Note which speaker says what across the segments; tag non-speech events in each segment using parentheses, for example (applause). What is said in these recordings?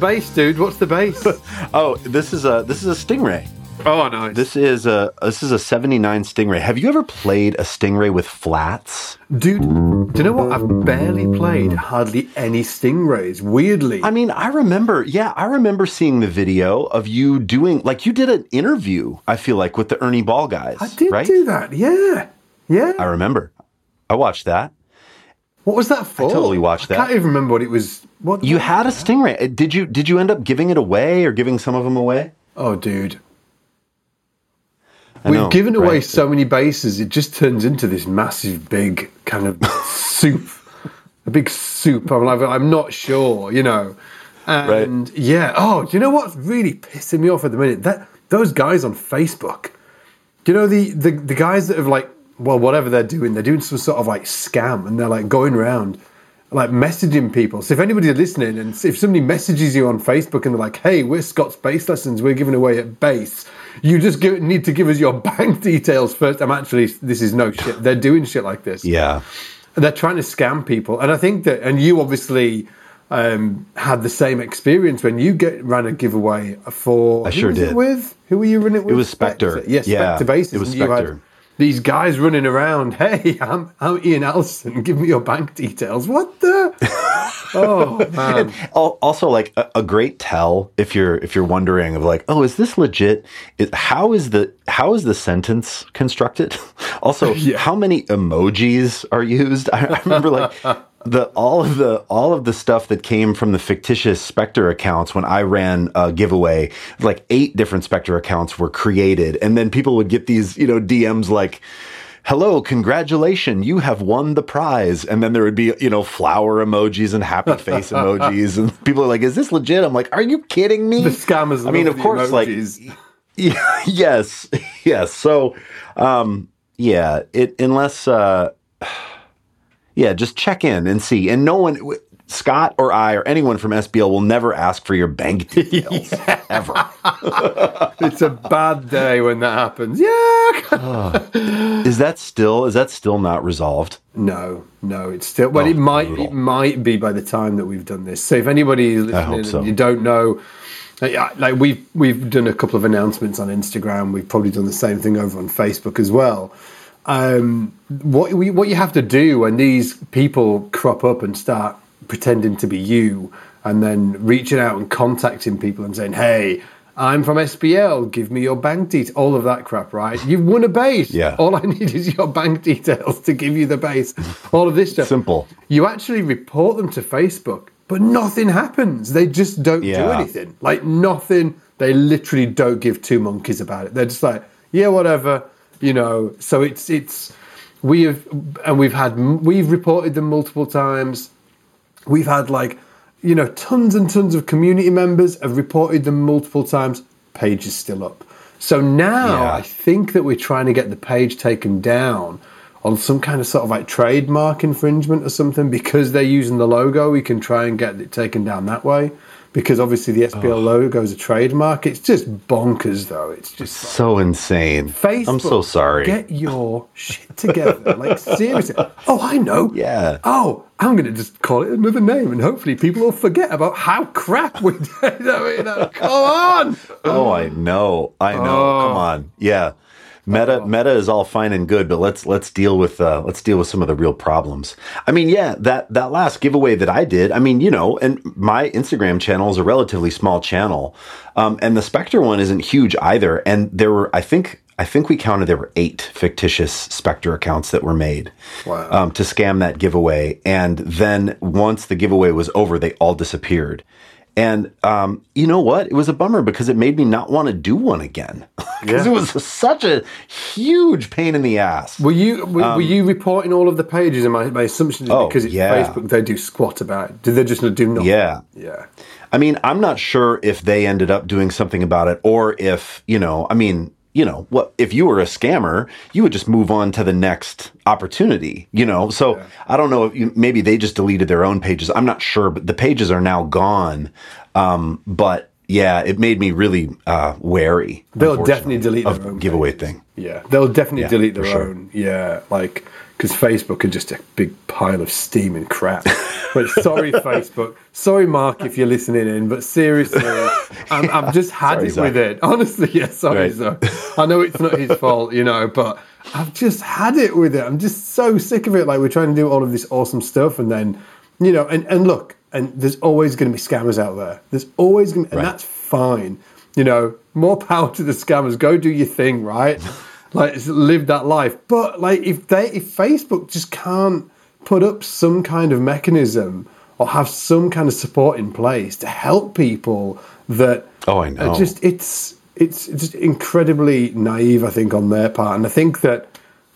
Speaker 1: the bass, dude? What's the bass? (laughs)
Speaker 2: Oh, this is a this is a stingray.
Speaker 1: oh, nice.
Speaker 2: This is a this is a 79 stingray. Have you ever played a stingray with flats?
Speaker 1: Dude, do you know what? I've barely played hardly any stingrays. Weirdly,
Speaker 2: I mean, I remember, yeah, I remember seeing the video of you doing like you did an interview, I feel like, with the Ernie Ball guys.
Speaker 1: I did
Speaker 2: right?
Speaker 1: do that. Yeah, yeah.
Speaker 2: I remember. I watched that.
Speaker 1: What was that for?
Speaker 2: totally watched that.
Speaker 1: I can't even remember what it was. What
Speaker 2: You
Speaker 1: what-
Speaker 2: had a stingray. Uh, Did you did you end up giving it away or giving some of them away?
Speaker 1: Oh, dude.
Speaker 2: I
Speaker 1: We've
Speaker 2: know,
Speaker 1: given away
Speaker 2: right?
Speaker 1: so many basses, it just turns into this massive, big kind of (laughs) soup. A big soup. I'm like, I'm not sure, you know. And yeah, oh, do you know what's really pissing me off at the minute? That those guys on Facebook. Do you know the, the the guys that have like, well, whatever they're doing, they're doing some sort of like scam, and they're like going around, like messaging people. So if anybody's listening, and if somebody messages you on Facebook and they're like, "Hey, we're Scott's Bass Lessons, we're giving away at bass," you just give, need to give us your (laughs) bank details first. I'm actually, this is no shit. They're doing shit like this.
Speaker 2: Yeah.
Speaker 1: They're trying to scam people, and I think that, and you obviously um, had the same experience when you get ran a giveaway for.
Speaker 2: I
Speaker 1: who
Speaker 2: sure
Speaker 1: was
Speaker 2: did.
Speaker 1: It with who were you running it with?
Speaker 2: It was Spector.
Speaker 1: Yes,
Speaker 2: Yeah,
Speaker 1: Spector basses.
Speaker 2: it was
Speaker 1: and
Speaker 2: Spector.
Speaker 1: These guys running around. (laughs) Hey, I'm, I'm Ian Allison. Give me your bank details. What the? (laughs) oh man.
Speaker 2: Also, like a, a great tell if you're if you're wondering of like, oh, is this legit? Is, how is the how is the sentence constructed? (laughs) Also,
Speaker 1: Yeah.
Speaker 2: how many emojis are used? I, I remember like the all of the all of the stuff that came from the fictitious Spector accounts when I ran a giveaway. Like eight different Spector accounts were created, and then people would get these you know DMs like. Hello, congratulations, you have won the prize. And then there would be, you know, flower emojis and happy face emojis. And (laughs) people are like, is this legit? I'm like, are you kidding me?
Speaker 1: The scam is
Speaker 2: I mean, of course, like, yeah, (laughs) yes, (laughs) yes. So, um, yeah, it, unless, uh, yeah, just check in and see. And no one, Scott or I or anyone from SBL will never ask for your bank (laughs) details ever. (laughs) (laughs)
Speaker 1: it's a bad day when that happens. Yeah.
Speaker 2: Is that still, is that still not resolved?
Speaker 1: No, no, it's still. Well,
Speaker 2: Oh,
Speaker 1: it might
Speaker 2: brutal.
Speaker 1: it might be by the time that we've done this. So if anybody is listening
Speaker 2: so.
Speaker 1: and you don't know, like we've we've done a couple of announcements on Instagram. We've probably done the same thing over on Facebook as well. Um, what we, what you have to do when these people crop up and start pretending to be you, and then reaching out and contacting people and saying, "Hey." I'm from SBL. Give me your bank details. All of that crap, right? You've won a bass.
Speaker 2: Yeah.
Speaker 1: All I (laughs) need is your bank details to give you the bass. All of this stuff.
Speaker 2: Simple.
Speaker 1: You actually report them to Facebook, but nothing happens. They just don't do anything. Like nothing. They literally don't give two monkeys about it. They're just like, yeah, whatever. You know. So it's it's we have and we've had we've reported them multiple times. We've had like, you know, tons and tons of community members have reported them multiple times. Page is still up. So now
Speaker 2: Yeah.
Speaker 1: I think that we're trying to get the page taken down on some kind of sort of like trademark infringement or something because they're using the logo. We can try and get it taken down that way because obviously the SBL logo is a trademark. It's just bonkers though. It's just
Speaker 2: So insane.
Speaker 1: Facebook.
Speaker 2: I'm so sorry.
Speaker 1: Get your shit together. like seriously. Oh, I know.
Speaker 2: Yeah.
Speaker 1: Oh, I'm going to just call it another name, and hopefully people will forget about how crap we (laughs) did. I mean, uh, come on.
Speaker 2: Oh, I know. I know. Come on. Yeah. Meta meta is all fine and good, but let's let's deal with uh let's deal with some of the real problems. I mean, yeah, that that last giveaway that I did, I mean, you know, and my Instagram channel is a relatively small channel. Um and the Spector one isn't huge either. And there were I think I think we counted there were eight fictitious Spector accounts that were made
Speaker 1: Wow.
Speaker 2: um, to scam that giveaway. And then once the giveaway was over, they all disappeared. And um, you know what? It was a bummer because it made me not want to do one again (laughs) because
Speaker 1: Yeah.
Speaker 2: it was such a huge pain in the ass.
Speaker 1: Were you were, were you reporting all of the pages? And my, my assumption is
Speaker 2: Um, Oh,
Speaker 1: because it's
Speaker 2: yeah.
Speaker 1: Facebook, they do squat about it. Did they just do nothing?
Speaker 2: Yeah.
Speaker 1: Yeah.
Speaker 2: I mean, I'm not sure if they ended up doing something about it or if, you know, I mean, you know, what if you were a scammer, you would just move on to the next opportunity, you know? So I don't know if you, maybe they just deleted their own pages. I'm not sure, but the pages are now gone. Um, but yeah, it made me really uh, wary.
Speaker 1: They'll definitely delete
Speaker 2: of giveaway thing.
Speaker 1: Yeah, they'll definitely
Speaker 2: Yeah,
Speaker 1: delete their
Speaker 2: sure.
Speaker 1: own. Yeah, like because Facebook are just a big pile of steaming crap. but sorry, (laughs) Facebook. Sorry, Mark, if you're listening in. But seriously, (laughs) I'm, I've just had
Speaker 2: Sorry,
Speaker 1: it
Speaker 2: Zach.
Speaker 1: with it. (laughs) Honestly, yeah, sorry,
Speaker 2: Right.
Speaker 1: I know it's not his fault, you know, but I've just had it with it. I'm just so sick of it. Like we're trying to do all of this awesome stuff, and then, you know, and and look, and there's always going to be scammers out there. There's always going, to and
Speaker 2: Right.
Speaker 1: that's fine. You know, more power to the scammers. Go do your thing, right? Like live that life. But like if they if Facebook just can't put up some kind of mechanism or have some kind of support in place to help people that
Speaker 2: Oh, I know.
Speaker 1: just it's it's just incredibly naive, I think, on their part. And I think that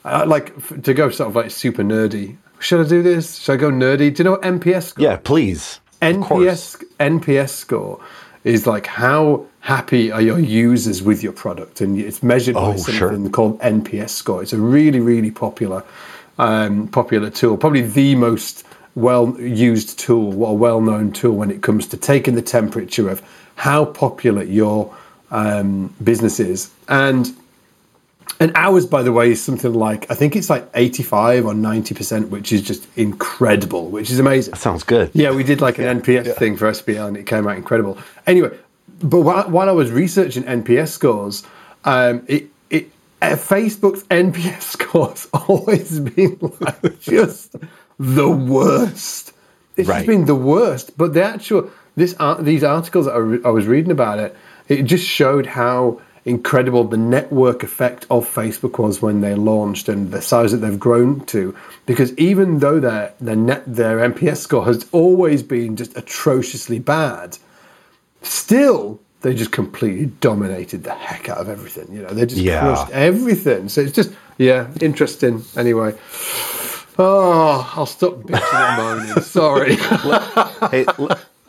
Speaker 1: uh, like f- to go sort of like super nerdy. Should I do this? Should I go nerdy? Do you know what NPS score?
Speaker 2: Yeah, please.
Speaker 1: NPS NPS score is like how happy are your users with your product, and it's measured by
Speaker 2: Oh,
Speaker 1: something
Speaker 2: sure.
Speaker 1: called NPS score. It's a really really popular um, popular tool, probably the most well used tool, a well known tool when it comes to taking the temperature of how popular your um, business is and. And ours, by the way, is something like I think it's like eighty-five or ninety percent, which is just incredible, which is amazing.
Speaker 2: That Sounds good.
Speaker 1: Yeah, we did like an NPS thing for SBL, and it came out incredible. Anyway, but while, while I was researching NPS scores, um, it it uh, Facebook's NPS (laughs) scores always been like just the worst. It's
Speaker 2: Right.
Speaker 1: just been the worst. But the actual this ar- these articles that I, re- I was reading about it, it just showed how incredible the network effect of Facebook was when they launched and the size that they've grown to. Because even though their their net their NPS score has always been just atrociously bad, still they just completely dominated the heck out of everything. You know, they just
Speaker 2: Yeah.
Speaker 1: crushed everything. So it's just yeah, interesting. Anyway. Oh, I'll stop bitching and moaning. Sorry. (laughs)
Speaker 2: hey,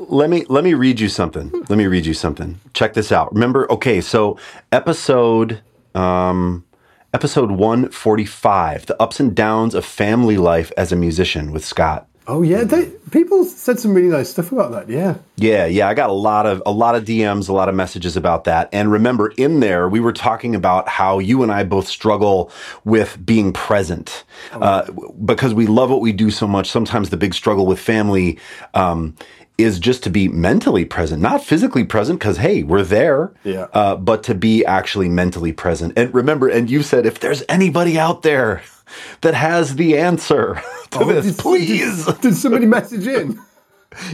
Speaker 2: let me let me read you something. Let me read you something. Check this out. Remember, okay, so episode um episode 145, the ups and downs of family life as a musician with Scott.
Speaker 1: Oh yeah, they, people said some really nice stuff about that. Yeah,
Speaker 2: Yeah, yeah, I got a lot of a lot of DMs, a lot of messages about that. And remember, in there, we were talking about how you and I both struggle with being present uh, because we love what we do so much. Sometimes the big struggle with family um, is just to be mentally present, not physically present, because hey, we're there.
Speaker 1: Yeah.
Speaker 2: Uh, but to be actually mentally present. And remember, and you said if there's anybody out there that has the answer (laughs) to this,
Speaker 1: did,
Speaker 2: please.
Speaker 1: Did, did somebody message in? (laughs)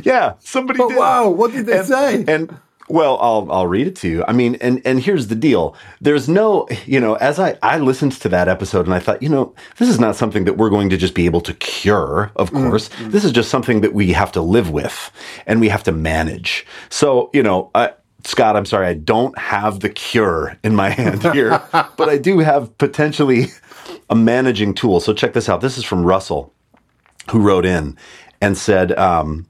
Speaker 2: Yeah, somebody
Speaker 1: Oh,
Speaker 2: did.
Speaker 1: wow, what did they
Speaker 2: and,
Speaker 1: say?
Speaker 2: And well, I'll I'll read it to you. I mean, and and here's the deal. There's no, you know, as I I listened to that episode and I thought, you know, this is not something that we're going to just be able to cure, of
Speaker 1: Mm,
Speaker 2: course. This is just something that we have to live with and we have to manage. So, you know, I Scott, I'm sorry, I don't have the cure in my hand (laughs) here, but I do have potentially a managing tool. So check this out. This is from Russell who wrote in and said, um,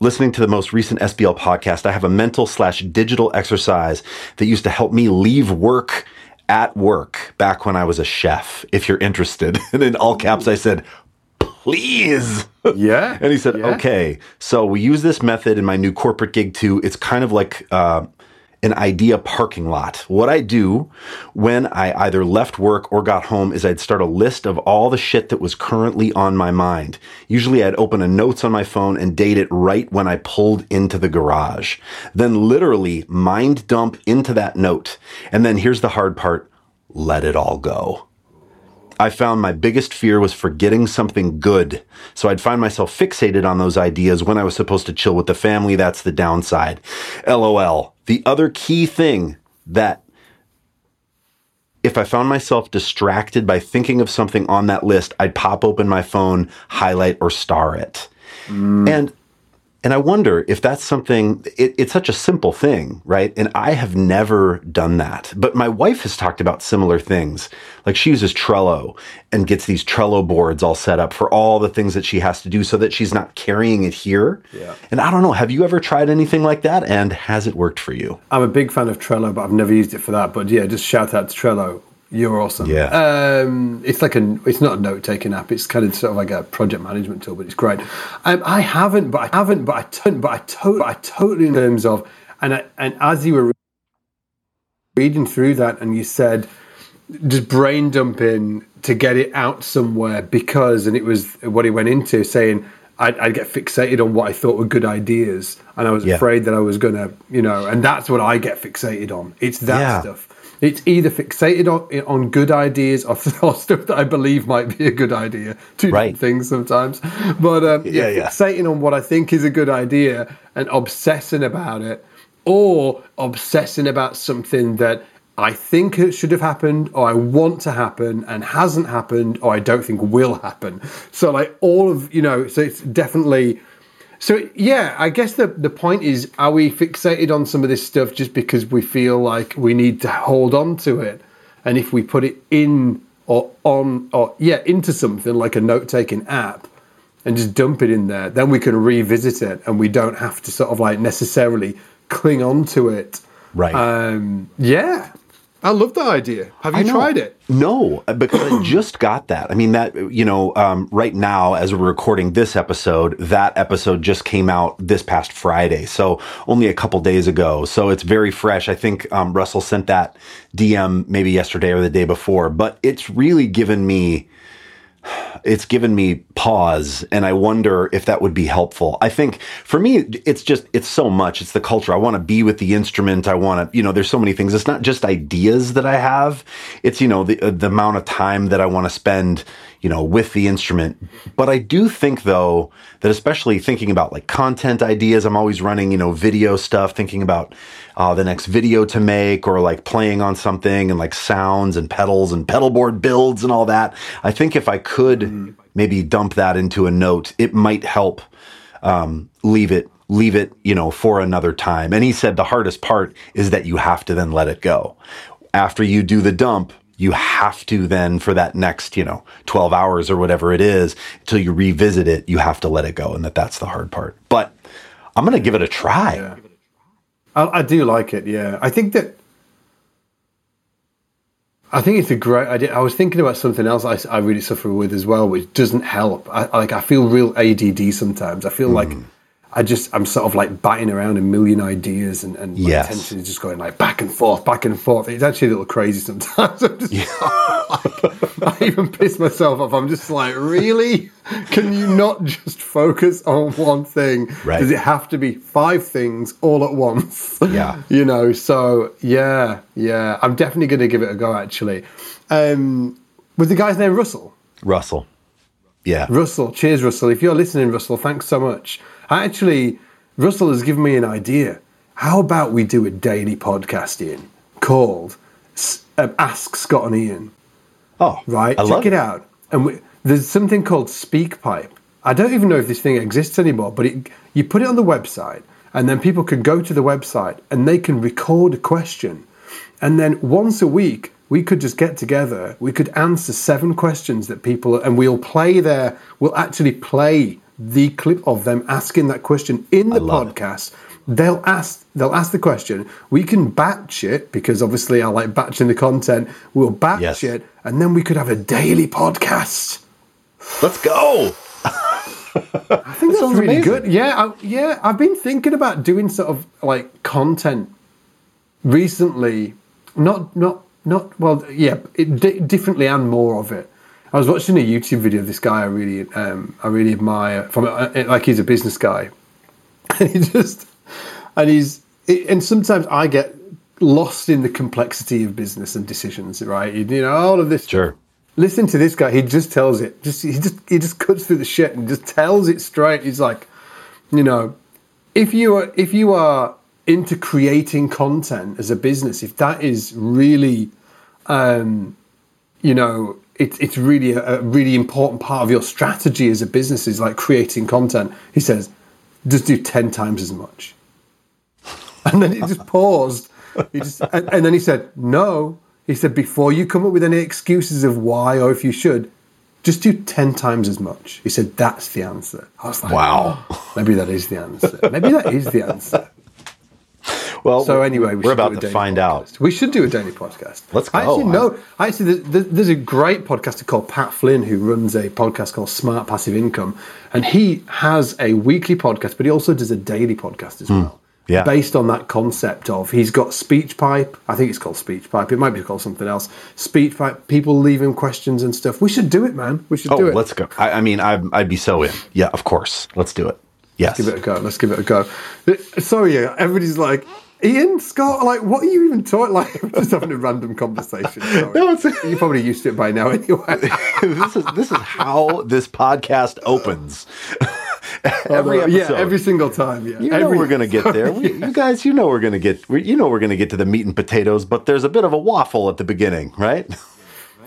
Speaker 2: listening to the most recent SBL podcast, I have a mental slash digital exercise that used to help me leave work at work back when I was a chef. If you're interested. (laughs) And in all caps, I said, please.
Speaker 1: Yeah. (laughs)
Speaker 2: And he said,
Speaker 1: Yeah.
Speaker 2: okay. So we use this method in my new corporate gig too. It's kind of like uh, an idea parking lot. What I do when I either left work or got home is I'd start a list of all the shit that was currently on my mind. Usually I'd open a notes on my phone and date it right when I pulled into the garage. Then literally mind dump into that note. And then here's the hard part let it all go. I found my biggest fear was forgetting something good. So I'd find myself fixated on those ideas when I was supposed to chill with the family. That's the downside. LOL. The other key thing that if I found myself distracted by thinking of something on that list, I'd pop open my phone, highlight or star it. Mm. And and I wonder if that's something, it, it's such a simple thing, right? And I have never done that. But my wife has talked about similar things. Like she uses Trello and gets these Trello boards all set up for all the things that she has to do so that she's not carrying it here.
Speaker 1: Yeah.
Speaker 2: And I don't know, have you ever tried anything like that? And has it worked for you?
Speaker 1: I'm a big fan of Trello, but I've never used it for that. But yeah, just shout out to Trello. You're awesome.
Speaker 2: Yeah.
Speaker 1: Um, it's like a, it's not a note taking app. It's kind of sort of like a project management tool, but it's great. Um, I haven't, but I haven't, but I don't, but I totally, but I totally in terms of And I, and as you were reading through that, and you said just brain dumping to get it out somewhere because, and it was what he went into saying. I'd, I'd, get fixated on what I thought were good ideas, and I was yeah. afraid that I was gonna, you know, and that's what I get fixated on. It's that yeah. stuff. It's either fixated on, on good ideas or, (laughs) or, stuff that I believe might be a good idea. Two right. different things sometimes, but um, yeah, yeah, fixating on what I think is a good idea and obsessing about it, or obsessing about something that I think it should have happened, or I want to happen and hasn't happened, or I don't think will happen. So, like, all of, you know, so it's definitely. So, yeah, I guess the, the point is are we fixated on some of this stuff just because we feel like we need to hold on to it? And if we put it in or on, or yeah, into something like a note taking app and just dump it in there, then we can revisit it and we don't have to sort of like necessarily cling on to it.
Speaker 2: Right.
Speaker 1: Um, yeah. I love that idea. Have you tried it?
Speaker 2: No, because I just got that. I mean, that, you know, um, right now, as we're recording this episode, that episode just came out this past Friday. So only a couple days ago. So it's very fresh. I think um, Russell sent that DM maybe yesterday or the day before, but it's really given me it's given me pause and I wonder if that would be helpful. I think for me, it's just, it's so much. It's the culture. I want to be with the instrument. I want to, you know, there's so many things. It's not just ideas that I have. It's, you know, the, uh, the amount of time that I want to spend, you know, with the instrument. But I do think though that especially thinking about like content ideas, I'm always running, you know, video stuff, thinking about uh, the next video to make or like playing on something and like sounds and pedals and pedal board builds and all that. I think if I could mm. maybe dump that into a note, it might help um, leave it leave it, you know, for another time. And he said the hardest part is that you have to then let it go. After you do the dump, you have to then for that next, you know, 12 hours or whatever it is until you revisit it, you have to let it go and that that's the hard part. But I'm going to give it a try.
Speaker 1: Yeah. I, I, do like it. Yeah. I think that I think it's a great idea. I was thinking about something else I, I really suffer with as well, which doesn't help. I, like I feel real ADD sometimes. I feel mm. like I just I'm sort of like batting around a million ideas and, and my yes. attention is just going like back and forth, back and forth. It's actually a little crazy sometimes. (laughs) I'm just, yeah. like, (laughs) I even piss myself off. I'm just like, really? Can you not just focus on one thing? Right. Does it have to be five things all at once? (laughs)
Speaker 2: Yeah.
Speaker 1: you know, so yeah, yeah. I'm definitely gonna give it a go actually. Um with the guy's name Russell.
Speaker 2: Russell. Yeah.
Speaker 1: Russell. Cheers, Russell. If you're listening, Russell, thanks so much. Actually, Russell has given me an idea. How about we do a daily podcast, Ian, called um, Ask Scott and Ian?
Speaker 2: Oh,
Speaker 1: right. I Check it, it out. And we, there's something called SpeakPipe. I don't even know if this thing exists anymore, but it, you put it on the website, and then people can go to the website and they can record a question. And then once a week, we could just get together. We could answer seven questions that people, and we'll play their, we'll actually play the clip of them asking that question in the podcast. It. They'll ask they'll ask the question. We can batch it because obviously I like batching the content. We'll batch yes. it and then we could have a daily podcast.
Speaker 2: Let's go.
Speaker 1: I think that sounds really amazing. good. Yeah, I, yeah. I've been thinking about doing sort of like content recently. Not not not well. Yeah, it, d- differently and more of it. I was watching a YouTube video of this guy I really, um, I really admire. From uh, like he's a business guy, (laughs) and he just, and he's, and sometimes I get lost in the complexity of business and decisions. Right, you know, all of this.
Speaker 2: Sure.
Speaker 1: Listen to this guy. He just tells it. Just he just he just cuts through the shit and just tells it straight. He's like, you know, if you are if you are into creating content as a business, if that is really, um, you know it, it's really a, a, really important part of your strategy as a business is like creating content. He says, just do 10 times as much. (laughs) And then he just paused. He just, and, and then he said, no. He said, before you come up with any excuses of why or if you should, just do 10 times as much. He said, that's the answer. I was like,
Speaker 2: wow.
Speaker 1: Maybe that is the answer. Maybe that is the answer.
Speaker 2: Well,
Speaker 1: so anyway,
Speaker 2: we are about to find
Speaker 1: podcast.
Speaker 2: out.
Speaker 1: We should do a daily podcast.
Speaker 2: Let's go.
Speaker 1: I actually know. Actually, there's a great podcaster called Pat Flynn who runs a podcast called Smart Passive Income, and he has a weekly podcast, but he also does a daily podcast as mm. well.
Speaker 2: Yeah.
Speaker 1: based on that concept of he's got speech pipe. I think it's called speech pipe. It might be called something else. Speech pipe. People leave him questions and stuff. We should do it, man. We should
Speaker 2: Oh,
Speaker 1: do it.
Speaker 2: let's go. I, I mean, I'd, I'd be so in. Yeah, of course. Let's do it. Yes.
Speaker 1: give it a go. Let's give it a go. Sorry, yeah, everybody's like, Ian, Scott, like, what are you even talking? (laughs) Like, we're just having a random conversation. (laughs) Sorry.
Speaker 2: No, it's- (laughs)
Speaker 1: You're probably used to it by now anyway.
Speaker 2: this is this is how this podcast opens. every uh, episode.
Speaker 1: yeah, every single time. Yeah,
Speaker 2: you know
Speaker 1: every,
Speaker 2: we're gonna get there. We, you guys, you know we're gonna get. we- You know we're gonna get to the meat and potatoes, but there's a bit of a waffle at the beginning, right?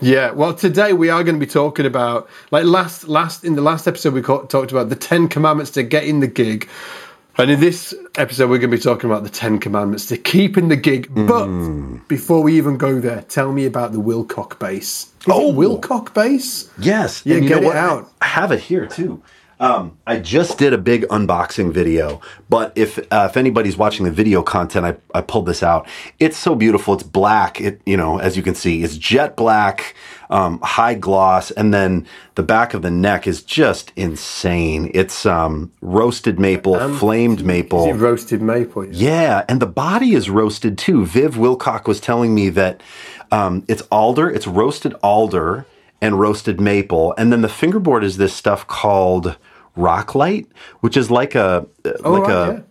Speaker 1: Yeah, well, today we are going to be talking about like last last in the last episode we talked about the Ten Commandments to get in the gig, and in this episode we're going to be talking about the Ten Commandments to keep in the gig. But
Speaker 2: Hmm.
Speaker 1: before we even go there, tell me about the Wilcock bass. Is
Speaker 2: Oh.
Speaker 1: Wilcock bass?
Speaker 2: Yes.
Speaker 1: Yeah,
Speaker 2: you
Speaker 1: get it
Speaker 2: what?
Speaker 1: out.
Speaker 2: I have it here too. Um, I just did a big unboxing video, but if uh, if anybody's watching the video content, I, I pulled this out. It's so beautiful. It's black. It you know as you can see, it's jet black, um, high gloss, and then the back of the neck is just insane. It's um, roasted maple, flamed maple.
Speaker 1: Is it roasted maple? Yeah.
Speaker 2: Yeah, and the body is roasted too. Viv Wilcock was telling me that um, it's alder, it's roasted alder and roasted maple, and then the fingerboard is this stuff called Rocklite, which is like a
Speaker 1: Oh,
Speaker 2: like
Speaker 1: right,
Speaker 2: a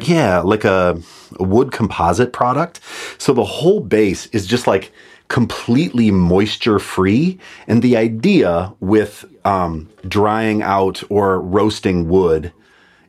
Speaker 2: yeah, like a, a wood composite product. So the whole bass is just like completely moisture free. And the idea with um, drying out or roasting wood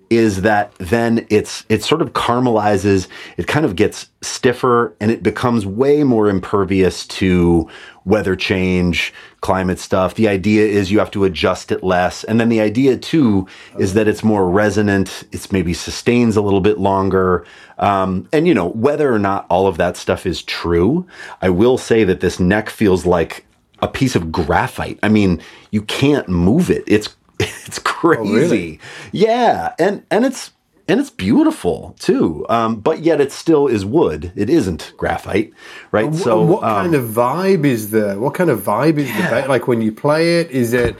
Speaker 2: is that then it's it sort of caramelizes it kind of gets stiffer and it becomes way more impervious to weather change climate stuff. The idea is you have to adjust it less. And then the idea too is that it's more resonant. It's maybe sustains a little bit longer. Um, and you know whether or not all of that stuff is true i will say that this neck feels like a piece of graphite. I mean you can't move it. It's (laughs) it's crazy
Speaker 1: really?
Speaker 2: yeah, and and it's and it's beautiful too. Um, but yet it still is wood. It isn't graphite, right?
Speaker 1: So, what
Speaker 2: um,
Speaker 1: kind of vibe is there? What kind of vibe is the bass? Like when you play it, is it?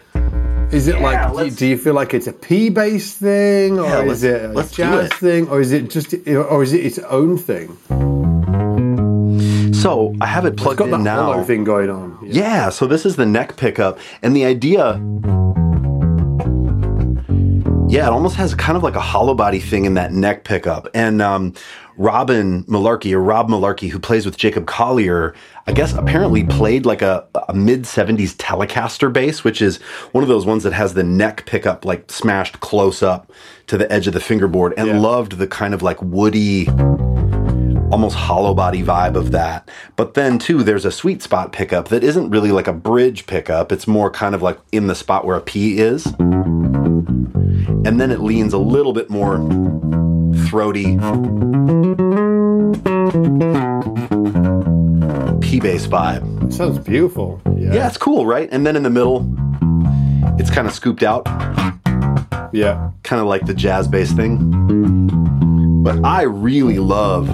Speaker 1: Is it like? Do you, feel like it's a P bass thing, or
Speaker 2: Yeah,
Speaker 1: is it a jazz
Speaker 2: it.
Speaker 1: thing, or is it just, or is it its own thing?
Speaker 2: so I have it
Speaker 1: It's
Speaker 2: plugged
Speaker 1: got
Speaker 2: in now.
Speaker 1: thing going on. Yeah.
Speaker 2: Yeah, so this is the neck pickup, and the idea. Yeah, it almost has kind of like a hollow body thing in that neck pickup. And um, Robin Mullarkey, or Rob Mullarkey, who plays with Jacob Collier, I guess apparently played like a, a mid 70s Telecaster bass, which is one of those ones that has the neck pickup like smashed close up to the edge of the fingerboard, and
Speaker 1: Yeah.
Speaker 2: loved the kind of like woody almost hollow body vibe of that. But then too, there's a sweet spot pickup that isn't really like a bridge pickup. It's more kind of like in the spot where a P is. And then it leans a little bit more throaty P bass vibe.
Speaker 1: Sounds beautiful. Yeah.
Speaker 2: Yeah, it's cool, right? And then in the middle, it's kind of scooped out,
Speaker 1: Yeah.
Speaker 2: kind of like the jazz bass thing. But I really love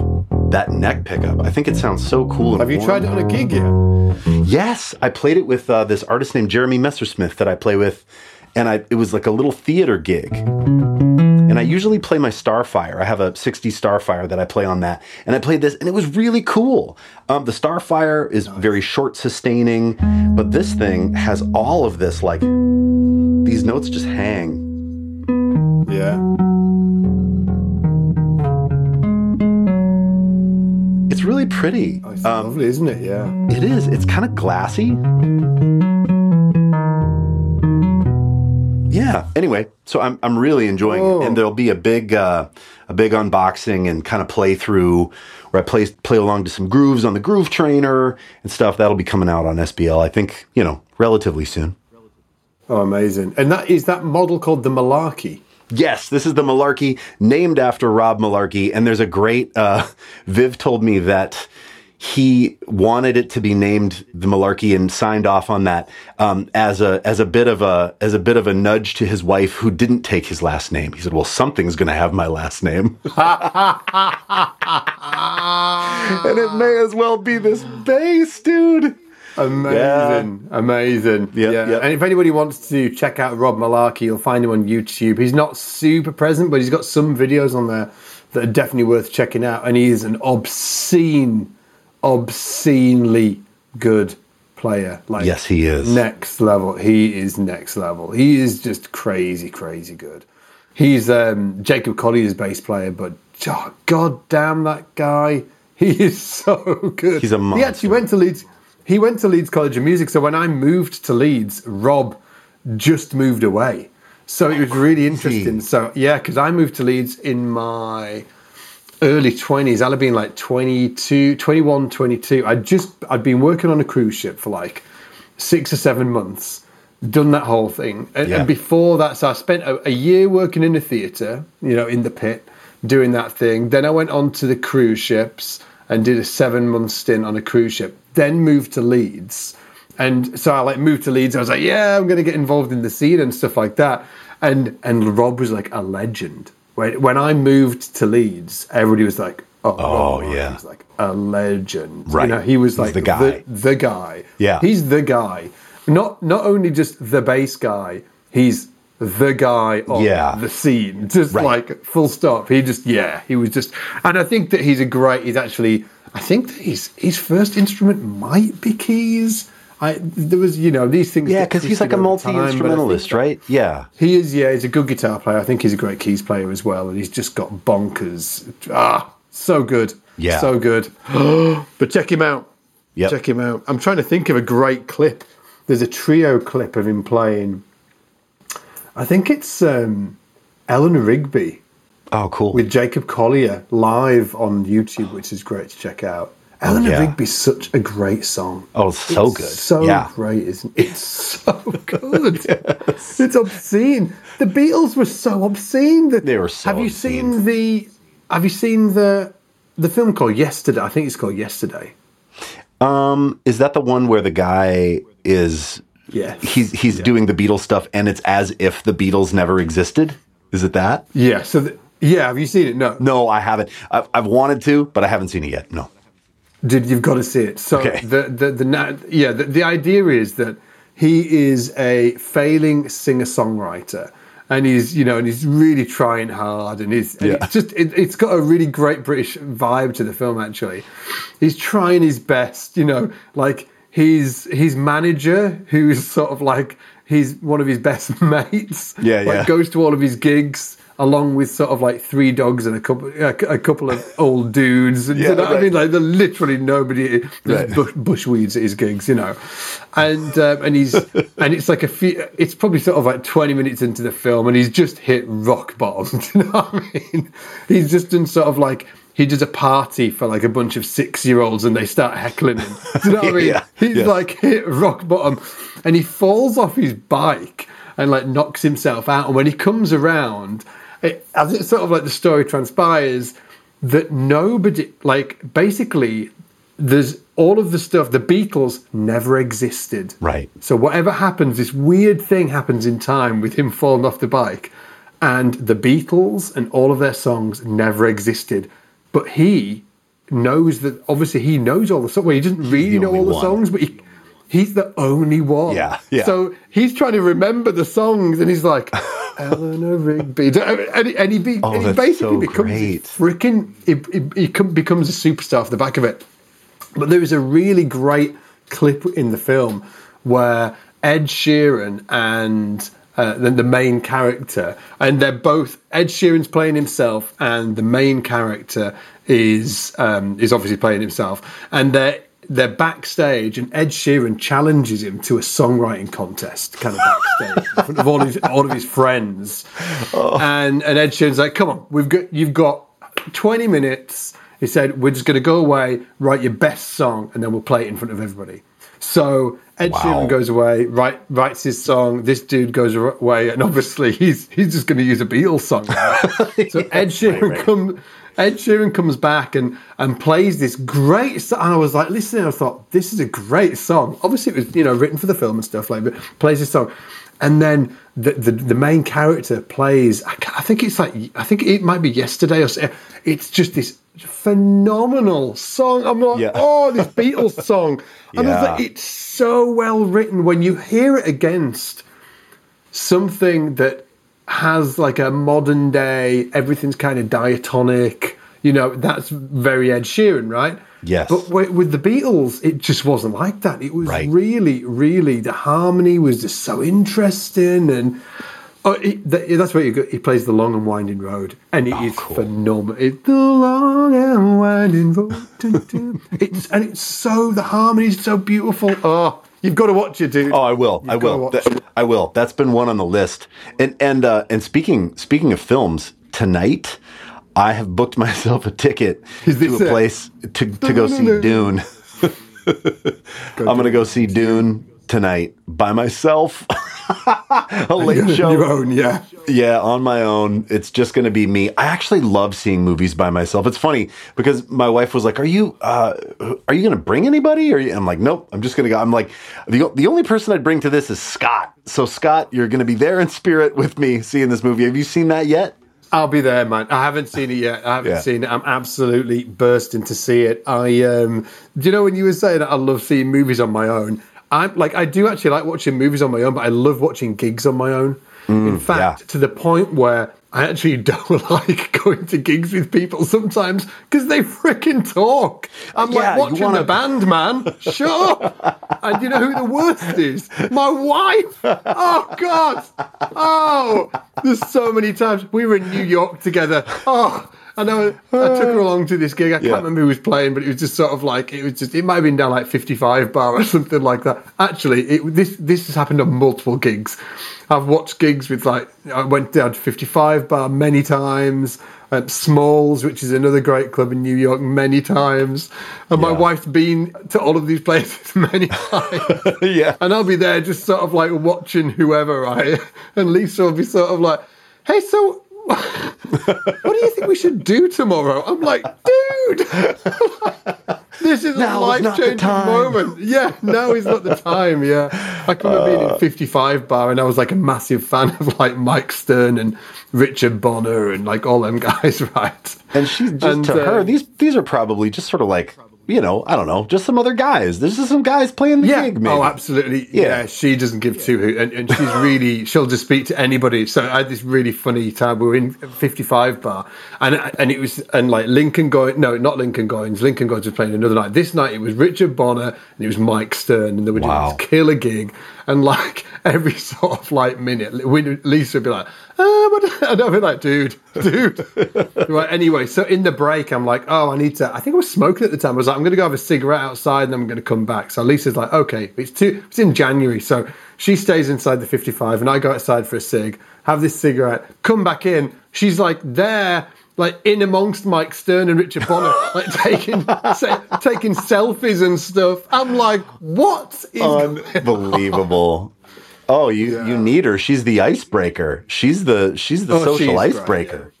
Speaker 2: that neck pickup. I think it sounds so cool.
Speaker 1: Have you
Speaker 2: warm.
Speaker 1: tried it on a gig yet?
Speaker 2: Yes, I played it with uh, this artist named Jeremy Messersmith that I play with, and I it was like a little theater gig. And I usually play my Starfire. I have a 60 Starfire that I play on that, and I played this, and it was really cool. Um, the Starfire is very short sustaining, but this thing has all of this like these notes just hang.
Speaker 1: Yeah.
Speaker 2: It's really pretty.
Speaker 1: Oh, it's
Speaker 2: Um,
Speaker 1: lovely, isn't it? Yeah.
Speaker 2: It is. It's kind of glassy. Yeah. Anyway, so I'm I'm really enjoying
Speaker 1: Oh.
Speaker 2: it, and there'll be a big uh, a big unboxing and kind of playthrough where I play play along to some grooves on the Groove Trainer and stuff. That'll be coming out on SBL. I think you know relatively soon.
Speaker 1: Oh, amazing. And that is that model called the Mullarkey.
Speaker 2: Yes, this is the Mullarkey, named after Rob Mullarkey. And there's a great, uh, (laughs) Viv told me that he wanted it to be named the Mullarkey and signed off on that um, as a as a bit of a as a bit of a nudge to his wife who didn't take his last name. He said, "Well, something's going to have my last name, (laughs) and it may as well be this bass, dude."
Speaker 1: Amazing, amazing.
Speaker 2: Yeah,
Speaker 1: yeah.
Speaker 2: yeah.
Speaker 1: And if anybody wants to check out Rob Mullarkey, you'll find him on YouTube. He's not super present, but he's got some videos on there that are definitely worth checking out. And he is an obscene, obscenely good player. Like
Speaker 2: Yes, he is.
Speaker 1: next level. He is next level. He is just crazy, crazy good. He's um, Jacob Collier's bass player, but oh, god damn that guy, (laughs) he is so good.
Speaker 2: He's a monster.
Speaker 1: He actually went to Leeds. He went to Leeds College of Music. So when I moved to Leeds, Rob just moved away. So it was really interesting. So yeah, because I moved to Leeds in my early 20s. I'd have been like 22, 21, 22. I'd just, I'd been working on a cruise ship for like six or seven months, done that whole thing. And,
Speaker 2: Yeah.
Speaker 1: and before that, so I spent a, a year working in a theatre, you know, in the pit, doing that thing. Then I went on to the cruise ships and did a seven month stint on a cruise ship, then moved to Leeds. And so I like moved to Leeds. I was like, yeah, I'm going to get involved in the scene and stuff like that. And and Rob was like a legend. When when I moved to Leeds, everybody was like, oh,
Speaker 2: Oh, yeah.
Speaker 1: He's like a legend.
Speaker 2: Right.
Speaker 1: You know, he was like
Speaker 2: the guy.
Speaker 1: The, guy.
Speaker 2: Yeah.
Speaker 1: He's the guy. Not not only just the bass guy, he's the guy on
Speaker 2: Yeah.
Speaker 1: the scene. (laughs) Just
Speaker 2: Right.
Speaker 1: like full stop. He just yeah, he was just and I think that he's a great he's actually I think that his his first instrument might be keys. I there was you know these things
Speaker 2: Yeah, because he's like a
Speaker 1: over time, but I
Speaker 2: multi instrumentalist, right? Yeah.
Speaker 1: He is, yeah, he's a good guitar player. I think he's a great keys player as well, and he's just got bonkers. Ah, so good.
Speaker 2: Yeah.
Speaker 1: So good. (gasps) but check him out.
Speaker 2: Yep.
Speaker 1: Check him out. I'm trying to think of a great clip. There's a trio clip of him playing. I think it's um, Eleanor Rigby
Speaker 2: Oh, cool.
Speaker 1: with Jacob Collier live on YouTube, which is great to check out. Eleanor
Speaker 2: yeah.
Speaker 1: Rigby's such a great song.
Speaker 2: oh, so
Speaker 1: It's
Speaker 2: good.
Speaker 1: So
Speaker 2: yeah.
Speaker 1: great, isn't it? It's so (laughs) good. It's obscene. The Beatles were so obscene that
Speaker 2: They were so
Speaker 1: Have you
Speaker 2: obscene.
Speaker 1: seen the have you seen the the film called Yesterday? I think it's called Yesterday.
Speaker 2: Um, is that the one where the guy is
Speaker 1: Yeah.
Speaker 2: he's he's doing the Beatles stuff and it's as if the Beatles never existed? Is it that?
Speaker 1: Yeah, so the, yeah, have you seen it? No.
Speaker 2: No, I haven't. I've, I've wanted to, but I haven't seen it yet. No.
Speaker 1: Dude, you've got to see it. So
Speaker 2: Okay.
Speaker 1: the the the yeah, the, the idea is that he is a failing singer songwriter, and he's you know, and he's really trying hard, and he's and
Speaker 2: Yeah.
Speaker 1: it's just it, it's got a really great British vibe to the film. Actually, he's trying his best. You know, like his his manager, who's sort of like he's one of his best (laughs) mates.
Speaker 2: Yeah,
Speaker 1: like,
Speaker 2: yeah.
Speaker 1: Goes to all of his gigs. Along with sort of like three dogs and a couple, a, a couple of old dudes, and
Speaker 2: Yeah,
Speaker 1: you know what I mean, like the literally nobody there's
Speaker 2: Right.
Speaker 1: bush, bushweeds at his gigs, you know, and um, and he's (laughs) and it's like a few, it's probably sort of like twenty minutes into the film, and he's just hit rock bottom. (laughs) Do you know what I mean? He's just done sort of like he does a party for like a bunch of six year olds, and they start heckling him. Do you know what I (laughs) mean?
Speaker 2: Yeah,
Speaker 1: He's
Speaker 2: yeah.
Speaker 1: like hit rock bottom, and he falls off his bike and like knocks himself out. And when he comes around, it, as it sort of like the story transpires, that nobody like basically there's all of the stuff the Beatles never existed.
Speaker 2: Right.
Speaker 1: So whatever happens, this weird thing happens in time with him falling off the bike, and the Beatles and all of their songs never existed. But he knows that obviously he knows all the songs. Well, he doesn't really know all the songs, but he, he's the only one.
Speaker 2: Yeah, yeah.
Speaker 1: So he's trying to remember the songs, and he's like, (laughs) Eleanor Rigby, and, he- and he, be,
Speaker 2: Oh,
Speaker 1: and he basically
Speaker 2: so
Speaker 1: becomes freaking. He, he, he becomes a superstar off the back of it. But there is a really great clip in the film where Ed Sheeran and uh, the, the main character, and they're both Ed Sheeran's playing himself, and the main character is um, is obviously playing himself, and they're they're backstage, and Ed Sheeran challenges him to a songwriting contest, kind of backstage, in front of all his all of his friends, oh. and and Ed Sheeran's like, "Come on, we've got you've got 20 minutes." He said, "We're just going to go away, write your best song, and then we'll play it in front of everybody." So Ed
Speaker 2: Wow.
Speaker 1: Sheeran goes away, write, writes his song. This dude goes away, and obviously he's he's just going to use a Beatles song. now. (laughs) so Ed Sheeran comes. Ed Sheeran comes back and, and plays this great song. And I was like, listening, I thought, this is a great song. Obviously, it was you know written for the film and stuff like. But plays this song, and then the the, the main character plays. I, I think it's like I think it might be yesterday or so. It's just this phenomenal song. I'm like,
Speaker 2: Yeah.
Speaker 1: oh, this Beatles (laughs) song. And I was
Speaker 2: Yeah.
Speaker 1: like, it's so well written when you hear it against something that has like a modern day, everything's kind of diatonic. You know, that's very Ed Sheeran, right?
Speaker 2: Yes.
Speaker 1: But with the Beatles, it just wasn't like that. It was
Speaker 2: Right.
Speaker 1: really, really, the harmony was just so interesting. And oh, it, that's where. He plays the long and winding road, and it oh, is
Speaker 2: Oh, cool.
Speaker 1: phenomenal. It's the long and winding road. it's and it's so the harmony is so beautiful. Oh, you've got to watch it, dude.
Speaker 2: Oh, I will. I
Speaker 1: You've gotta
Speaker 2: will. That- I will. That's been one on the list. And and uh, and speaking speaking of films, tonight I have booked (laughs) myself a ticket to a
Speaker 1: it?
Speaker 2: place to to go see Dune. (laughs) I'm gonna go see Dune tonight by myself. (laughs) (laughs) a (laughs) late show.
Speaker 1: Your own, yeah.
Speaker 2: Yeah, on my own. It's just going to be me. I actually love seeing movies by myself. It's funny because my wife was like, "Are you uh are you going to bring anybody?" Or I'm like, "Nope, I'm just going to go." I'm like, "The the only person I'd bring to this is Scott." So Scott, you're going to be there in spirit with me seeing this movie. Have you seen that yet?
Speaker 1: I'll be there, man. I haven't seen it yet. I haven't
Speaker 2: Yeah.
Speaker 1: seen it. I'm absolutely bursting to see it. I um do you know when you were saying that I love seeing movies on my own? I'm like I do actually like watching movies on my own, but I love watching gigs on my own. In mm, fact,
Speaker 2: yeah.
Speaker 1: to the point where I actually (laughs) don't like going to gigs with people sometimes because they freaking talk. I'm
Speaker 2: Yeah,
Speaker 1: like watching
Speaker 2: wanna-
Speaker 1: the band, man. Sure. And you know who the worst is? My wife. Oh God. Oh, there's so many times we were in New York together. Oh. I know. I took her along to this gig. I can't
Speaker 2: Yeah.
Speaker 1: remember who was playing, but it was just sort of like it was just. It might have been down like 55 bar or (laughs) something like that. Actually, it, this this has happened on multiple gigs. I've watched gigs with like I went down to 55 bar many times. Um, Smalls, which is another great club in New York, many times, and my wife's been to all of these places (laughs) many times. (laughs)
Speaker 2: yeah.
Speaker 1: And I'll be there just sort of like watching whoever, right? And Lisa will be sort of like, hey, so what do you think we should do tomorrow? I'm like, dude, this is
Speaker 2: Now
Speaker 1: a life changing moment. Yeah, now is not the time. Yeah. I can remember being
Speaker 2: Uh.
Speaker 1: in 55 bar and I was like a massive fan of like Mike Stern and Richard Bona and like all them guys, (laughs) right?
Speaker 2: And she's just
Speaker 1: And,
Speaker 2: to
Speaker 1: uh,
Speaker 2: her, these these are probably just sort of like, you know, I don't know, just some other guys. There's just some guys playing the
Speaker 1: Yeah.
Speaker 2: gig, maybe.
Speaker 1: Oh, absolutely. Yeah.
Speaker 2: Yeah.
Speaker 1: She doesn't give two hoot, and, and she's (laughs) really she'll just speak to anybody. So I had this really funny time. We were in 55 bar, and and it was and like Lincoln Goines no, not Lincoln Goines. Lincoln Goines was playing another night. This night it was Richard Bona and it was Mike Stern, and they were doing
Speaker 2: Wow.
Speaker 1: this killer gig. And like (laughs) every sort of like minute, Lisa would be like, "Ah, but and I'd be like, dude, dude. (laughs) right. Anyway, so in the break, I'm like, oh, I need to. I think I was smoking at the time. I was like, I'm going to go have a cigarette outside, and I'm going to come back. So Lisa's like, okay, it's too. It's in January, so she stays inside the 55, and I go outside for a cig, have this cigarette, come back in. She's like there. Like in amongst Mike Stern and Richard Bona, (laughs) like taking se- taking selfies and stuff. I'm like, what is
Speaker 2: Unbelievable. Oh, you you need her. She's the icebreaker. She's the she's the
Speaker 1: Oh,
Speaker 2: social
Speaker 1: she's great,
Speaker 2: icebreaker.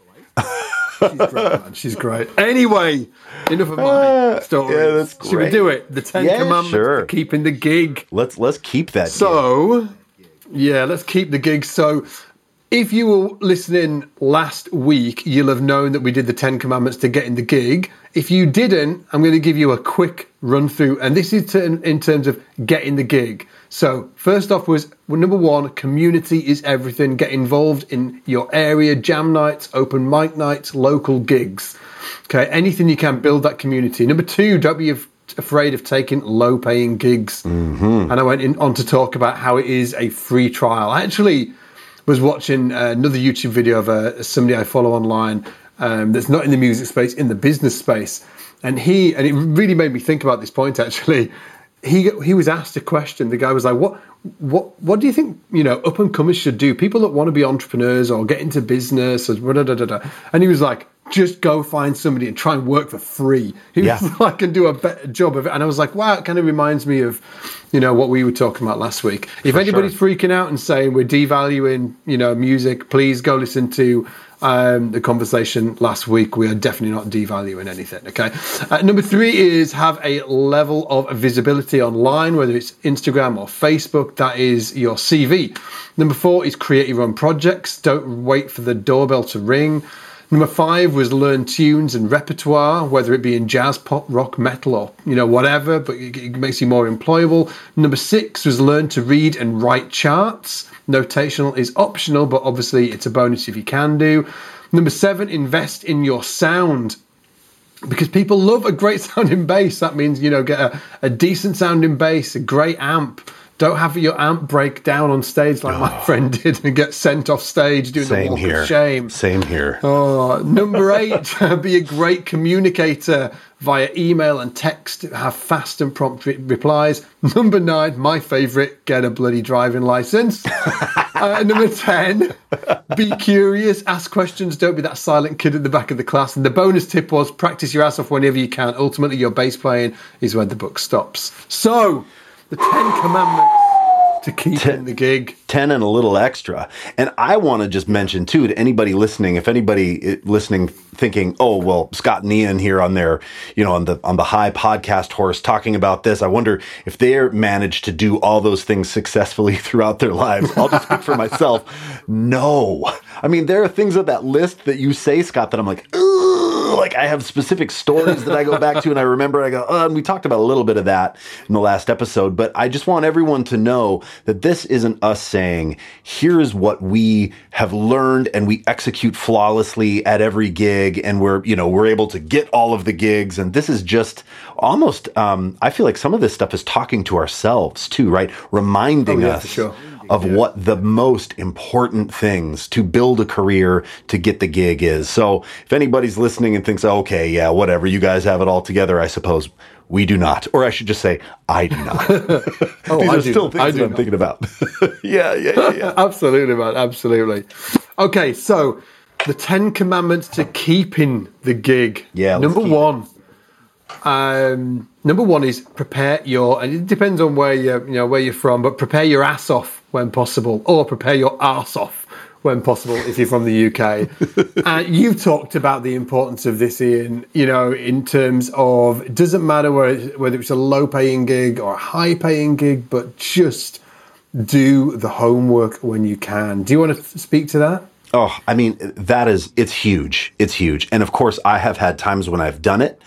Speaker 1: She's great, man. She's great. Anyway, enough of my story.
Speaker 2: yeah, that's
Speaker 1: Should we
Speaker 2: great.
Speaker 1: do it? The Ten
Speaker 2: Yeah,
Speaker 1: Commandments
Speaker 2: sure.
Speaker 1: for keeping the gig.
Speaker 2: Let's let's keep that. gig.
Speaker 1: So, yeah, let's keep the gig. So, if you were listening last week, you'll have known that we did the Ten Commandments to get in the gig. If you didn't, I'm going to give you a quick run through, and this is in terms of getting the gig. So, first off, was well, number one, community is everything. Get involved in your area, jam nights, open mic nights, local gigs. Okay, anything you can build that community. Number two, don't be af- afraid of taking low paying gigs. Mm-hmm. And I went in, on to talk about how it is a free trial. Actually was watching uh, another YouTube video of uh, somebody I follow online um, that's not in the music space, in the business space. And he, and it really made me think about this point actually. He, he was asked a question. The guy was like, "What what what do you think you know up and comers should do? People that want to be entrepreneurs or get into business or da da da da." And he was like, "Just go find somebody and try and work for free." He
Speaker 2: Yeah. (laughs)
Speaker 1: like, "And do a better job of it." And I was like, "Wow!" It kind of reminds me of you know what we were talking about last week. If anybody's freaking out and saying we're devaluing you know music, please go listen to um, the conversation last week. We are definitely not devaluing anything. Okay. Uh, number three is have a level of visibility online, whether it's Instagram or Facebook. That is your CV. Number four is create your own projects. Don't wait for the doorbell to ring. Number five was learn tunes and repertoire, whether it be in jazz, pop, rock, metal, or you know whatever, but it, makes you more employable. Number six was learn to read and write charts. Notational is optional, but obviously it's a bonus if you can do. Number seven, invest in your sound because people love a great (laughs) sounding bass. That means, you know, get a, a decent sounding bass, a great amp. Don't have your amp break down on stage like oh. my friend did and get sent off stage doing Same the walk here. of shame.
Speaker 2: Same here.
Speaker 1: Oh, number (laughs) eight, (laughs) be a great communicator via email and text. Have fast and prompt re- replies. Number nine, my favourite, get a bloody driving license. (laughs) uh, number ten, be curious, ask questions. Don't be that silent kid at the back of the class. And the bonus tip was practice your ass off whenever you can. Ultimately, your bass playing is where the book stops. So the Ten Commandments to keep ten, in the gig.
Speaker 2: 10 and a little extra. And I want to just mention, too, to anybody listening, if anybody eh, listening thinking, oh, well, Scott and Ian here on their, you know, on the, on the high podcast horse talking about this, I wonder if they're managed to do all those things successfully (laughs) throughout their lives. I'll just speak for myself. No. I mean, there are things on that list that you say, Scott, that I'm like, (laughs) like I have specific stories that I go back to and I remember I go, oh, and we talked about a little bit of that in the last episode, but I just want everyone to know that this isn't us saying, here's what we have learned and we execute flawlessly at every gig and we're, you know, we're able to get all of the gigs. And this is just almost, um, I feel like some of this stuff is talking to ourselves too, right? Reminding oh, yeah, us sure of yeah. what the most important things to build a career to get the gig is. So if anybody's listening and thinks, okay, yeah, whatever, you guys have it all together, I suppose we do not. Or I should just say, I do not. (laughs) oh, (laughs) These I are do. still things I that I'm not. thinking about. (laughs) yeah, yeah, yeah, yeah.
Speaker 1: absolutely, man. Absolutely. Okay, so the Ten Commandments to keeping the gig.
Speaker 2: Yeah.
Speaker 1: Number one. Um, number one is prepare your, and it depends on where you you know where you're from, but prepare your ass off when possible, or prepare your ass off when possible if you're from the UK. and (laughs) uh, you talked about the importance of this, Ian, you know, in terms of it doesn't matter whether, whether it's a low paying gig or a high paying gig, but just do the homework when you can. Do you want to speak to that?
Speaker 2: Oh, I mean, that is, it's huge. It's huge. And of course, I have had times when I've done it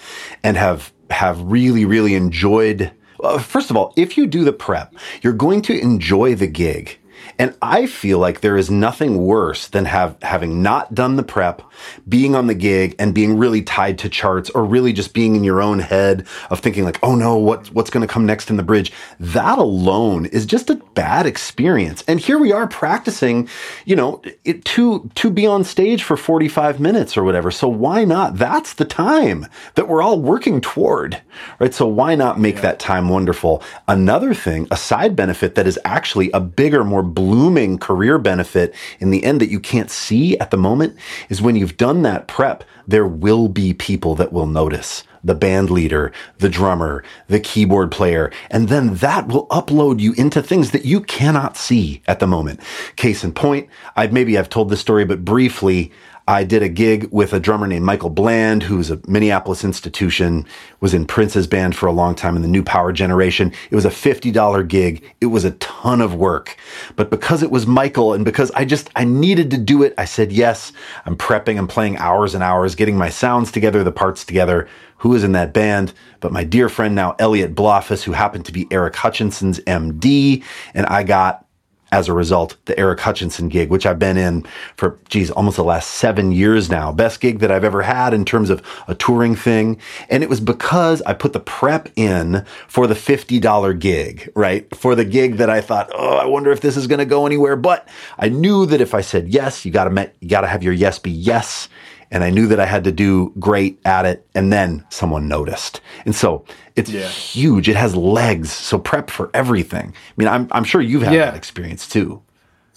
Speaker 2: and have, have really, really enjoyed. Uh, first of all, if you do the prep, you're going to enjoy the gig. And I feel like there is nothing worse than have having not done the prep, being on the gig and being really tied to charts or really just being in your own head of thinking like, oh no, what, what's going to come next in the bridge? That alone is just a bad experience. And here we are practicing, you know, it, to, to be on stage for 45 minutes or whatever. So why not? That's the time that we're all working toward, right? So why not make yeah. that time wonderful? Another thing, a side benefit that is actually a bigger, more blooming career benefit in the end that you can't see at the moment is when you've done that prep, there will be people that will notice the band leader, the drummer, the keyboard player, and then that will upload you into things that you cannot see at the moment. Case in point, I maybe I've told this story, but briefly, I did a gig with a drummer named Michael Bland, who's a Minneapolis institution, was in Prince's band for a long time in the New Power Generation. It was a $50 gig. It was a ton of work. But because it was Michael and because I just, I needed to do it, I said yes. I'm prepping, I'm playing hours and hours, getting my sounds together, the parts together. Who is in that band? But my dear friend now, Elliot Blofis, who happened to be Eric Hutchinson's MD. And I got as a result, the Eric Hutchinson gig, which I've been in for, geez, almost the last seven years now. Best gig that I've ever had in terms of a touring thing. And it was because I put the prep in for the $50 gig, right? For the gig that I thought, oh, I wonder if this is going to go anywhere. But I knew that if I said yes, you gotta, you gotta have your yes be yes and I knew that I had to do great at it. And then someone noticed. And so it's yeah. huge. It has legs. So prep for everything. I mean, I'm, I'm sure you've had yeah. that experience too.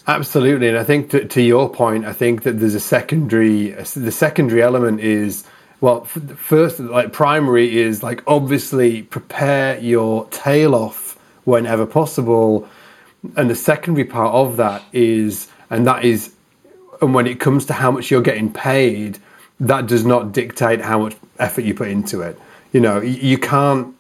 Speaker 1: Absolutely. And I think to, to your point, I think that there's a secondary, the secondary element is, well, first, like primary is like obviously prepare your tail off whenever possible. And the secondary part of that is, and that is and when it comes to how much you're getting paid, that does not dictate how much effort you put into it. You know, you can't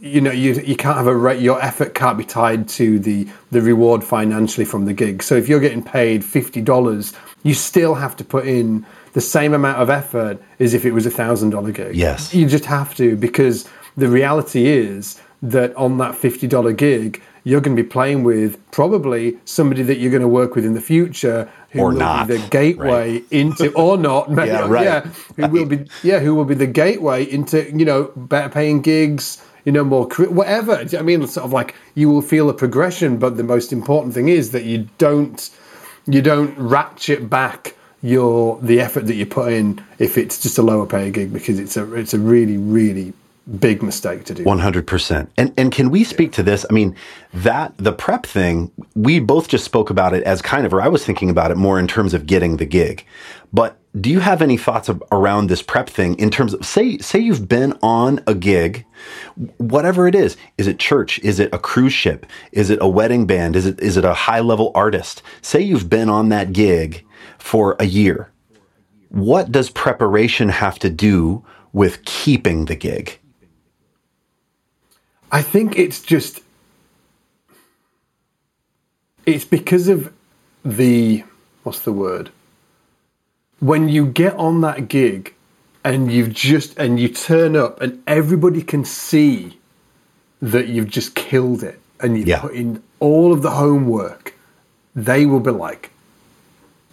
Speaker 1: you know you you can't have a rate your effort can't be tied to the the reward financially from the gig. So if you're getting paid $50 you still have to put in the same amount of effort as if it was a thousand dollar gig.
Speaker 2: Yes.
Speaker 1: You just have to because the reality is that on that $50 gig you're going to be playing with probably somebody that you're going to work with in the future who
Speaker 2: Or
Speaker 1: will
Speaker 2: not,
Speaker 1: be the gateway
Speaker 2: right.
Speaker 1: into or not (laughs) maybe,
Speaker 2: Yeah, right.
Speaker 1: yeah who will be yeah who will be the gateway into you know better paying gigs you know more whatever i mean sort of like you will feel a progression but the most important thing is that you don't you don't ratchet back your the effort that you put in if it's just a lower pay gig because it's a it's a really really big mistake to do.
Speaker 2: One hundred percent. And and can we speak to this? I mean, that the prep thing, we both just spoke about it as kind of, or I was thinking about it more in terms of getting the gig. But do you have any thoughts of, around this prep thing in terms of say say you've been on a gig, whatever it is? Is it church? Is it a cruise ship? Is it a wedding band? Is it is it a high level artist? Say you've been on that gig for a year. What does preparation have to do with keeping the gig?
Speaker 1: I think it's just it's because of the what's the word when you get on that gig and you've just and you turn up and everybody can see that you've just killed it and you've
Speaker 2: Yeah.
Speaker 1: put in all of the homework they will be like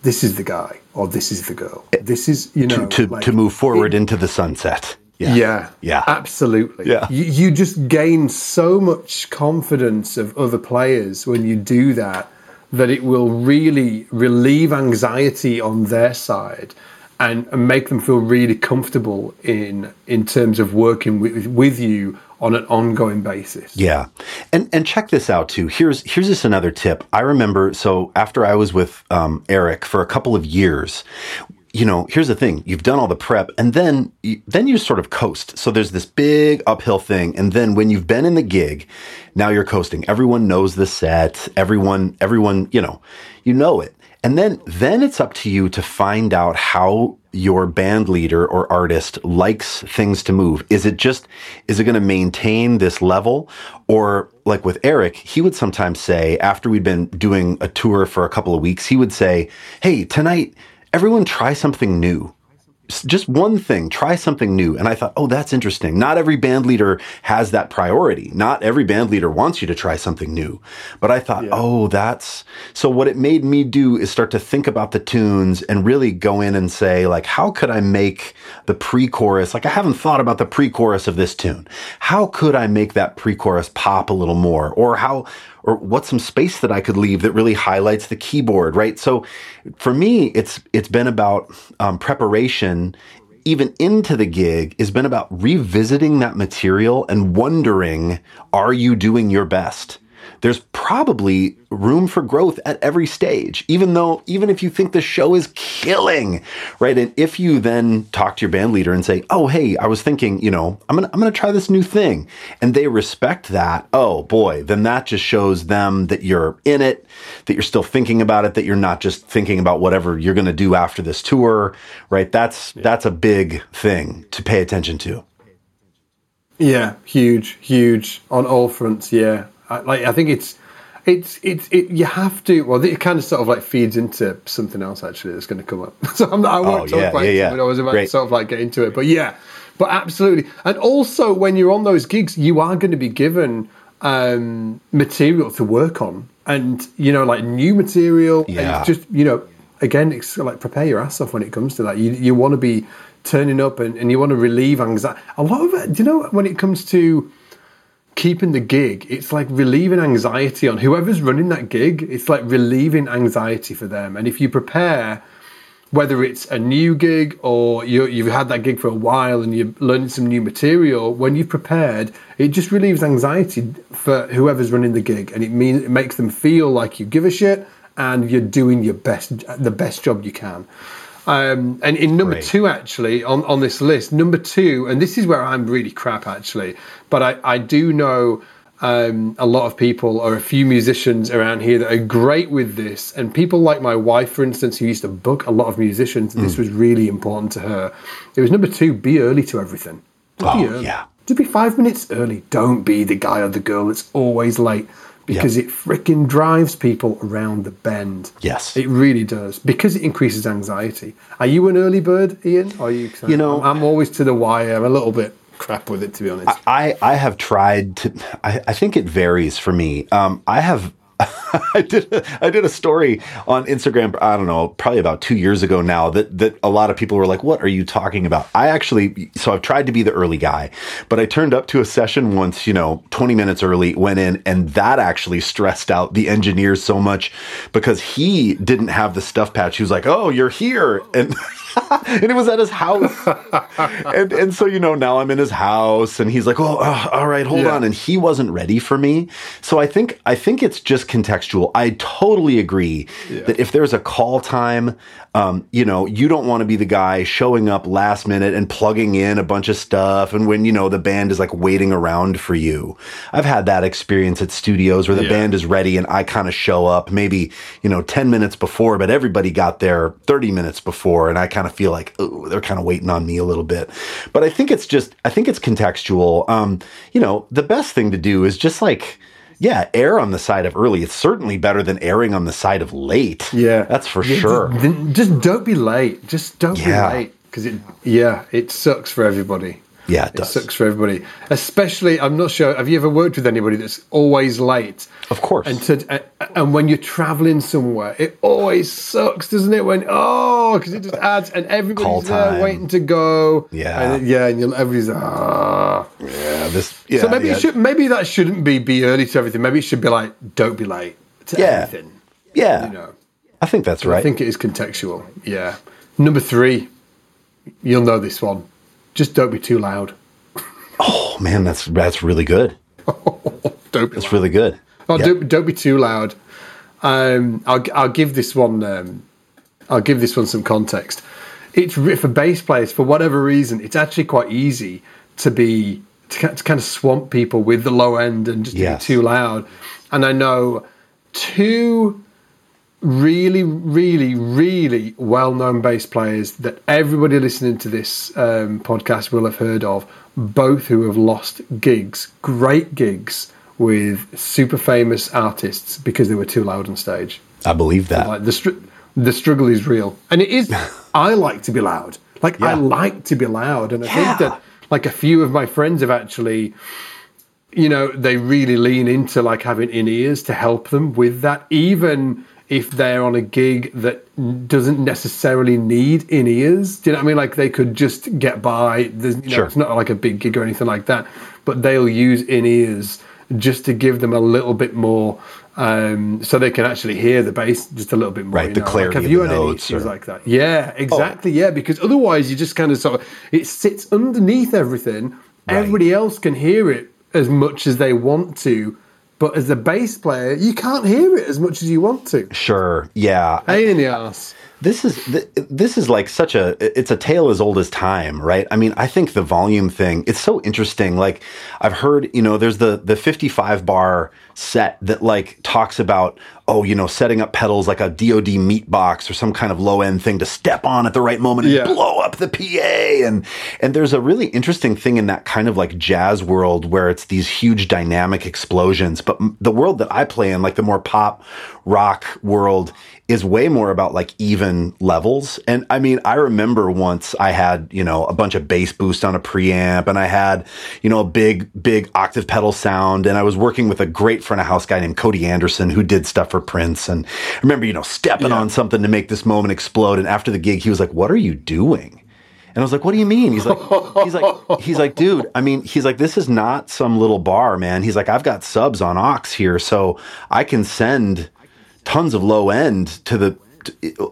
Speaker 1: this is the guy or this is the girl eh, this is you know
Speaker 2: to,
Speaker 1: like,
Speaker 2: to move forward into the sunset. Yeah.
Speaker 1: yeah.
Speaker 2: Yeah.
Speaker 1: Absolutely.
Speaker 2: Yeah.
Speaker 1: You, you just gain so much confidence of other players when you do that that it will really relieve anxiety on their side and, and make them feel really comfortable in in terms of working with, with you on an ongoing basis.
Speaker 2: Yeah. And and check this out too. Here's here's just another tip. I remember so after I was with um, Eric for a couple of years, you know, here's the thing. You've done all the prep and then you, then you sort of coast. So there's this big uphill thing and then when you've been in the gig, now you're coasting. Everyone knows the set. Everyone everyone, you know, you know it. And then then it's up to you to find out how your band leader or artist likes things to move. Is it just is it going to maintain this level or like with Eric, he would sometimes say after we'd been doing a tour for a couple of weeks, he would say, "Hey, tonight everyone try something new." Just one thing, try something new. And I thought, oh, that's interesting. Not every band leader has that priority. Not every band leader wants you to try something new. But I thought, oh, that's so what it made me do is start to think about the tunes and really go in and say, like, how could I make the pre chorus? Like, I haven't thought about the pre chorus of this tune. How could I make that pre chorus pop a little more? Or how, or what's some space that I could leave that really highlights the keyboard, right? So for me, it's, it's been about um, preparation even into the gig has been about revisiting that material and wondering, are you doing your best? There's probably room for growth at every stage, even though, even if you think the show is killing, right? And if you then talk to your band leader and say, Oh, hey, I was thinking, you know, I'm to, I'm to try this new thing. And they respect that. Oh boy, then that just shows them that you're in it, that you're still thinking about it, that you're not just thinking about whatever you're going to do after this tour, right? That's, that's a big thing to pay attention to.
Speaker 1: Yeah, huge, huge on all fronts. Yeah, I, like I think it's it's it's it, you have to. Well, it kind of sort of like feeds into something else actually that's going to come up. (laughs) so I'm not, I won't
Speaker 2: Oh,
Speaker 1: talk
Speaker 2: yeah,
Speaker 1: about
Speaker 2: yeah,
Speaker 1: it
Speaker 2: yeah.
Speaker 1: I was about
Speaker 2: Great.
Speaker 1: to sort of like get into it. But yeah, but absolutely. And also when you're on those gigs, you are going to be given um, material to work on, and you know like new material.
Speaker 2: Yeah.
Speaker 1: just you know again, it's like prepare your ass off when it comes to that. You you want to be turning up and, and you want to relieve anxiety. A lot of it, you know, when it comes to keeping the gig, it's like relieving anxiety on whoever's running that gig. It's like relieving anxiety for them. And if you prepare, whether it's a new gig or you, you've had that gig for a while and you're learning some new material, when you've prepared, it just relieves anxiety for whoever's running the gig, and it means it makes them feel like you give a shit and you're doing your best, the best job you can. Um, and in number
Speaker 2: Great.
Speaker 1: two, actually, on, on this list, number two, and this is where I'm really crap, actually, but I, I do know um, a lot of people or a few musicians around here that are great with this. And people like my wife, for instance, who used to book a lot of musicians,
Speaker 2: Mm.
Speaker 1: this was really important to her. It was number two, be early to everything. Just be
Speaker 2: Oh,
Speaker 1: early.
Speaker 2: yeah.
Speaker 1: Just be five minutes early. Don't be the guy or the girl that's always late because it freaking drives people around the bend.
Speaker 2: Yes.
Speaker 1: It really does because it increases anxiety. Are you an early bird, Ian? Are you?
Speaker 2: You know-
Speaker 1: I'm, I'm always to the wire I'm a little bit. crap with it, to be honest.
Speaker 2: I, I have tried to, I, I think it varies for me. Um, I have (laughs) I did a, I did a story on Instagram. I don't know, probably about two years ago now. That that a lot of people were like, "What are you talking about?" I actually, so I've tried to be the early guy, but I turned up to a session once, you know, twenty minutes early, went in, and that actually stressed out the engineers so much because he didn't have the stuff patch. He was like, "Oh, you're here," and. (laughs) (laughs) and it was at his house. (laughs) and and so you know now I'm in his house and he's like, "Oh, uh, all right, hold yeah. on." And he wasn't ready for me. So I think I think it's just contextual. I totally agree yeah. that if there's a call time, um, you know, you don't want to be the guy showing up last minute and plugging in a bunch of stuff and when you know the band is like waiting around for you. I've had that experience at studios where the yeah. band is ready and I kind of show up maybe, you know, 10 minutes before, but everybody got there 30 minutes before and I kind of feel like, oh, they're kind of waiting on me a little bit. But I think it's just, I think it's contextual. Um, you know, the best thing to do is just like, yeah, err on the side of early. It's certainly better than erring on the side of late.
Speaker 1: Yeah,
Speaker 2: that's for yeah, sure.
Speaker 1: Just don't be late. Just don't yeah. be late because it. Yeah, it sucks for everybody.
Speaker 2: Yeah, it,
Speaker 1: it sucks for everybody. Especially, I'm not sure. Have you ever worked with anybody that's always late?
Speaker 2: Of course.
Speaker 1: And to, and when you're traveling somewhere, it always sucks, doesn't it? When oh, because it just adds, and everybody's there waiting to go.
Speaker 2: Yeah,
Speaker 1: and, yeah, and everybody's ah.
Speaker 2: Yeah, this. Yeah,
Speaker 1: so maybe
Speaker 2: yeah.
Speaker 1: should maybe that shouldn't be be early to everything. Maybe it should be like don't be late to
Speaker 2: yeah.
Speaker 1: everything.
Speaker 2: Yeah, you know. I think that's right. I
Speaker 1: think it is contextual. Yeah. Number three, you'll know this one just don't be too loud.
Speaker 2: Oh man, that's that's really good. (laughs)
Speaker 1: don't be
Speaker 2: That's loud. really good.
Speaker 1: Oh, yep. don't, don't be too loud. Um, I'll I'll give this one. Um, I'll give this one some context. It's for bass players for whatever reason. It's actually quite easy to be to, to kind of swamp people with the low end and just yes. be too loud. And I know two really, really, really well known bass players that everybody listening to this um, podcast will have heard of, both who have lost gigs, great gigs with super famous artists because they were too loud on stage.
Speaker 2: I believe that.
Speaker 1: like the, str- the struggle is real. And it is, (laughs) I like to be loud. Like, yeah. I like to be loud. And I yeah. think that, like, a few of my friends have actually you know they really lean into like having in ears to help them with that even if they're on a gig that doesn't necessarily need in ears. Do you know what I mean? Like they could just get by. There's, you know, sure. It's not like a big gig or anything like that, but they'll use in ears just to give them a little bit more, um, so they can actually hear the bass just a little bit more.
Speaker 2: Right, the
Speaker 1: know?
Speaker 2: clarity.
Speaker 1: Like, have you
Speaker 2: had
Speaker 1: any
Speaker 2: issues
Speaker 1: like that? Yeah, exactly. Oh. Yeah, because otherwise you just kind of sort of it sits underneath everything. Right. Everybody else can hear it as much as they want to but as a bass player, you can't hear it as much as you want to.
Speaker 2: Sure. Yeah.
Speaker 1: Pain in the ass.
Speaker 2: This is this is like such a it's a tale as old as time, right? I mean, I think the volume thing, it's so interesting. Like I've heard, you know, there's the the 55 bar set that like talks about oh, you know, setting up pedals like a DoD meat box or some kind of low end thing to step on at the right moment and yeah. blow up the PA. And and there's a really interesting thing in that kind of like jazz world where it's these huge dynamic explosions. But the world that I play in, like the more pop rock world, is way more about like even levels. And I mean, I remember once I had, you know, a bunch of bass boost on a preamp and I had, you know, a big, big octave pedal sound. And I was working with a great front of house guy named Cody Anderson who did stuff for Prince. And I remember, you know, stepping yeah. on something to make this moment explode. And after the gig, he was like, What are you doing? And I was like, "What do you mean?" He's like, "He's like, (laughs) he's like, dude. I mean, he's like, this is not some little bar, man. He's like, I've got subs on aux here, so I can send tons of low end to the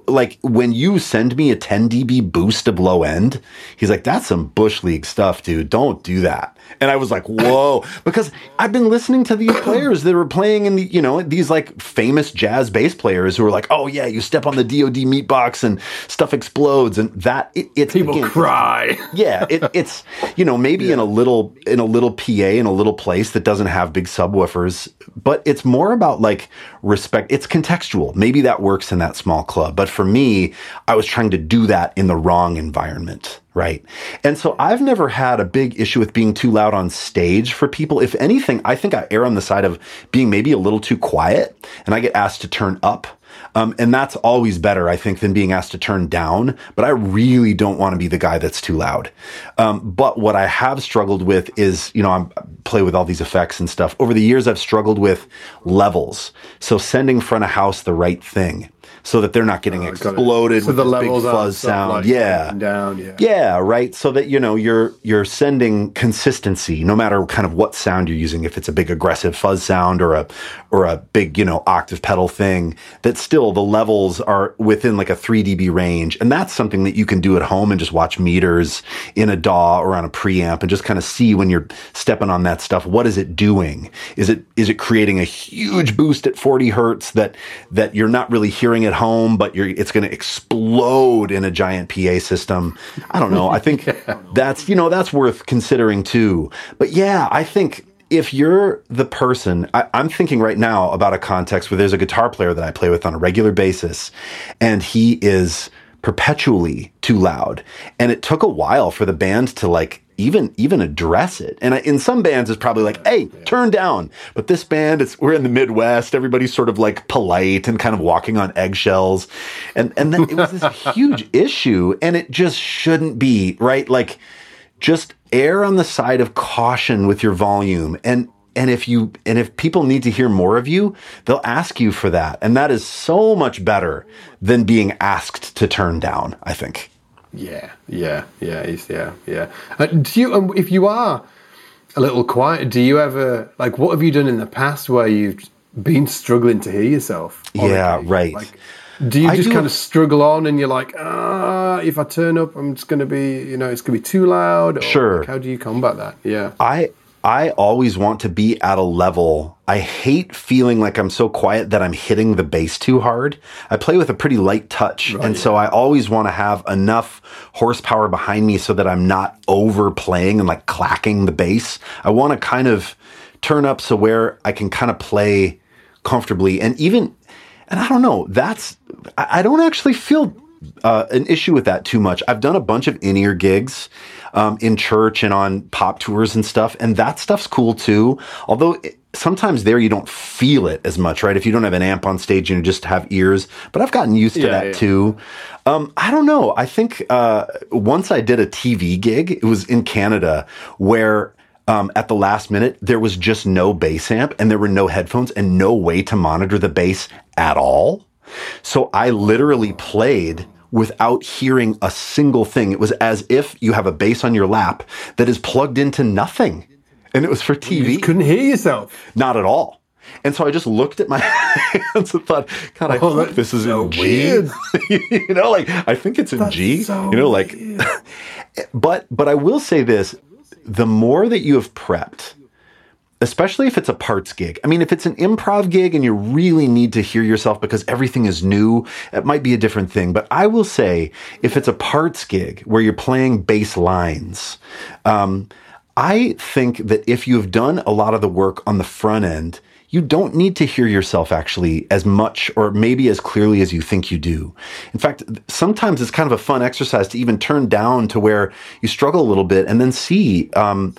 Speaker 2: like when you send me a 10 dB boost of low end, he's like, that's some bush league stuff, dude. Don't do that. And I was like, whoa, because I've been listening to these players that were playing in the, you know, these like famous jazz bass players who were like, oh yeah, you step on the DoD meat box and stuff explodes, and that it, it's
Speaker 1: people again, cry.
Speaker 2: yeah, it, it's you know maybe yeah. in a little in a little PA in a little place that doesn't have big subwoofers, but it's more about like respect. It's contextual. Maybe that works in that small club, but for me, I was trying to do that in the wrong environment right? And so I've never had a big issue with being too loud on stage for people. If anything, I think I err on the side of being maybe a little too quiet and I get asked to turn up. Um, and that's always better, I think, than being asked to turn down. But I really don't want to be the guy that's too loud. Um, but what I have struggled with is, you know, I play with all these effects and stuff. Over the years, I've struggled with levels. So sending front of house the right thing so that they're not getting oh, exploded so with the big fuzz sound. Like yeah.
Speaker 1: Down, yeah.
Speaker 2: Yeah, right. So that you know you're you're sending consistency no matter kind of what sound you're using if it's a big aggressive fuzz sound or a or a big, you know, octave pedal thing that still the levels are within like a 3 dB range. And that's something that you can do at home and just watch meters in a DAW or on a preamp and just kind of see when you're stepping on that stuff what is it doing? Is it is it creating a huge boost at 40 hertz that that you're not really hearing at home, but you're it's going to explode in a giant PA system. I don't know. I think (laughs) yeah. that's you know that's worth considering too. But yeah, I think if you're the person, I, am thinking right now about a context where there's a guitar player that I play with on a regular basis, and he is perpetually too loud, and it took a while for the band to like even even address it. And in some bands, it's probably like, "Hey, turn down." But this band, it's we're in the Midwest. Everybody's sort of like polite and kind of walking on eggshells, and and then it was this (laughs) huge issue, and it just shouldn't be right. Like, just err on the side of caution with your volume and and if you and if people need to hear more of you they'll ask you for that and that is so much better than being asked to turn down i think
Speaker 1: yeah, yeah, yeah, yeah, yeah. Uh, do you, um, if you are a little quiet, do you ever like what have you done in the past where you've been struggling to hear yourself?
Speaker 2: Yeah, right.
Speaker 1: Like, do you just kind of struggle on and you're like, ah, if I turn up, I'm just going to be, you know, it's going to be too loud? Or
Speaker 2: sure.
Speaker 1: Like, how do you combat that? Yeah.
Speaker 2: I I always want to be at a level. I hate feeling like I'm so quiet that I'm hitting the bass too hard. I play with a pretty light touch. Right, and so I always want to have enough horsepower behind me so that I'm not overplaying and like clacking the bass. I want to kind of turn up so where I can kind of play comfortably. And even, and I don't know, that's, I don't actually feel uh, an issue with that too much. I've done a bunch of in ear gigs um, in church and on pop tours and stuff, and that stuff's cool too. Although it, sometimes there you don't feel it as much, right? If you don't have an amp on stage and you just have ears. But I've gotten used to yeah, that yeah. too. Um, I don't know. I think uh, once I did a TV gig, it was in Canada where um, at the last minute, there was just no bass amp and there were no headphones and no way to monitor the bass at all. So I literally played without hearing a single thing. It was as if you have a bass on your lap that is plugged into nothing. And it was for TV.
Speaker 1: You couldn't hear yourself.
Speaker 2: Not at all. And so I just looked at my (laughs) hands and thought, God, I oh, hope this is so in G. (laughs) you know, like I think it's in that's G. So you know, like (laughs) but but I will say this, the more that you have prepped, especially if it's a parts gig. I mean, if it's an improv gig and you really need to hear yourself because everything is new, it might be a different thing. But I will say, if it's a parts gig where you're playing bass lines, um, I think that if you've done a lot of the work on the front end, you don't need to hear yourself actually as much or maybe as clearly as you think you do. In fact, sometimes it's kind of a fun exercise to even turn down to where you struggle a little bit and then see. Um,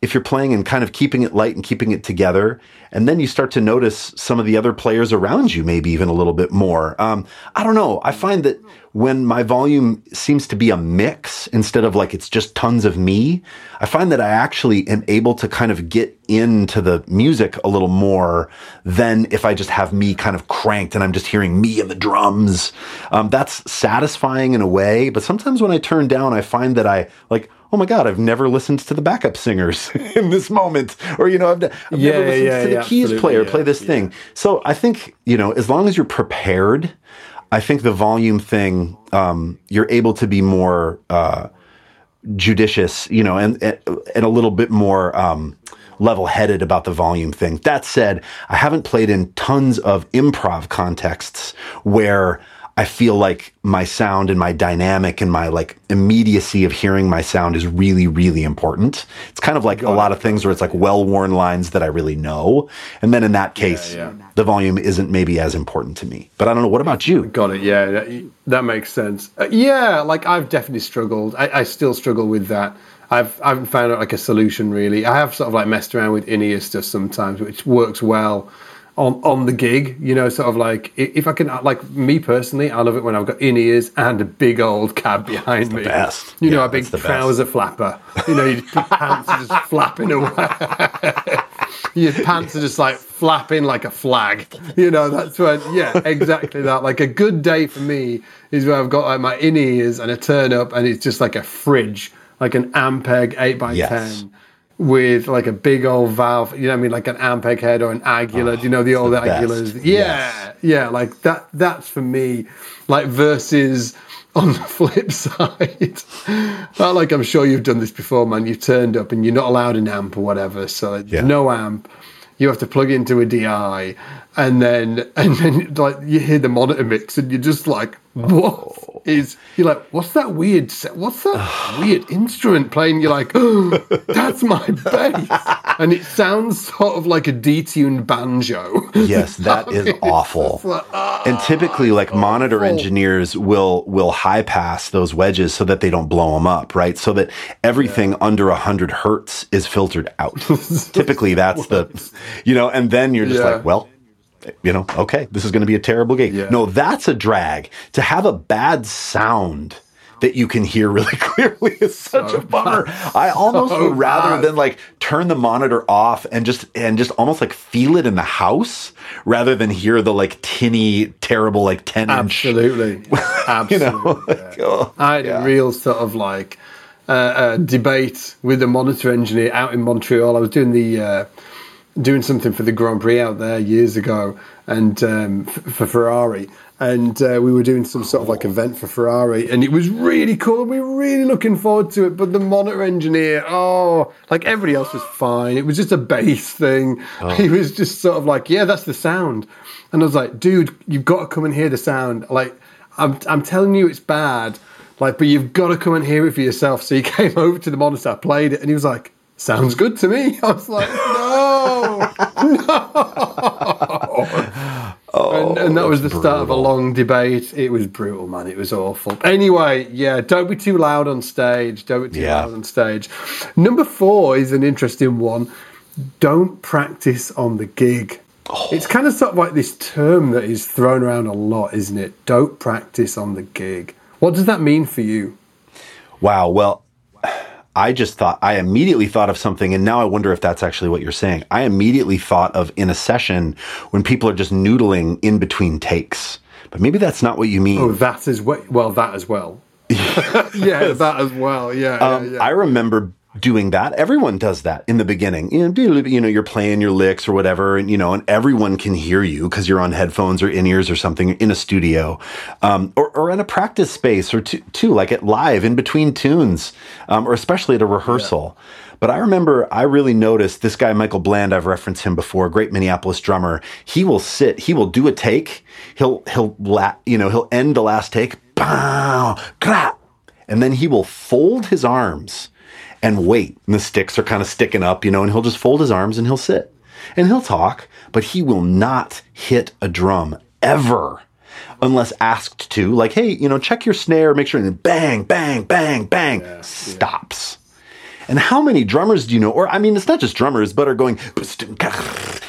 Speaker 2: if you're playing and kind of keeping it light and keeping it together, and then you start to notice some of the other players around you, maybe even a little bit more. Um, I don't know. I find that when my volume seems to be a mix instead of like it's just tons of me, I find that I actually am able to kind of get into the music a little more than if I just have me kind of cranked and I'm just hearing me and the drums. Um, that's satisfying in a way, but sometimes when I turn down, I find that I like oh my god, I've never listened to the backup singers (laughs) in this moment, or you know, I've, I've yeah, never listened yeah, to the yeah, keys player play this thing. So I think you know, as long as you're prepared, I think the volume thing, um, you're able to be more uh, judicious, you know, and and a little bit more. Um, level-headed about the volume thing. That said, I haven't played in tons of improv contexts where I feel like my sound and my dynamic and my like immediacy of hearing my sound is really, really important. It's kind of like Got a lot of things where it's like well worn lines that I really know. And then in that case, yeah, yeah. the volume isn't maybe as important to me. But I don't know. What about you?
Speaker 1: Got it. Yeah, that, that makes sense. Uh, yeah, like I've definitely struggled. I, I still struggle with that. I've I haven't found out like a solution really. I have sort of like messed around with in ear stuff sometimes, which works well on on the gig. You know, sort of like if I can, like me personally, I love it when I've got in ears and a big old cab behind me.
Speaker 2: best.
Speaker 1: You know, a big
Speaker 2: the best.
Speaker 1: trouser flapper. You know, your (laughs) pants are just flapping away. (laughs) your pants are just like flapping like a flag. You know, that's when, yeah, exactly that. Like a good day for me is where I've got like my in ears and a turn up and it's just like a fridge, like an Ampeg 8x10
Speaker 2: Yes.
Speaker 1: With like a big old valve, you know what I mean, like an Ampeg head or an Aguilar. Do you know the oh, old
Speaker 2: the best.
Speaker 1: Yeah,
Speaker 2: Yes.
Speaker 1: yeah, like that. That's for me. Like versus on the (laughs) flip side, well, like I'm sure you've done this before, man. You've turned up and you're not allowed an amp or whatever, so
Speaker 2: Yeah.
Speaker 1: no amp. You have to plug into a DI, and then (laughs) and then like you hear the monitor mix, and you're just like, oh. what is? You're like, what's that weird? What's that (sighs) weird instrument playing? You're like, oh, that's my bass, and it sounds sort of like a detuned banjo.
Speaker 2: Yes, (laughs) that is awful. Ah, and typically, like monitor engineers will will high pass those wedges so that they don't blow them up, right? So that everything under hundred hertz is filtered out. (laughs) typically, that's the, you know, and then you're just
Speaker 1: Yeah.
Speaker 2: like, well, you know, okay, this is going to be a terrible gig.
Speaker 1: Yeah.
Speaker 2: No, that's a drag. To have a bad sound that you can hear really (laughs) clearly is such a bummer. (laughs) I almost
Speaker 1: So
Speaker 2: would rather
Speaker 1: bad.
Speaker 2: than like turn the monitor off and just and just almost like feel it in the house rather than hear the like tinny, terrible like ten inch.
Speaker 1: Absolutely, (laughs)
Speaker 2: You
Speaker 1: absolutely.
Speaker 2: know, like, oh,
Speaker 1: I had
Speaker 2: yeah.
Speaker 1: a real sort of like uh, uh, debate with the monitor engineer out in Montreal. I was doing the uh, doing something for the Grand Prix out there years ago, and um, f- for Ferrari, and uh, we were doing some sort of like event for Ferrari, and it was really cool, and we were really looking forward to it. But the monitor engineer, oh, like everybody else was fine. It was just a bass thing. He was just sort of like, yeah, that's the sound, and I was like, dude, you've got to come and hear the sound. Like, I'm I'm telling you, it's bad. Like, but you've got to come and hear it for yourself. So he (laughs) came over to the monitor, played it, and he was like, "Sounds good to me." (laughs) I was like, "No, (laughs) no." and, and that was the start of a long debate. It was brutal, man. It was awful. Anyway, yeah, don't be too loud on stage. Don't be too
Speaker 2: Yeah.
Speaker 1: loud on stage. Number four is an interesting one. Don't practice on the gig. Oh. It's kind of sort of like this term that is thrown around a lot, isn't it? Don't practice on the gig. What does that mean for you?
Speaker 2: Wow. Well, I just thought, I immediately thought of something, and now I wonder if that's actually what you're saying. I immediately thought of in a session when people are just noodling in between takes. But maybe that's not what you mean.
Speaker 1: Oh, that as well. Well, that as well. (laughs) yeah, (laughs) that as well. Yeah,
Speaker 2: Um,
Speaker 1: yeah, yeah.
Speaker 2: I remember doing that. Everyone does that in the beginning. You know, you know, you're playing your licks or whatever, and you know, and everyone can hear you because you're on headphones or in ears or something in a studio, um, or, or in a practice space or two, too, like at live in between tunes, um, or especially at a rehearsal. But I remember I really noticed this guy, Michael Bland, I've referenced him before, great Minneapolis drummer. He will sit, he will do a take, he'll, he'll, la- you know, he'll end the last take, clap, and then he will fold his arms and wait. And the sticks are kind of sticking up, you know, and he'll just fold his arms and he'll sit and he'll talk, but he will not hit a drum ever unless asked to. Like, hey, you know, check your snare, make sure, and bang, bang, bang, bang, stops. And how many drummers do you know? Or I mean, it's not just drummers, but are going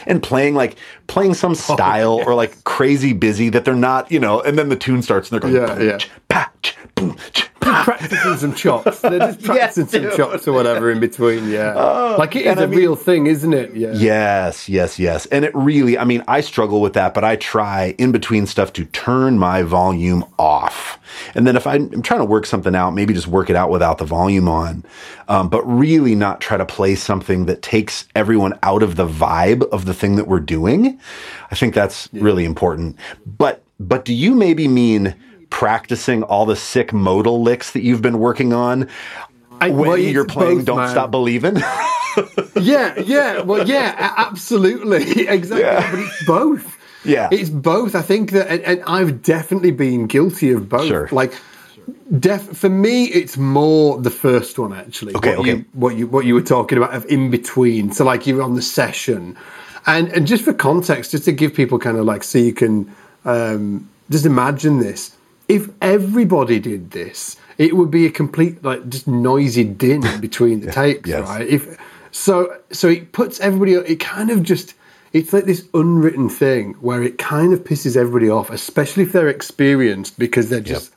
Speaker 2: and playing like playing some oh, style or like crazy busy that they're not, you know. And then the tune starts and they're going,
Speaker 1: Yeah, yeah.
Speaker 2: "Ch, pa, ch, boom, ch,
Speaker 1: practicing some chops. They're just (laughs) practicing some
Speaker 2: dude.
Speaker 1: chops or whatever in between. Yeah, (laughs) like it is
Speaker 2: and I
Speaker 1: a
Speaker 2: mean-
Speaker 1: real thing, isn't it? Yeah.
Speaker 2: Yes, yes, yes. And it really, I mean, I struggle with that, but I try in between stuff to turn my volume off. And then if I'm, I'm trying to work something out, maybe just work it out without the volume on, um, but really not try to play something that takes everyone out of the vibe of the thing that we're doing. I think that's really important. But, but do you maybe mean practicing all the sick modal licks that you've been working on
Speaker 1: I-
Speaker 2: when
Speaker 1: well,
Speaker 2: you're playing
Speaker 1: both,
Speaker 2: Don't
Speaker 1: man.
Speaker 2: Stop Believing? (laughs)
Speaker 1: Yeah, yeah. Well, yeah, absolutely, (laughs) exactly.
Speaker 2: Yeah.
Speaker 1: But it's both.
Speaker 2: Yeah.
Speaker 1: it's both. I think that, and, and I've definitely been guilty of both.
Speaker 2: Sure.
Speaker 1: Like, def for me, it's more the first one actually.
Speaker 2: Okay,
Speaker 1: what You,
Speaker 2: okay.
Speaker 1: what you what you were talking about of in between. So like you're on the session, and and just for context, just to give people kind of like so you can um, just imagine this. If everybody did this, it would be a complete like just noisy din (laughs) between the takes,
Speaker 2: yes.
Speaker 1: right? If so, so it puts everybody. It kind of just it's like this unwritten thing where it kind of pisses everybody off, especially if they're experienced because they're just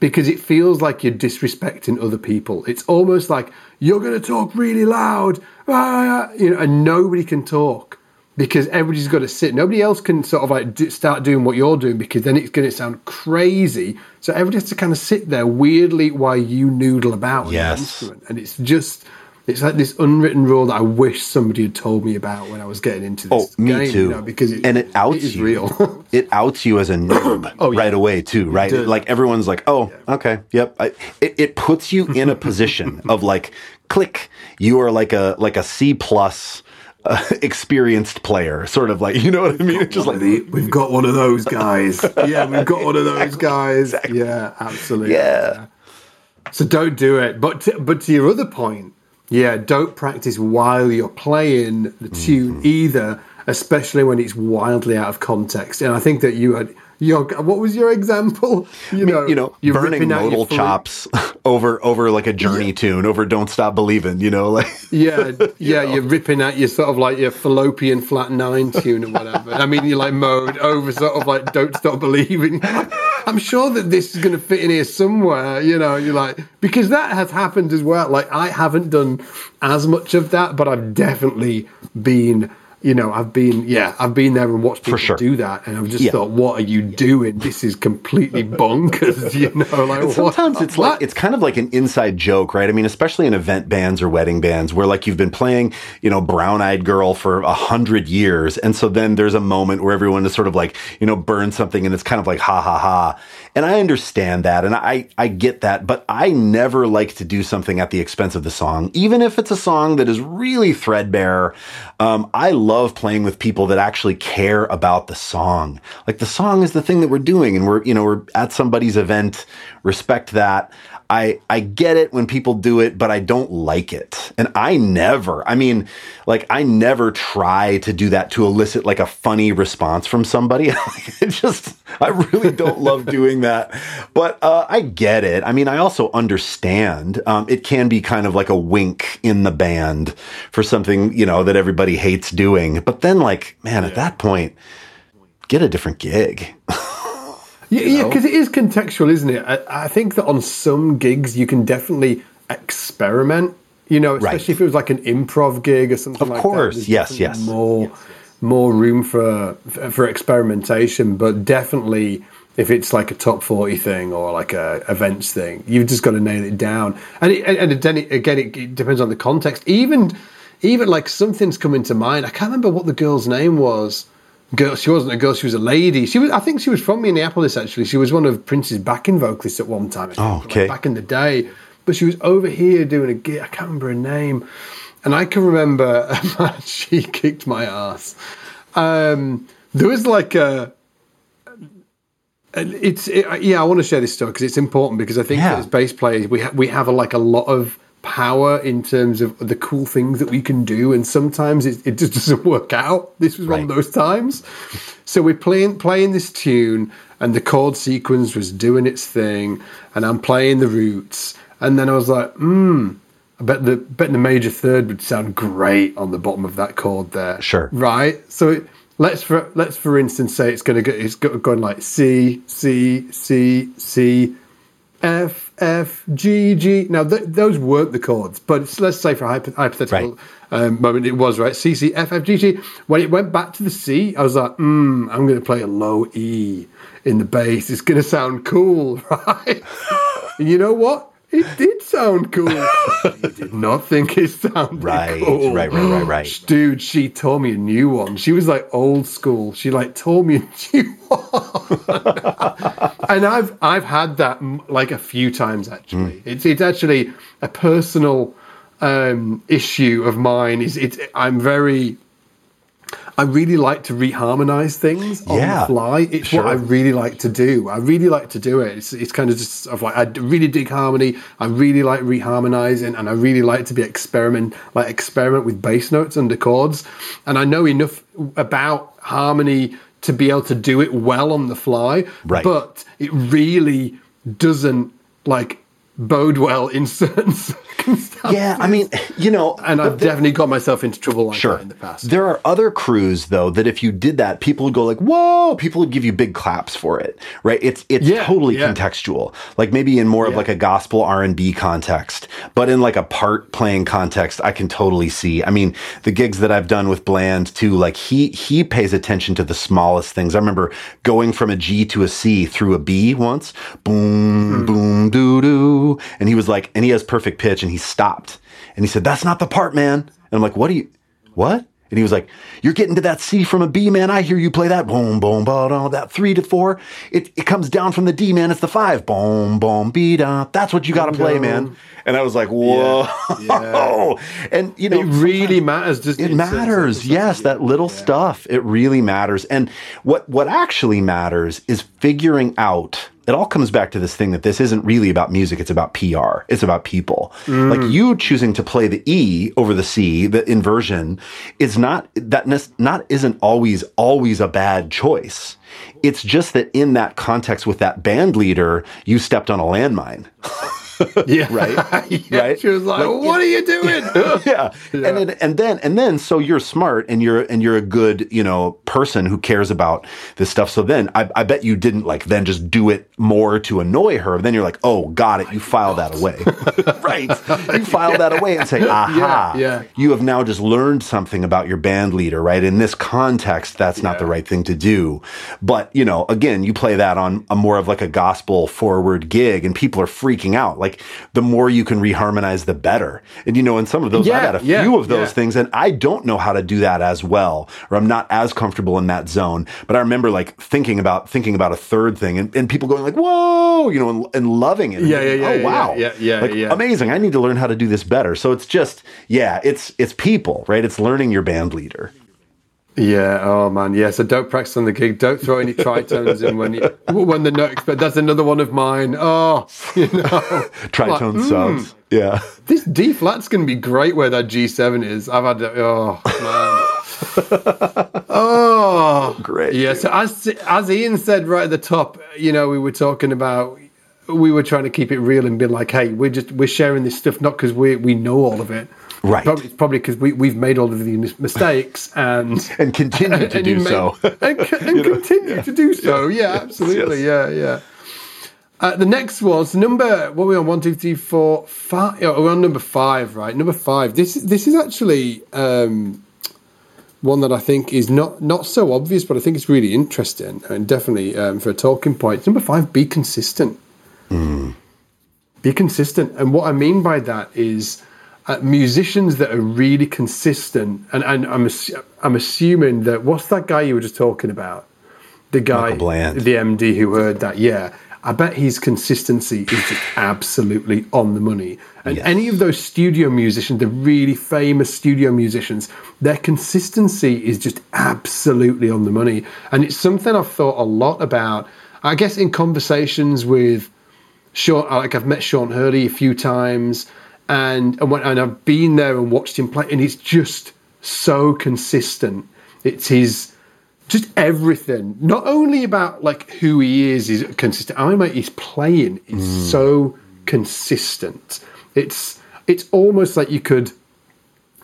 Speaker 1: because it feels like you're disrespecting other people. It's almost like you're going to talk really loud, ah, you know, and nobody can talk because everybody's got to sit. Nobody else can sort of like d- start doing what you're doing because then it's going to sound crazy. So everybody has to kind of sit there weirdly while you noodle about
Speaker 2: Yes.
Speaker 1: instrument, and it's just. It's like this unwritten rule that I wish somebody had told me about when I was getting into
Speaker 2: Oh,
Speaker 1: this
Speaker 2: me
Speaker 1: game,
Speaker 2: too.
Speaker 1: you know, because it,
Speaker 2: and it outs
Speaker 1: it is
Speaker 2: you.
Speaker 1: real. (laughs)
Speaker 2: it outs you as a noob
Speaker 1: Oh, yeah.
Speaker 2: right away too, right? Like everyone's like, "Oh, okay, yep." I, it, it puts you in a position of like, click. You are like a like a C plus uh, (laughs) experienced player, sort of like (laughs) you know what I mean? It's just like,
Speaker 1: we've got one of those guys. (laughs) Yeah, we've got one of those guys. Yeah, absolutely.
Speaker 2: yeah,
Speaker 1: So don't do it. But to, but to your other point, yeah, don't practice while you're playing the tune
Speaker 2: Mm-hmm.
Speaker 1: either, especially when it's wildly out of context. And I think that you had your what was your example? You know,
Speaker 2: you know,
Speaker 1: you're
Speaker 2: burning modal chops (laughs) over over like a journey tune, over "Don't Stop Believing." You know, (laughs) like
Speaker 1: Yeah, (laughs) yeah, you're ripping out your sort of like your fallopian flat nine tune or whatever. I mean, you're like mode over sort of like don't stop believing. I'm sure that this is going to fit in here somewhere. You know, you're like because that has happened as well. Like I haven't done as much of that, but I've definitely been. You know, I've been, yeah, I've been there and watched people
Speaker 2: sure.
Speaker 1: do that, and I've just
Speaker 2: Yeah.
Speaker 1: thought, what are you doing? This is completely (laughs) bonkers. (laughs) You know, like what?
Speaker 2: Sometimes it's like it's kind of like an inside joke, right? I mean, especially in event bands or wedding bands where like you've been playing, you know, Brown Eyed Girl for a hundred years, and so then there's a moment where everyone is sort of like, you know, burn something, and it's kind of like ha ha ha. And I understand that, and I I get that, but I never like to do something at the expense of the song, even if it's a song that is really threadbare. Um, I love playing with people that actually care about the song. Like the song is the thing that we're doing, and we're you know we're at somebody's event. Respect that. I I get it when people do it, but I don't like it. And I never, I mean, like I never try to do that to elicit like a funny response from somebody. (laughs) it just I really don't love doing that. But uh, I get it. I mean, I also understand. Um, it can be kind of like a wink in the band for something, you know, that everybody hates doing. But then like, man, at that point, get a different gig. (laughs)
Speaker 1: Yeah, because it is contextual, isn't it? I, I think that on some gigs you can definitely experiment. You know, especially
Speaker 2: Right.
Speaker 1: if it was like an improv gig or something
Speaker 2: Of
Speaker 1: like
Speaker 2: course,
Speaker 1: that. there's
Speaker 2: yes,
Speaker 1: definitely
Speaker 2: yes.
Speaker 1: More, more room for for experimentation, but definitely if it's like a top forty thing or like a events thing, you've just got to nail it down. And it, and then it, again, it, it depends on the context. Even even like something's coming to mind. I can't remember what the girl's name was girl. She wasn't a girl. She was a lady. She was. I think she was from Minneapolis. Actually, she was one of Prince's backing vocalists at one time.
Speaker 2: Oh,
Speaker 1: like,
Speaker 2: okay.
Speaker 1: back in the day, but she was over here doing a gig. I can't remember her name, and I can remember (laughs) she kicked my ass. Um, there was like a. It's it, yeah. I want to share this story because it's important because I think
Speaker 2: Yeah.
Speaker 1: as bass players we ha- we have a, like a lot of power in terms of the cool things that we can do, and sometimes it, it just (laughs) doesn't work out. This was one of those times. So we're playing playing this tune, and the chord sequence was doing its thing, and I'm playing the roots, and then I was like, hmm. I bet the bet the major third would sound great on the bottom of that chord there.
Speaker 2: Sure.
Speaker 1: Right. So it, let's for let's for instance say it's going to go it's going like C C C C F F G G. Now th- those weren't the chords, but it's, let's say for a hypo- hypothetical
Speaker 2: Right.
Speaker 1: um, moment it was right. C C F F G G. When it went back to the C, I was like, mm, I'm going to play a low E in the bass. It's going to sound cool, (laughs) right? and you know what? It did sound cool. (laughs) you did not think it sounded
Speaker 2: Right,
Speaker 1: cool.
Speaker 2: right, right, right, right. (gasps)
Speaker 1: Dude, she told me a new one. She was like old school. She like told me a new (laughs) one. and I've I've had that mm, like a few times actually.
Speaker 2: Hmm.
Speaker 1: It's it's actually a personal um, issue of mine. Is it's I'm very I really like to reharmonize things on
Speaker 2: Yeah,
Speaker 1: the fly. It's
Speaker 2: sure.
Speaker 1: what I really like to do. I really like to do it. It's, it's kind of just sort of like I really dig harmony. I really like reharmonizing, and I really like to be experiment like experiment with bass notes under chords. And I know enough about harmony to be able to do it well on the fly.
Speaker 2: Right.
Speaker 1: But it really doesn't like bode well in certain circumstances. (laughs)
Speaker 2: Yeah, I mean, you know,
Speaker 1: and I've definitely got myself into trouble like
Speaker 2: sure.
Speaker 1: that in the past.
Speaker 2: There are other crews though that if you did that, people would go like, "Whoa!" People would give you big claps for it, right? It's it's
Speaker 1: Yeah,
Speaker 2: totally
Speaker 1: yeah.
Speaker 2: contextual, like maybe in more of like a gospel R and B context, but in like a part playing context, I can totally see. I mean, the gigs that I've done with Bland too, like he he pays attention to the smallest things. I remember going from a G to a C through a B once, boom, hmm. boom, doo doo, and he was like, and he has perfect pitch, and he stopped, and he said, "That's not the part, man." And I'm like, "What do you?" what? And he was like, You're getting to that C from a B, man. I hear you play that. Boom, boom, ba da. That three to four. It, it comes down from the D, man. It's the five. Boom, boom, B da. That's what you got to play, man. And I was like, Whoa.
Speaker 1: Yeah.
Speaker 2: And, you know,
Speaker 1: it really matters. Doesn't it?
Speaker 2: it
Speaker 1: in certain
Speaker 2: matters.
Speaker 1: circumstances?
Speaker 2: Yes,
Speaker 1: Yeah.
Speaker 2: that little stuff. It really matters. And what what actually matters is figuring out. It all comes back to this thing that this isn't really about music. It's about PR. It's about people. Mm. Like you choosing to play the E over the C, the inversion, is not that not isn't always always a bad choice. It's just that in that context with that band leader, you stepped on a landmine. (laughs) (laughs)
Speaker 1: Yeah.
Speaker 2: Right? (laughs)
Speaker 1: yeah.
Speaker 2: Right?
Speaker 1: She was like,
Speaker 2: Like,
Speaker 1: "What are you doing?" (laughs)
Speaker 2: yeah. And then and then and then so you're smart and you're and you're a good, you know, person who cares about this stuff. So then I, I bet you didn't like then just do it more to annoy her. Then you're like, oh, got it. You file that away. right. You file that away and say, aha.
Speaker 1: Yeah, yeah.
Speaker 2: You have now just learned something about your band leader, right? In this context, that's not the right thing to do. But, you know, again, you play that on a more of like a gospel forward gig and people are freaking out. Like the more you can reharmonize, the better. And, you know, in some of those,
Speaker 1: I've
Speaker 2: had a
Speaker 1: yeah,
Speaker 2: few of those
Speaker 1: yeah.
Speaker 2: things and I don't know how to do that as well, or I'm not as comfortable in that zone. But I remember like thinking about, thinking about a third thing and, and people going like, whoa, you know, and, and loving it. And
Speaker 1: Yeah, yeah, yeah,
Speaker 2: Oh,
Speaker 1: yeah,
Speaker 2: wow.
Speaker 1: yeah, yeah,
Speaker 2: Like,
Speaker 1: yeah.
Speaker 2: Amazing. I need to learn how to do this better. So it's just, yeah, it's, it's people, right? It's learning your band leader.
Speaker 1: Yeah. Oh man. Yeah. So don't practice on the gig. Don't throw any tritones in when you when the note. But that's another one of mine. Oh, (laughs) you know, (laughs)
Speaker 2: Tritone
Speaker 1: Like, mm.
Speaker 2: Yeah.
Speaker 1: This D flat's going to be great where that G seven is. I've had. that- Oh man. (laughs) oh,
Speaker 2: Great.
Speaker 1: Yeah. So as as Ian said right at the top, you know, we were talking about. We were trying to keep it real and be like, "Hey, we're just we're sharing this stuff not because we we know all of it,
Speaker 2: Right.
Speaker 1: Probably, it's probably because we we've made all of these mistakes and (laughs)
Speaker 2: And continue to (laughs)
Speaker 1: and
Speaker 2: do so.
Speaker 1: and, (laughs) continue to do so. Yeah, absolutely. Yeah, yeah. Uh, the next one's number. What are we on? One, two, three, four, five. Oh, we're on number five, right? Number five. This this is actually um, one that I think is not not so obvious, but I think it's really interesting and definitely um, for a talking point. Number five. Be consistent. Be consistent, and what I mean by that is. Uh, musicians that are really consistent, and, and I'm I'm assuming that what's that guy you were just talking about? The guy, the MD who heard that, yeah. I bet his consistency is just absolutely on the money. And
Speaker 2: Yes.
Speaker 1: any of those studio musicians, the really famous studio musicians, their consistency is just absolutely on the money. And it's something I've thought a lot about. I guess in conversations with Sean, like I've met Sean Hurley a few times, and and, when, and I've been there and watched him play, and he's just so consistent. It's his just everything. Not only about like who he is is consistent. I mean, his playing is hmm. so consistent. It's it's almost like you could.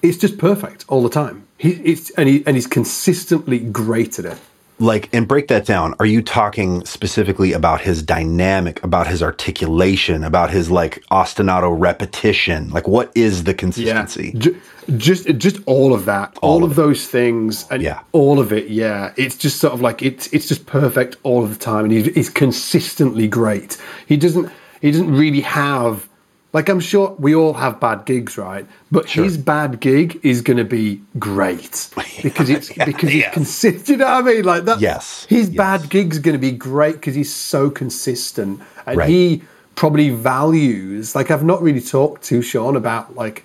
Speaker 1: It's just perfect all the time. He it's and he and he's consistently great at it.
Speaker 2: Like, and break that down. Are you talking specifically about his dynamic, about his articulation, about his like ostinato repetition? Like, what is the consistency?
Speaker 1: Ju- just just all of that, all,
Speaker 2: of
Speaker 1: of, those things, and
Speaker 2: Yeah.
Speaker 1: all of it. Yeah, it's just sort of like it's it's just perfect all of the time, and he's, he's consistently great. He doesn't he doesn't really have like I'm sure we all have bad gigs, right? But his bad gig is going to be great (laughs) because it's because he's consistent. You know what I mean? Like that.
Speaker 2: Yes.
Speaker 1: His
Speaker 2: Yes.
Speaker 1: bad gig's going to be great because he's so consistent, and
Speaker 2: Right.
Speaker 1: he probably values. Like I've not really talked to Sean about like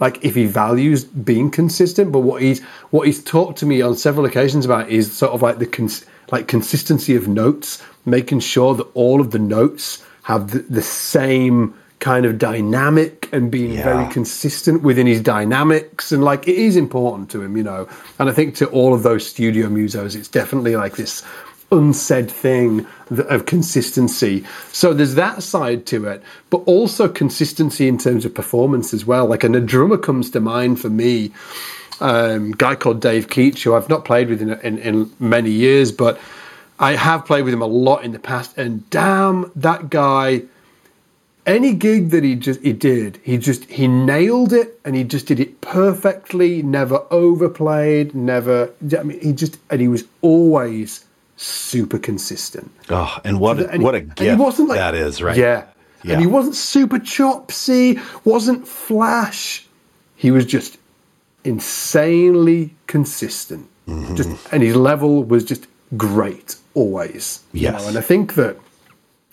Speaker 1: like if he values being consistent but what he's what he's talked to me on several occasions about is sort of like the cons- like consistency of notes making sure that all of the notes have the, the same kind of dynamic and being
Speaker 2: Yeah.
Speaker 1: very consistent within his dynamics and like it is important to him you know and i think to all of those studio musos it's definitely like this unsaid thing of consistency. So there's that side to it, but also consistency in terms of performance as well. Like, and a drummer comes to mind for me, um, guy called Dave Keach, who I've not played with in, in, in many years, but I have played with him a lot in the past. And damn, that guy any gig that he just he did, he just he nailed it and he just did it perfectly, never overplayed, never I mean he just and he was always super consistent.
Speaker 2: Oh, and what a, and what a gift he wasn't like, that is, right?
Speaker 1: Yeah. yeah. And he wasn't super chopsy, wasn't flash. He was just insanely consistent. Mm-hmm. Just and his level was just great always.
Speaker 2: Yes. You
Speaker 1: know? And I think that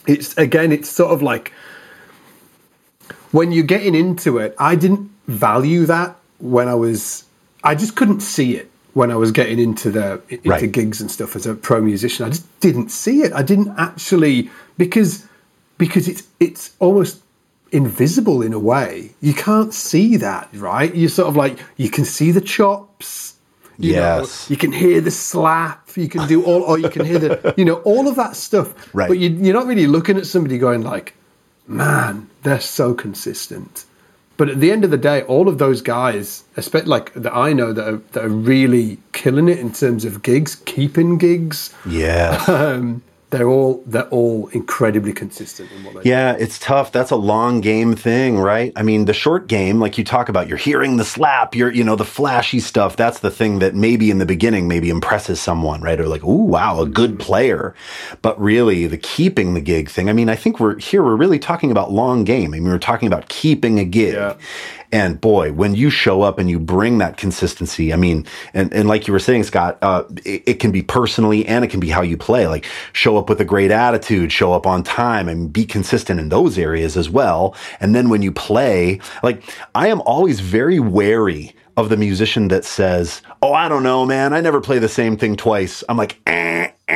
Speaker 1: it's again it's sort of like when you're getting into it, I didn't value that when I was. I just couldn't see it when I was getting into the into right. gigs and stuff as a pro musician. I just didn't see it. I didn't actually because because it's it's almost invisible in a way. You can't see that, right? You're sort of like you can see the chops. You
Speaker 2: yes.
Speaker 1: Know, you can hear the slap. You can do all, or you can hear the, you know, all of that stuff. (laughs)
Speaker 2: Right.
Speaker 1: But you, you're not really looking at somebody going like, man, they're so consistent. But at the end of the day, all of those guys, especially like that I know that are, that are really killing it in terms of gigs, keeping gigs.
Speaker 2: Yeah. (laughs)
Speaker 1: Um, they're all they're all incredibly consistent in what they
Speaker 2: yeah do. it's tough. That's a long game thing right? I mean the short game like you talk about you're hearing the slap you're you know the flashy stuff. That's the thing that maybe in the beginning maybe impresses someone right? Or like oh wow a good mm-hmm. player. But really the keeping the gig thing i mean i think we're here we're really talking about long game. I mean we're talking about keeping a gig. Yeah. And boy, when you show up and you bring that consistency, I mean, and, and like you were saying, Scott, uh, it, it, can be personally and it can be how you play. Like show up with a great attitude, show up on time and be consistent in those areas as well. And then when you play, like I am always very wary of the musician that says, Oh, I don't know, man. I never play the same thing twice. I'm like, eh (laughs)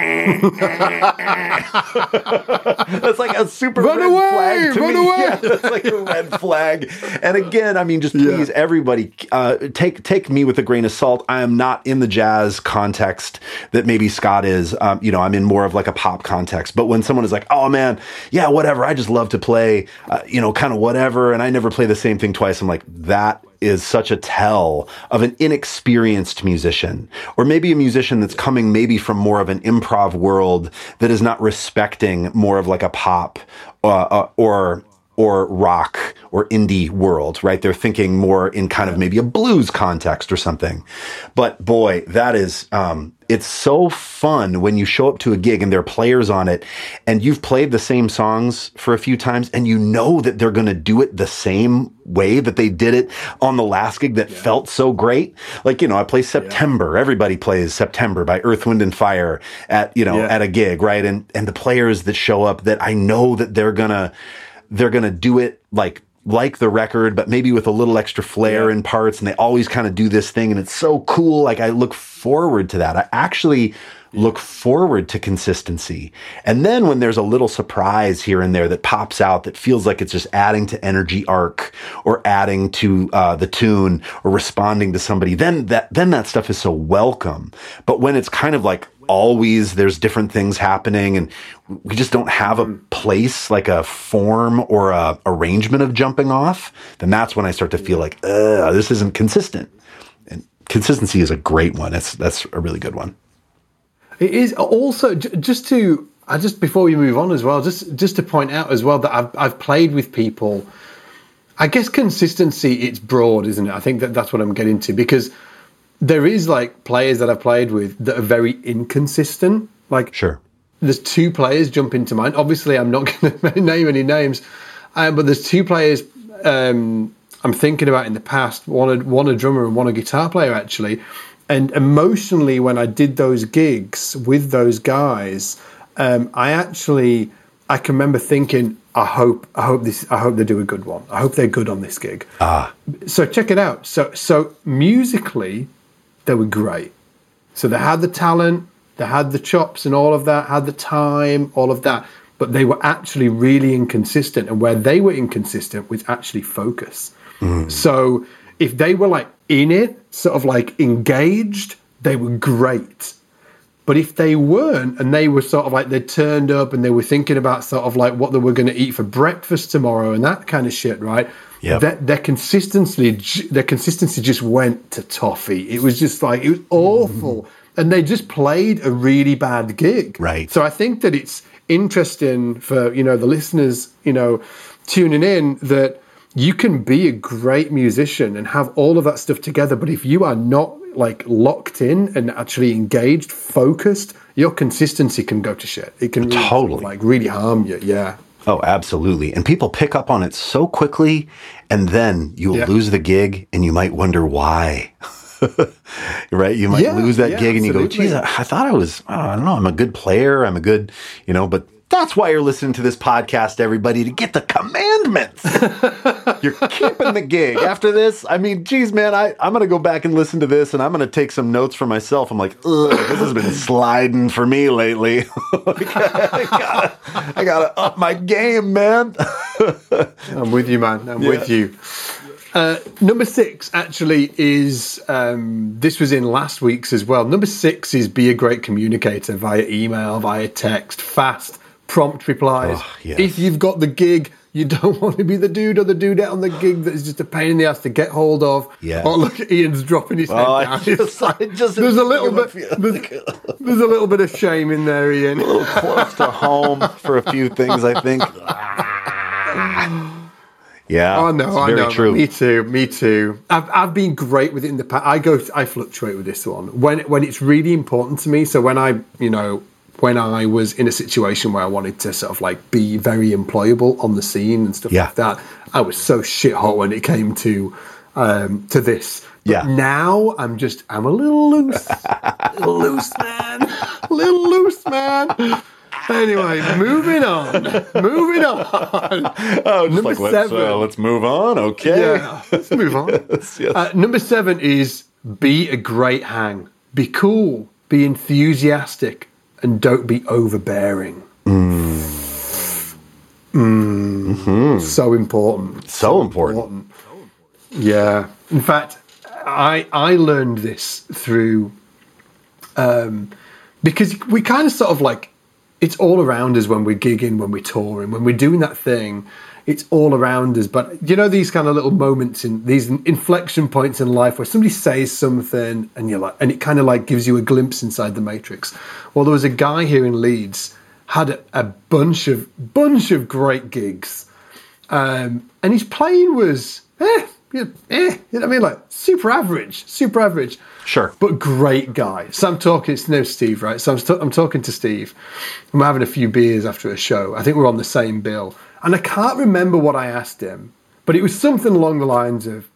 Speaker 2: that's like a super
Speaker 1: run
Speaker 2: red
Speaker 1: away,
Speaker 2: flag
Speaker 1: to run
Speaker 2: me. (laughs)
Speaker 1: Away.
Speaker 2: Yeah, that's like a red flag. And again, I mean, just please, yeah. everybody, uh, take take me with a grain of salt. I am not in the jazz context that maybe Scott is. Um, you know, I'm in more of like a pop context. But when someone is like, "Oh man, yeah, whatever," I just love to play, uh, you know, kind of whatever, and I never play the same thing twice. I'm like, that is such a tell of an inexperienced musician, or maybe a musician that's coming maybe from more of an improv world that is not respecting more of like a pop uh, uh, or or rock or indie world, right? They're thinking more in kind of maybe a blues context or something. But boy, that is, um, it's so fun when you show up to a gig and there are players on it and you've played the same songs for a few times and you know that they're going to do it the same way that they did it on the last gig that yeah. felt so great. Like, you know, I play September. Yeah. Everybody plays September by Earth, Wind and Fire at, you know, yeah. at a gig, right? And, and the players that show up that I know that they're going to, they're going to do it like like the record, but maybe with a little extra flair yeah. in parts. And they always kind of do this thing. And it's so cool. Like I look forward to that. I actually look forward to consistency. And then when there's a little surprise here and there that pops out that feels like it's just adding to energy arc or adding to uh, the tune or responding to somebody, then that, then that stuff is so welcome. But when it's kind of like always there's different things happening and we just don't have a hmm. place like a form or a arrangement of jumping off then that's when i start to feel like this isn't consistent. And consistency is a great one. That's that's a really good one.
Speaker 1: It is also just to I just before we move on as well just just to point out as well that I've I've played with people. I guess consistency it's broad isn't it? I think that that's what I'm getting to because there is like players that I've played with that are very inconsistent. Like,
Speaker 2: sure,
Speaker 1: there's two players jump into mind. Obviously, I'm not (laughs) going to name any names, um, but there's two players um, I'm thinking about in the past. One a, one a drummer and one a guitar player actually. And emotionally, when I did those gigs with those guys, um, I actually I can remember thinking, I hope I hope this I hope they do a good one. I hope they're good on this gig.
Speaker 2: Ah.
Speaker 1: So check it out. So so musically, they were great. So they had the talent, they had the chops and all of that, had the time, all of that, but they were actually really inconsistent. And where they were inconsistent was actually focus. Mm. So if they were like in it, sort of like engaged, they were great. But if they weren't, and they were sort of like they turned up and they were thinking about sort of like what they were going to eat for breakfast tomorrow and that kind of shit, right?
Speaker 2: Yep.
Speaker 1: Their, their consistency, their consistency just went to toffee. It was just like it was awful, mm-hmm. and they just played a really bad gig.
Speaker 2: Right.
Speaker 1: So I think that it's interesting for you know the listeners, you know, tuning in that you can be a great musician and have all of that stuff together, but if you are not like locked in and actually engaged, focused, your consistency can go to shit. It can really,
Speaker 2: Totally.
Speaker 1: like really harm you. Yeah.
Speaker 2: Oh, absolutely. And people pick up on it so quickly, and then you'll
Speaker 1: Yeah.
Speaker 2: lose the gig and you might wonder why. (laughs) right? You might
Speaker 1: Yeah,
Speaker 2: lose that
Speaker 1: yeah,
Speaker 2: gig and you go,
Speaker 1: absolutely.
Speaker 2: geez, I, I thought I was, oh, I don't know, I'm a good player. I'm a good, you know, but that's why you're listening to this podcast, everybody, to get the commandments. (laughs) you're keeping the gig. After this, I mean, geez, man, I, I'm going to go back and listen to this and I'm going to take some notes for myself. I'm like, ugh, this has been sliding for me lately. (laughs) I gotta, I gotta up my game, man. (laughs)
Speaker 1: I'm with you, man. I'm with you. Uh, number six actually is um, this was in last week's as well. Number six is be a great communicator via email, via text, fast, prompt replies.
Speaker 2: Oh, yes.
Speaker 1: If you've got the gig, you don't (laughs) want to be the dude or the dudette on the gig that is just a pain in the ass to get hold of.
Speaker 2: Yes.
Speaker 1: Oh, look, Ian's dropping his head
Speaker 2: Oh,
Speaker 1: down. (laughs)
Speaker 2: just-
Speaker 1: there's a little bit. There's, there's a little bit of shame in there, Ian.
Speaker 2: A little Close to home for a few things, I think. (laughs) Yeah,
Speaker 1: Oh no,
Speaker 2: it's
Speaker 1: I
Speaker 2: very
Speaker 1: know.
Speaker 2: true.
Speaker 1: Me too. Me too. I've I've been great with it in the past. I go, I fluctuate with this one when when it's really important to me. So when I, you know, when I was in a situation where I wanted to sort of like be very employable on the scene and stuff
Speaker 2: Yeah.
Speaker 1: like that, I was so shit hot when it came to um to this. But
Speaker 2: Yeah.
Speaker 1: Now I'm just I'm a little loose, (laughs) little loose man, little loose man. Anyway, moving on, moving on.
Speaker 2: Oh,
Speaker 1: Number
Speaker 2: like, let's,
Speaker 1: seven.
Speaker 2: uh, let's move on. Okay.
Speaker 1: Yeah, let's move on. (laughs)
Speaker 2: Yes, yes.
Speaker 1: Uh, number seven is be a great hang. Be cool. Be enthusiastic, and don't be overbearing. Mm. So important.
Speaker 2: so important.
Speaker 1: Yeah. In fact, I I learned this through um, because we kind of sort of like it's all around us when we're gigging, when we're touring, when we're doing that thing. It's all around us, but you know these kind of little moments in these inflection points in life where somebody says something and you're like, and it kind of like gives you a glimpse inside the matrix. Well, there was a guy here in Leeds had a, a bunch of bunch of great gigs, um, and his playing was eh, yeah, eh, you know what I mean, like super average, super average.
Speaker 2: Sure.
Speaker 1: but great guy. So I'm talking. It's no Steve, right? So I'm, I'm talking to Steve. I'm having a few beers after a show. I think we're on the same bill, and I can't remember what I asked him, but it was something along the lines of,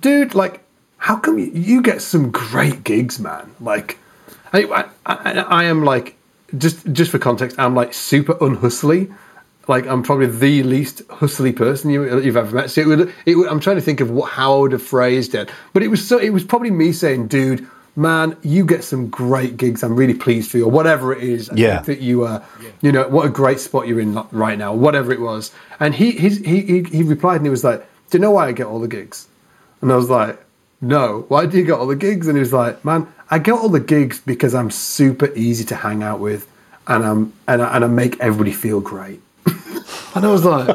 Speaker 1: "Dude, like, how come you, you get some great gigs, man? Like, I, I, I, I am like, just just for context, I'm like super unhustly." Like I'm probably the least hustly person you, you've ever met. So it would, it would, I'm trying to think of what, how I would have phrased it, but it was so. It was probably me saying, "Dude, man, you get some great gigs. I'm really pleased for you, or whatever it is. I
Speaker 2: Yeah.
Speaker 1: that you are, you know, what a great spot you're in right now, whatever it was." And he his, he, he he replied and he was like, "Do you know why I get all the gigs?" And I was like, "No, why do you get all the gigs?" And he was like, "Man, I get all the gigs because I'm super easy to hang out with, and I'm and I, and I make everybody feel great." And I was like,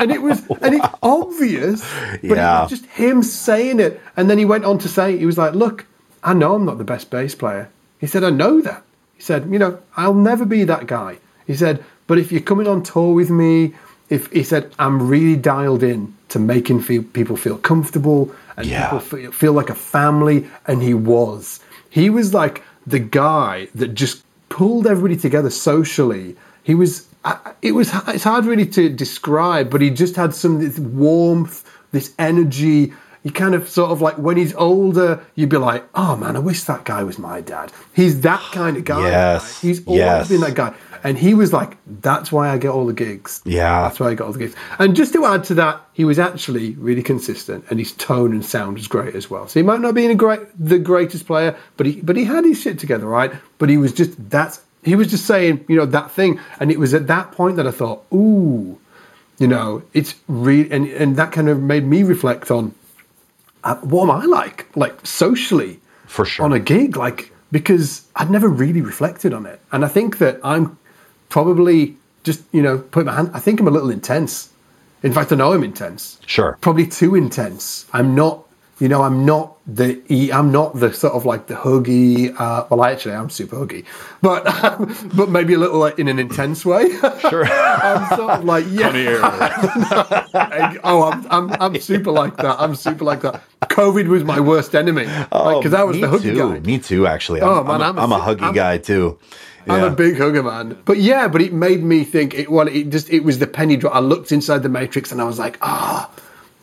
Speaker 1: and it was, (laughs) and it's obvious, but
Speaker 2: Yeah.
Speaker 1: it was just him saying it. And then he went on to say, he was like, look, I know I'm not the best bass player. He said, I know that. He said, you know, I'll never be that guy. He said, but if you're coming on tour with me, if he said, I'm really dialed in to making feel, people feel comfortable and
Speaker 2: Yeah.
Speaker 1: people feel, feel like a family. And he was. He was like the guy that just pulled everybody together socially. He was. I- It was. It's hard really to describe, but he just had some this warmth, this energy. You kind of sort of like when he's older, you'd be like, "Oh man, I wish that guy was my dad." He's that kind of guy.
Speaker 2: Yes,
Speaker 1: he's always
Speaker 2: yes.
Speaker 1: been that guy, and he was like, "That's why I get all the gigs."
Speaker 2: Yeah.
Speaker 1: that's why I got all the gigs. And just to add to that, he was actually really consistent, and his tone and sound was great as well. So he might not be a great, the greatest player, but he, but he had his shit together, right? But he was just that's he was just saying, you know, that thing, and it was at that point that I thought, ooh, you know, it's really, and and that kind of made me reflect on uh, what am I like, like socially,
Speaker 2: For sure.
Speaker 1: on a gig, like because I'd never really reflected on it. And I think that I'm probably just, you know, put my hand, I think I'm a little intense. In fact, I know I'm intense.
Speaker 2: Sure.
Speaker 1: Probably too intense. I'm not, you know, I'm not the, I'm not the sort of like the huggy, uh, well, I actually am super huggy, but, (laughs) but maybe a little like in an intense way.
Speaker 2: Sure. (laughs)
Speaker 1: I'm sort of like, yeah. (laughs) oh, I'm, I'm, I'm super like that. I'm super like that. COVID was my worst enemy.
Speaker 2: Oh,
Speaker 1: Because I was the huggy
Speaker 2: too.
Speaker 1: guy.
Speaker 2: Me too, actually. I'm,
Speaker 1: Oh, man,
Speaker 2: I'm,
Speaker 1: I'm
Speaker 2: a,
Speaker 1: a
Speaker 2: I'm huggy
Speaker 1: I'm-
Speaker 2: guy too.
Speaker 1: I'm a big hugger man. But yeah, but it made me think it well it just it was the penny drop. I looked inside the matrix and I was like, ah,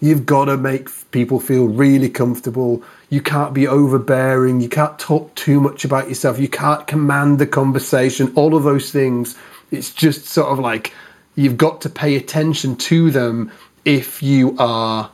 Speaker 1: you've got to make people feel really comfortable. You can't be overbearing. You can't talk too much about yourself. You can't command the conversation. All of those things. It's just sort of like you've got to pay attention to them if you are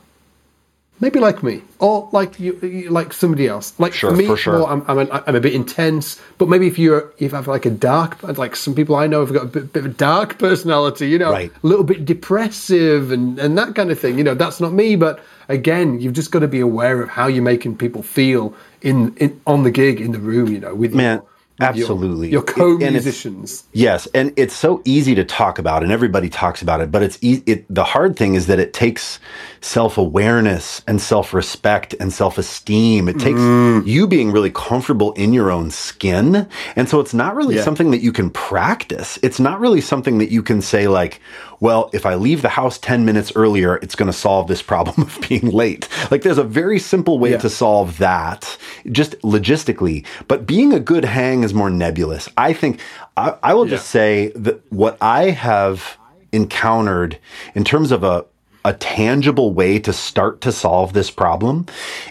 Speaker 1: maybe like me or like you, like somebody else like
Speaker 2: Sure,
Speaker 1: me
Speaker 2: for sure.
Speaker 1: more, I'm, I'm, a, I'm a bit intense but maybe if you're if have like a dark like some people i know have got a bit, bit of a dark personality you know
Speaker 2: Right.
Speaker 1: a little bit depressive and and that kind of thing you know that's not me but again you've just got to be aware of how you're making people feel in, in on the gig in the room you know with
Speaker 2: Man,
Speaker 1: your-
Speaker 2: absolutely.
Speaker 1: your,
Speaker 2: And it's-
Speaker 1: co-musicians
Speaker 2: Yes, and it's so easy to talk about, and everybody talks about it. But it's e- it. The hard thing is that it takes self awareness and self respect and self esteem. It takes
Speaker 1: Mm.
Speaker 2: you being really comfortable in your own skin, and so it's not really
Speaker 1: Yeah.
Speaker 2: something that you can practice. It's not really something that you can say like, "Well, if I leave the house ten minutes earlier, it's going to solve this problem (laughs) of being late." Like, there's a very simple way
Speaker 1: Yeah.
Speaker 2: to solve that, just logistically. But being a good hang is more nebulous. I think I, I will just say that what I have encountered in terms of a a tangible way to start to solve this problem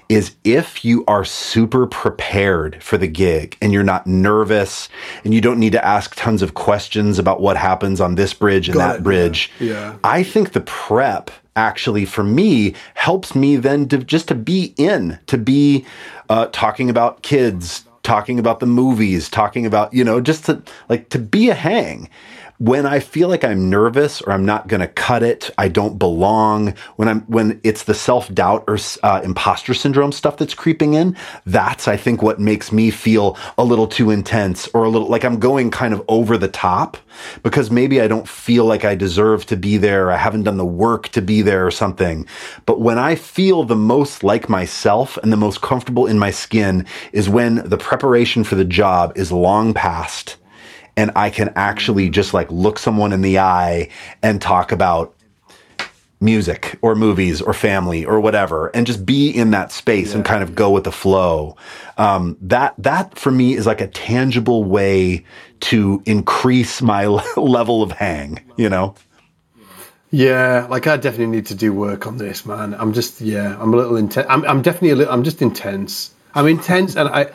Speaker 2: is if you are super prepared for the gig and you're not nervous and you don't need to ask tons of questions about what happens on this bridge and
Speaker 1: Got
Speaker 2: that
Speaker 1: it, yeah.
Speaker 2: bridge.
Speaker 1: Yeah.
Speaker 2: I think the prep actually for me helps me then to just to be in, to be uh, talking about kids, talking about the movies, talking about, you know, just to like to be a hang. When I feel like I'm nervous or I'm not going to cut it, I don't belong. When I'm when it's the self doubt or uh, imposter syndrome stuff that's creeping in, that's I think what makes me feel a little too intense or a little like I'm going kind of over the top because maybe I don't feel like I deserve to be there. I haven't done the work to be there or something. But when I feel the most like myself and the most comfortable in my skin is when the preparation for the job is long past and I can actually just like look someone in the eye and talk about music or movies or family or whatever and just be in that space and kind of go with the flow um, that that for me is like a tangible way to increase my (laughs) level of hang you know
Speaker 1: Yeah, like I definitely need to do work on this, man. I'm just, yeah, I'm a little intense. I'm, I'm definitely a little, I'm just intense. I'm intense, and I-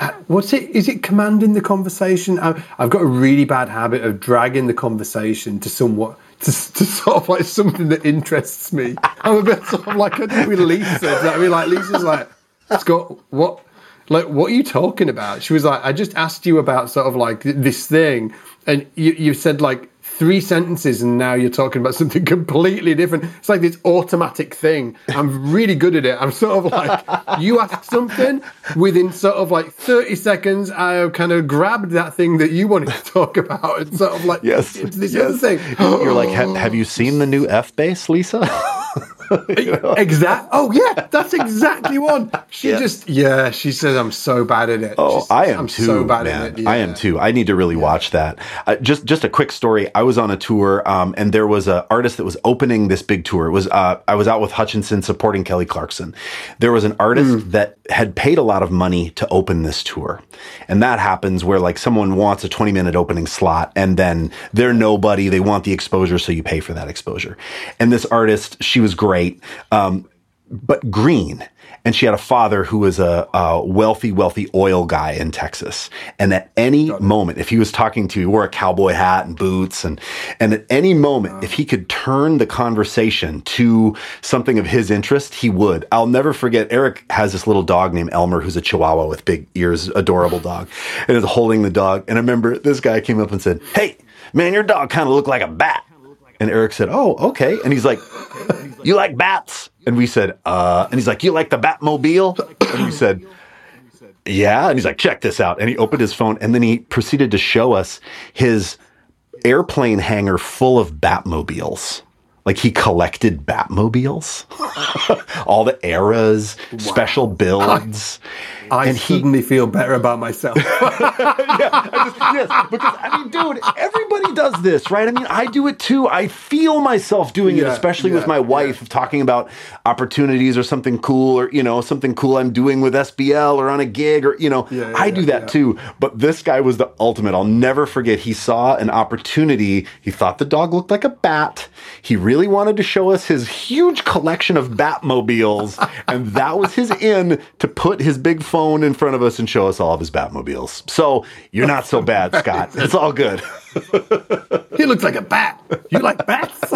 Speaker 1: Uh, what's it? Is it commanding the conversation? I, I've got a really bad habit of dragging the conversation to somewhat, to, to sort of like something that interests me. I'm a bit sort of like I do with Lisa. I mean, like Lisa's like, Scott, what? Like, what are you talking about? She was like, I just asked you about sort of like this thing, and you, you said like three sentences, and now you're talking about (laughs) something completely different. It's like this automatic thing. I'm really good at it. I'm sort of like, (laughs) you ask something, within sort of like 30 seconds, I kind of grabbed that thing that you wanted to talk about, and sort of like,
Speaker 2: Yes,
Speaker 1: it's this
Speaker 2: yes.
Speaker 1: other thing.
Speaker 2: you're like "Ha- (gasps) have you seen the new f bass lisa (laughs) (laughs)
Speaker 1: Exact. Oh yeah, that's exactly one. She
Speaker 2: Yeah.
Speaker 1: just yeah. She says I'm so bad at it.
Speaker 2: Oh,
Speaker 1: She's-
Speaker 2: I am
Speaker 1: I'm
Speaker 2: too.
Speaker 1: so bad
Speaker 2: man.
Speaker 1: at it.
Speaker 2: I am too. I need to really watch that. Uh, just just a quick story. I was on a tour, um, and there was an artist that was opening this big tour. It was uh, I was out with Hutchinson supporting Kelly Clarkson. There was an artist
Speaker 1: Hmm.
Speaker 2: that had paid a lot of money to open this tour, and that happens where like someone wants a twenty minute opening slot, and then they're nobody. They want the exposure, so you pay for that exposure. And this artist, she was great. Um, but green. And she had a father who was a, a wealthy, wealthy oil guy in Texas. And at any moment, if he was talking to you, he wore a cowboy hat and boots. And, and at any moment, if he could turn the conversation to something of his interest, he would. I'll never forget. Eric has this little dog named Elmer, who's a chihuahua with big ears, adorable dog, and is holding the dog. And I remember this guy came up and said, Hey, man, your dog kind of looked like a bat. And Eric said, Oh, okay. And he's like, You like bats? And we said, Uh, and he's like, You like the Batmobile? And we said, Yeah. And he's like, check this out. And he opened his phone and then he proceeded to show us his airplane hangar full of Batmobiles. Like he collected Batmobiles, (laughs) all the eras, wow. special builds.
Speaker 1: I and suddenly he, feel better about myself. (laughs) yeah,
Speaker 2: I just, yes, because I mean, dude, everybody does this, right? I mean, I do it too. I feel myself doing yeah, it, especially yeah, with my wife, yeah. talking about opportunities or something cool, or you know, something cool I'm doing with SBL or on a gig, or you know, I do that too. But this guy was the ultimate. I'll never forget. He saw an opportunity. He thought the dog looked like a bat. He really wanted to show us his huge collection of Batmobiles, and that was his in to put his big phone phone in front of us and show us all of his Batmobiles. So you're not so bad, (laughs) Scott. It's all good. (laughs)
Speaker 1: he looks like a bat. You like bats? (laughs)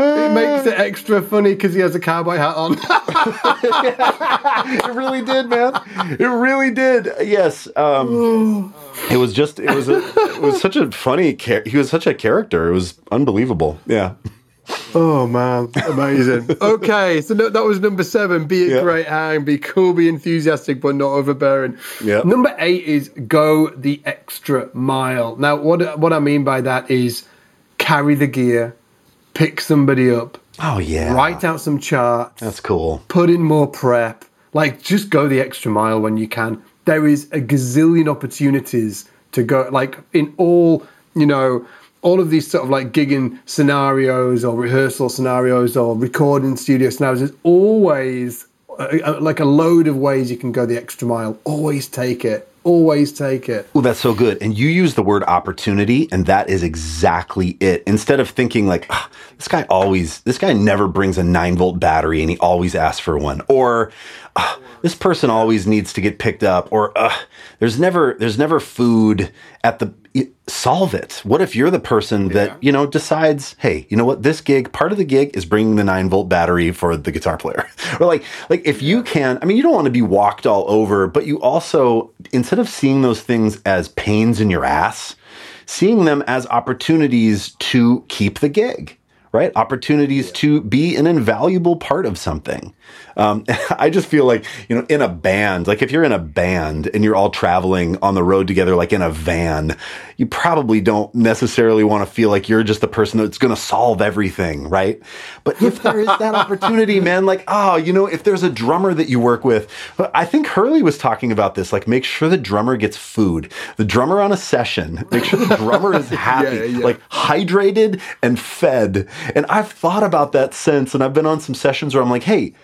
Speaker 1: it makes it extra funny because he has a cowboy hat on.
Speaker 2: it really did, man. It really did. Yes. Um, (sighs) it was just. It was. A, it was such a funny. Char- he was such a character. It was unbelievable. Yeah.
Speaker 1: Oh man, amazing. (laughs) okay, so no, that was number seven. Be a great hang, be cool, be enthusiastic, but not overbearing.
Speaker 2: Yeah.
Speaker 1: Number eight is go the extra mile. Now, what what I mean by that is carry the gear, pick somebody up.
Speaker 2: Oh yeah.
Speaker 1: Write out some charts.
Speaker 2: That's cool.
Speaker 1: Put in more prep. Like just go the extra mile when you can. There is a gazillion opportunities to go. Like in all, you know all of these sort of like gigging scenarios or rehearsal scenarios or recording studio scenarios, there's always a, a, like a load of ways you can go the extra mile. Always take it. Always take it.
Speaker 2: Oh, that's so good. And you use the word opportunity, and that is exactly it. Instead of thinking like, oh, this guy always, this guy never brings a nine volt battery and he always asks for one, or this person always needs to get picked up, or uh, there's never, there's never food at the solve it. What if you're the person that, yeah. you know, decides, hey, you know what, this gig, part of the gig is bringing the nine volt battery for the guitar player. (laughs) or like, like if you can, I mean, you don't want to be walked all over, but you also, instead of seeing those things as pains in your ass, seeing them as opportunities to keep the gig right? Opportunities to be an invaluable part of something. Um, (laughs) I just feel like, you know, in a band, like if you're in a band and you're all traveling on the road together, like in a van, you probably don't necessarily want to feel like you're just the person that's going to solve everything, right? But if there is that opportunity, (laughs) man, like, oh, you know, if there's a drummer that you work with, I think Hurley was talking about this, like make sure the drummer gets food. The drummer on a session, make sure the drummer is (laughs) happy, yeah, yeah, like hydrated and fed. And I've thought about that since, and I've been on some sessions where I'm like, hey,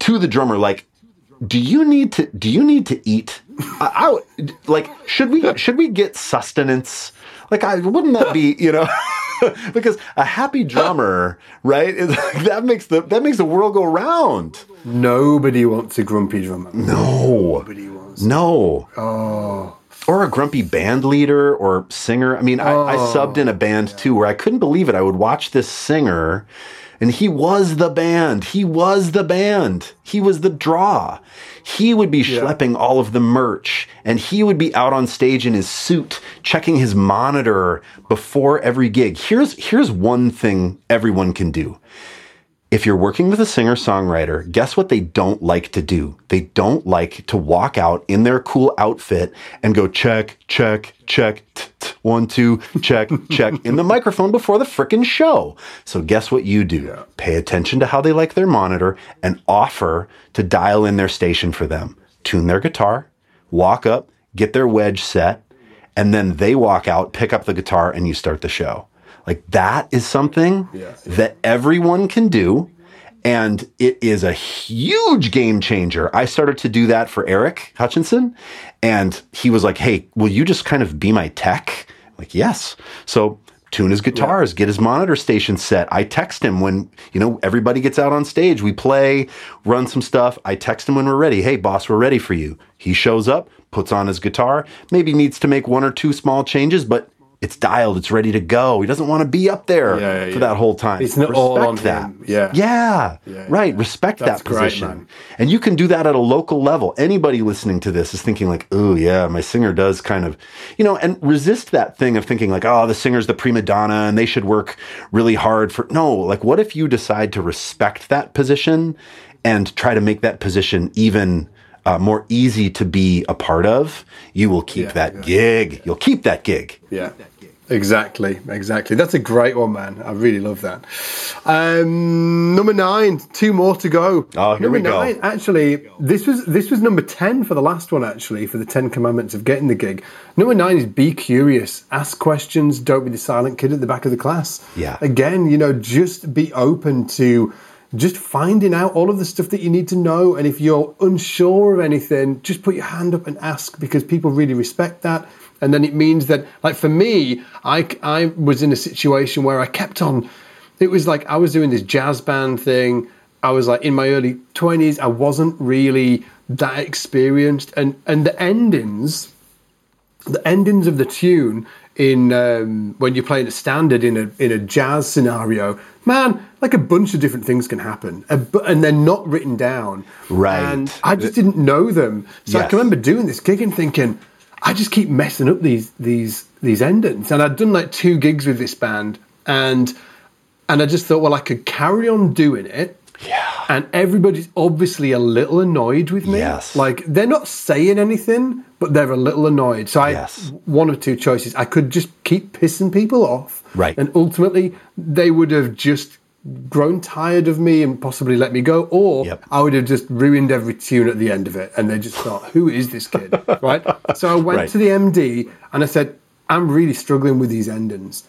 Speaker 2: to the drummer, like, do you need to do you need to eat? I, I like should we should we get sustenance? Like, I wouldn't that be you know? (laughs) because a happy drummer, right? Is, (laughs) that makes the that makes the world go round.
Speaker 1: Nobody wants a grumpy drummer.
Speaker 2: No. Nobody wants. No.
Speaker 1: Oh.
Speaker 2: Or a grumpy band leader or singer. I mean, oh. I, I subbed in a band yeah. too where I couldn't believe it. I would watch this singer and he was the band. He was the band. He was the draw. He would be yeah. schlepping all of the merch and he would be out on stage in his suit checking his monitor before every gig. Here's here's one thing everyone can do. If you're working with a singer songwriter, guess what they don't like to do? They don't like to walk out in their cool outfit and go check, check, check, t- t- one, two, check, (laughs) check in the microphone before the frickin' show. So guess what you do? Yeah. Pay attention to how they like their monitor and offer to dial in their station for them. Tune their guitar, walk up, get their wedge set, and then they walk out, pick up the guitar, and you start the show. Like that is something that everyone can do. And it is a huge game changer. I started to do that for Eric Hutchinson. And he was like, Hey, will you just kind of be my tech? I'm like, yes. So tune his guitars, yeah. get his monitor station set. I text him when, you know, everybody gets out on stage. We play, run some stuff. I text him when we're ready. Hey, boss, we're ready for you. He shows up, puts on his guitar, maybe needs to make one or two small changes, but it's dialed, it's ready to go. He doesn't want to be up there
Speaker 1: Yeah, yeah,
Speaker 2: for
Speaker 1: yeah.
Speaker 2: that whole time.
Speaker 1: It's not all on
Speaker 2: that.
Speaker 1: him. Yeah.
Speaker 2: Yeah.
Speaker 1: Yeah,
Speaker 2: right. Respect
Speaker 1: That's
Speaker 2: that
Speaker 1: great,
Speaker 2: position.
Speaker 1: man.
Speaker 2: And you can do that at a local level. Anybody listening to this is thinking like, oh yeah, my singer does kind of, you know, and resist that thing of thinking like, oh, the singer's the prima donna and they should work really hard for no, like what if you decide to respect that position and try to make that position even uh, more easy to be a part of, you will keep
Speaker 1: Yeah,
Speaker 2: that
Speaker 1: yeah.
Speaker 2: gig. You'll keep that gig.
Speaker 1: Yeah, exactly, exactly. That's a great one, man. I really love that. Um, number nine, two more to go.
Speaker 2: Oh, here
Speaker 1: number
Speaker 2: we go.
Speaker 1: nine, Actually, this was this was number ten for the last one. Actually, for the Ten Commandments of getting the gig. Number nine is be curious, ask questions, don't be the silent kid at the back of the class.
Speaker 2: Yeah.
Speaker 1: Again, you know, just be open to just finding out all of the stuff that you need to know. And if you're unsure of anything, just put your hand up and ask because people really respect that. And then it means that, like for me, I, I was in a situation where I kept on, it was like I was doing this jazz band thing. I was like in my early 20s. I wasn't really that experienced. And, and the endings, the endings of the tune in um, when you're playing a standard in a in a jazz scenario, man, like a bunch of different things can happen, and they're not written down.
Speaker 2: Right.
Speaker 1: And I just didn't know them, so I can remember doing this gig and thinking, I just keep messing up these these these endings, and I'd done like two gigs with this band, and and I just thought, well, I could carry on doing it.
Speaker 2: Yeah.
Speaker 1: And everybody's obviously a little annoyed with me.
Speaker 2: Yes.
Speaker 1: Like they're not saying anything, but they're a little annoyed. So I
Speaker 2: Yes.
Speaker 1: one of two choices. I could just keep pissing people off.
Speaker 2: Right.
Speaker 1: And ultimately they would have just grown tired of me and possibly let me go, or
Speaker 2: Yep.
Speaker 1: I would have just ruined every tune at the end of it and they just thought, Who is this kid? (laughs) right? So I went
Speaker 2: Right.
Speaker 1: to the MD and I said, I'm really struggling with these endings.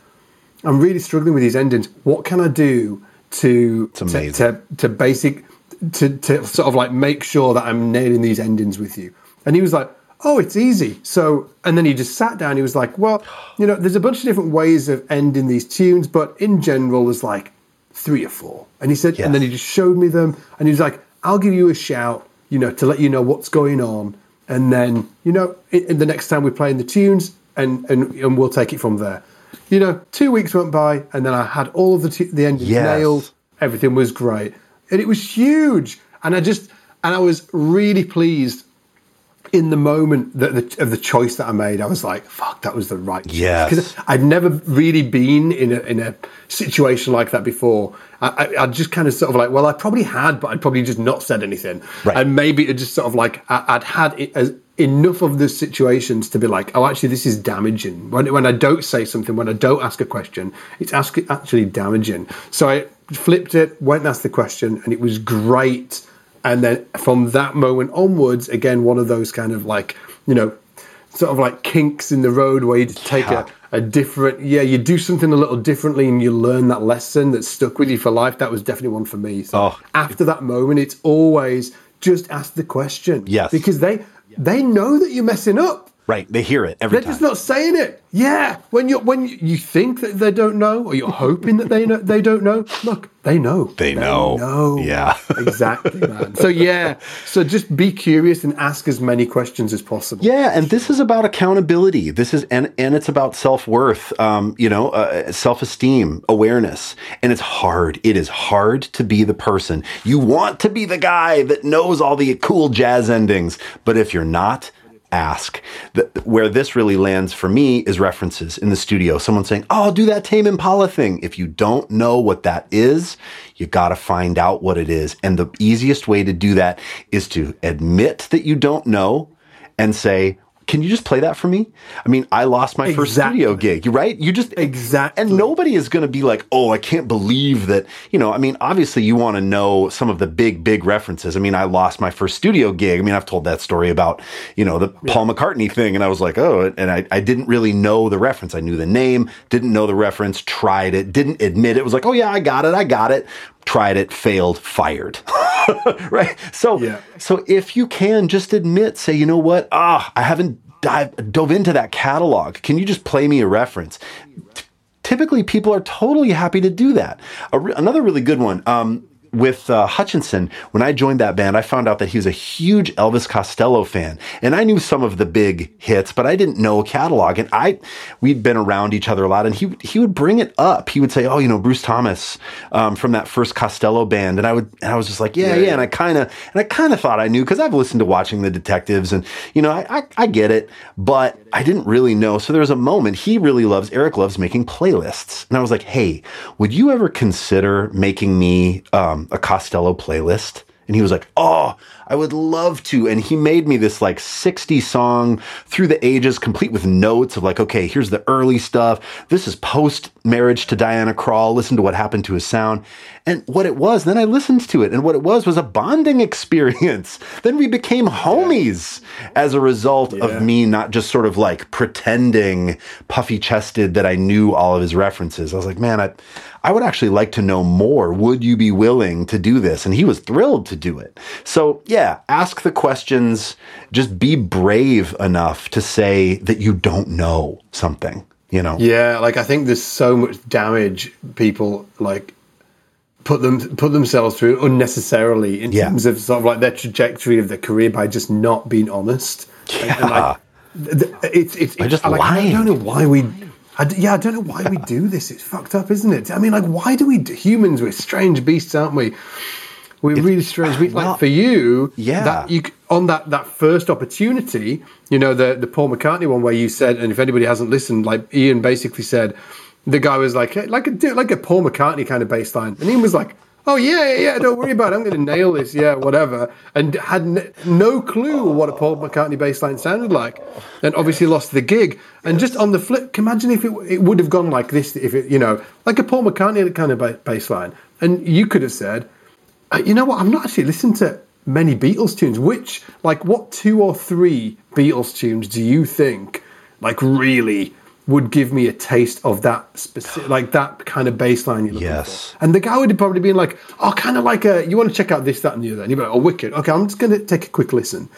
Speaker 1: I'm really struggling with these endings. What can I do to to, to to basic to to sort of like make sure that I'm nailing these endings with you? And he was like, "Oh, it's easy." So, and then he just sat down. He was like, "Well, you know, there's a bunch of different ways of ending these tunes, but in general, there's like three or four. And he said, and then he just showed me them, and he was like, "I'll give you a shout, you know, to let you know what's going on." And then, you know, in the next time we're playing the tunes, and, and and we'll take it from there. You know, two weeks went by, and then I had all of the t- the endings
Speaker 2: Yes.
Speaker 1: nailed. Everything was great, and it was huge. And I just and I was really pleased in the moment that the, of the choice that I made. I was like, "Fuck, that was the right choice."
Speaker 2: Yes.
Speaker 1: Because I'd never really been in a in a situation like that before. I, I, I'd just kind of sort of like, well, I probably had, but I'd probably just not said anything.
Speaker 2: Right.
Speaker 1: And maybe it just sort of like I, I'd had it as enough of the situations to be like, oh, actually, this is damaging. When when I don't say something, when I don't ask a question, it's ask, actually damaging. So I flipped it, went and asked the question, and it was great. And then from that moment onwards, again, one of those kind of like, you know, sort of like kinks in the road where you take
Speaker 2: Yeah.
Speaker 1: a, a different, yeah, you do something a little differently and you learn that lesson that's stuck with you for life. That was definitely one for me. So
Speaker 2: Oh.
Speaker 1: after that moment, it's always just ask the question.
Speaker 2: Yes.
Speaker 1: Because they they know that you're messing up.
Speaker 2: Right. They hear it every time.
Speaker 1: They're
Speaker 2: time.
Speaker 1: just not saying it. Yeah, when you when you- think that they don't know, or you're hoping that they know they don't know. Look, they know.
Speaker 2: They know.
Speaker 1: know.
Speaker 2: Yeah. (laughs)
Speaker 1: exactly, man. So yeah, so just be curious and ask as many questions as possible.
Speaker 2: Yeah, and this is about accountability. This is and and it's about self worth. Um, you know, uh, self esteem, awareness, and it's hard. It is hard to be the person you want to be. The guy that knows all the cool jazz endings, but if you're not. Ask the, where this really lands for me is references in the studio. Someone saying, "Oh, I'll do that Tame Impala thing." If you don't know what that is, you got to find out what it is. And the easiest way to do that is to admit that you don't know and say, can you just play that for me? I mean, I lost my first studio gig, right? You just
Speaker 1: Exactly.
Speaker 2: And nobody is going to be like, "Oh, I can't believe that." You know, I mean, obviously you want to know some of the big big references. I mean, I lost my first studio gig. I mean, I've told that story about, you know, the Paul McCartney thing and I was like, "Oh," and I I didn't really know the reference. I knew the name, didn't know the reference, tried it, didn't admit it. Was like, "Oh yeah, I got it. I got it." Tried it, failed, fired. (laughs) right? So
Speaker 1: Yeah.
Speaker 2: so if you can just admit, say, you know what? Ah, I haven't dive, dove into that catalog. Can you just play me a reference? T- Typically, people are totally happy to do that. A re- another really good one. Um, with uh, Hutchinson, when I joined that band, I found out that he was a huge Elvis Costello fan, and I knew some of the big hits, but I didn't know a catalog. And I, we'd been around each other a lot, and he he would bring it up. He would say, "Oh, you know, Bruce Thomas um, from that first Costello band," and I would, and I was just like, "Yeah, yeah." yeah. And I kind of, and I kind of thought I knew because I've listened to Watching the Detectives, and you know, I, I I get it, but I didn't really know. So there was a moment he really loves Eric loves making playlists, and I was like, "Hey, would you ever consider making me?" Um, a Costello playlist. And he was like, Oh, I would love to. And he made me this like 60 song through the ages, complete with notes of like, okay, here's the early stuff. This is post marriage to Diana Krall. Listen to what happened to his sound. And what it was, then I listened to it. And what it was was a bonding (laughs) experience. then we became homies as a result yeah. of me not just sort of like pretending puffy chested that I knew all of his references. I was like, man, I, I would actually like to know more. Would you be willing to do this? And he was thrilled to do it. So yeah, ask the questions. Just be brave enough to say that you don't know something, you know?
Speaker 1: Yeah. Like I think there's so much damage people like put them put themselves through unnecessarily in yeah. terms of sort of like their trajectory of their career by just not being honest.
Speaker 2: Yeah. And, like,
Speaker 1: it's it's, it's
Speaker 2: just
Speaker 1: like,
Speaker 2: lying.
Speaker 1: I don't know why we. I, yeah, I don't know why we do this. It's fucked up, isn't it? I mean, like, why do we? Do, humans, we're strange beasts, aren't we? We're really strange. Like for you,
Speaker 2: yeah.
Speaker 1: That you on that that first opportunity, you know, the the Paul McCartney one where you said, and if anybody hasn't listened, like Ian basically said, the guy was like, hey, like a like a Paul McCartney kind of bass line, and Ian was like, oh yeah, yeah, yeah, don't worry about it, I'm going to nail this, yeah, whatever, and had n- no clue what a Paul McCartney bass line sounded like, and obviously lost the gig. And just on the flip, imagine if it, it would have gone like this, if it, you know, like a Paul McCartney kind of bass line, and you could have said uh, you know what? I've not actually listened to many Beatles tunes. Which, like, what two or three Beatles tunes do you think, like, really would give me a taste of that specific, like that kind of bass line you're
Speaker 2: yes.
Speaker 1: for? And the guy would have probably been like, oh, kind of like a, you want to check out this, that, and the other. And you'd be like, oh, wicked. Okay, I'm just going to take a quick listen.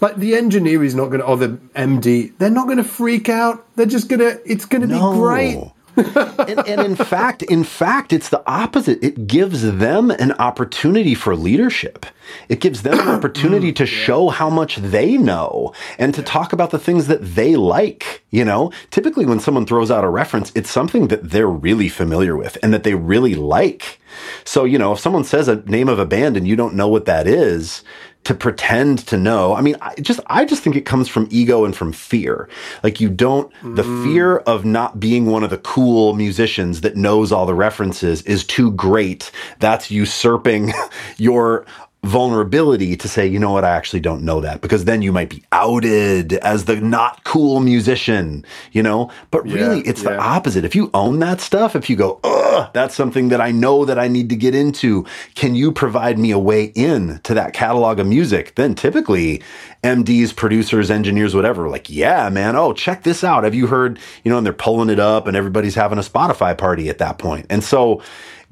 Speaker 1: Like the engineer is not going to, or the MD, they're not going to freak out. They're just going to, it's going to no. be great
Speaker 2: and, and, in fact, in fact, it's the opposite. It gives them an opportunity for leadership. It gives them an (coughs) mm, opportunity to show how much they know and to talk about the things that they like. You know, typically when someone throws out a reference, it's something that they're really familiar with and that they really like. So, you know, if someone says a name of a band and you don't know what that is, to pretend to know. I mean, I just I just think it comes from ego and from fear. Like you don't mm. the fear of not being one of the cool musicians that knows all the references is too great. That's usurping (laughs) your vulnerability to say, you know what, I actually don't know that because then you might be outed as the not cool musician, you know? But really, yeah, it's yeah. the opposite. If you own that stuff, if you go, ugh, that's something that I know that I need to get into, can you provide me a way in to that catalog of music? Then typically, MDs, producers, engineers, whatever, like, yeah, man, oh, check this out. Have you heard, you know, and they're pulling it up and everybody's having a Spotify party at that point. And so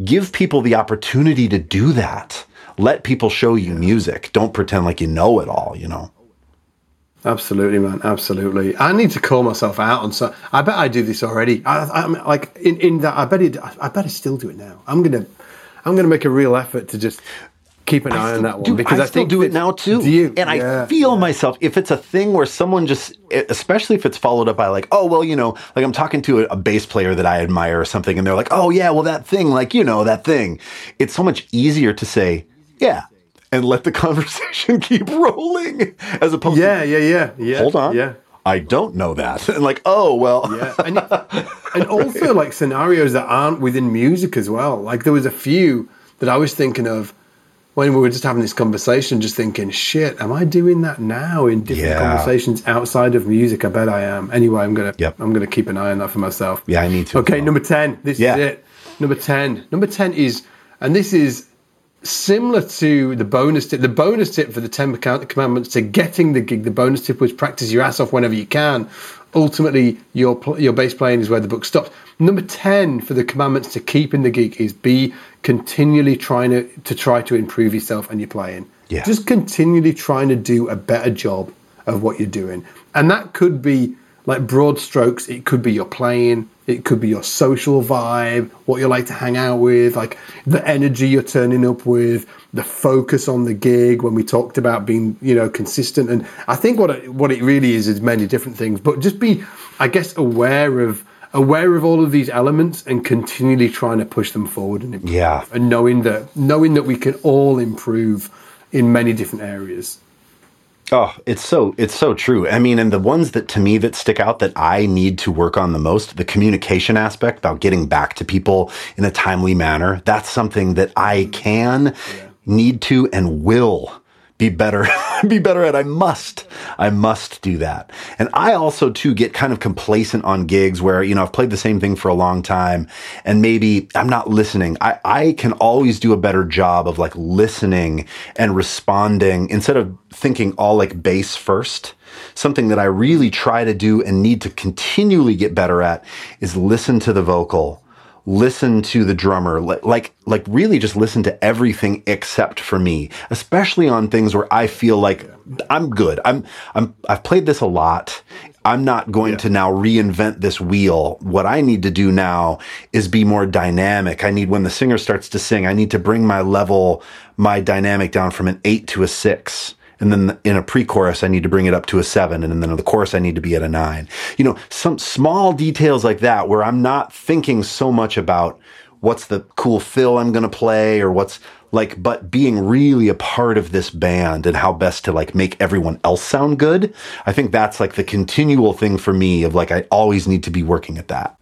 Speaker 2: give people the opportunity to do that let people show you music. Don't pretend like you know it all, you know.
Speaker 1: Absolutely, man. Absolutely. I need to call myself out on so. I bet I do this already. I, am like in, in that. I bet it. I bet I still do it now. I'm gonna. I'm gonna make a real effort to just keep an eye on that one
Speaker 2: do, because I, I still do it now too.
Speaker 1: You?
Speaker 2: And
Speaker 1: yeah,
Speaker 2: I feel
Speaker 1: yeah.
Speaker 2: myself if it's a thing where someone just, especially if it's followed up by like, oh well, you know, like I'm talking to a, a bass player that I admire or something, and they're like, oh yeah, well that thing, like you know that thing. It's so much easier to say, yeah. And let the (laughs) conversation keep rolling as opposed
Speaker 1: yeah,
Speaker 2: to.
Speaker 1: Yeah, yeah, yeah.
Speaker 2: Hold on.
Speaker 1: Yeah.
Speaker 2: I don't know that. (laughs) And like, oh, well.
Speaker 1: yeah. And, and also (laughs) like scenarios that aren't within music as well. Like there was a few that I was thinking of when we were just having this conversation, just thinking, shit, am I doing that now in different yeah. conversations outside of music? I bet I am. Anyway, I'm gonna
Speaker 2: yep.
Speaker 1: I'm gonna keep an eye on that for myself.
Speaker 2: Yeah, I need to.
Speaker 1: Okay, well. number ten. This yeah. is it. Number ten. Number ten is, and this is similar to the bonus tip. The bonus tip for the Ten Commandments to getting the gig, the bonus tip was practice your ass off whenever you can. Ultimately, your your bass playing is where the book stops. Number ten for the commandments to keeping the gig is be continually trying to to try to improve yourself and your playing.
Speaker 2: Yeah.
Speaker 1: Just continually trying to do a better job of what you're doing, and that could be like broad strokes, it could be your playing, it could be your social vibe, what you like to hang out with, like the energy you're turning up with, the focus on the gig. When we talked about being, you know, consistent, and I think what it, what it really is is many different things, but just be, I guess, aware of aware of all of these elements and continually trying to push them forward and improve.
Speaker 2: Yeah.
Speaker 1: and knowing that knowing that we can all improve in many different areas.
Speaker 2: Oh, it's so it's so true. I mean, and the ones that to me that stick out that I need to work on the most, the communication aspect about getting back to people in a timely manner. That's something that I can, need to, and will be better (laughs) be better at. I must. I must do that. And I also too get kind of complacent on gigs where, you know, I've played the same thing for a long time and maybe I'm not listening. I, I can always do a better job of like listening and responding instead of thinking all like bass first. Something that I really try to do and need to continually get better at is listen to the vocal listen to the drummer like like really just listen to everything except for me especially on things where i feel like i'm good. I'm i'm i've played this a lot. I'm not going yeah. to now reinvent this wheel. What i need to do now is be more dynamic. I need when the singer starts to sing i need to bring my level my dynamic down from an 8 to a 6 and then in a pre-chorus I need to bring it up to a seven, and then in the chorus I need to be at a nine. You know, some small details like that where I'm not thinking so much about what's the cool fill I'm going to play or what's like, but being really a part of this band and how best to like make everyone else sound good. I think that's like the continual thing for me of like I always need to be working at that.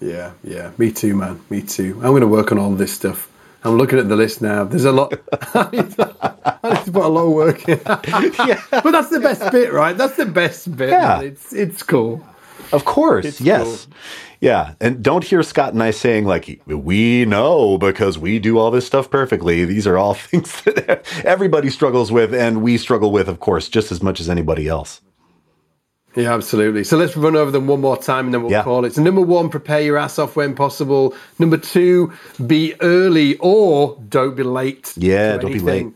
Speaker 1: Yeah, yeah, me too, man. Me too. I'm going to work on all this stuff. I'm looking at the list now. There's a lot. I, need to, I need to put a lot of work in. (laughs) yeah. But that's the best bit, right? That's the best bit. Yeah. It's it's cool.
Speaker 2: Of course, it's yes. Cool. Yeah, and don't hear Scott and I saying like we know because we do all this stuff perfectly. These are all (laughs) things that everybody struggles with and we struggle with of course just as much as anybody else.
Speaker 1: Yeah, absolutely. So let's run over them one more time and then we'll yeah. call it. So, number one, prepare your ass off when possible. Number two, be early or don't be late.
Speaker 2: Yeah, don't be late.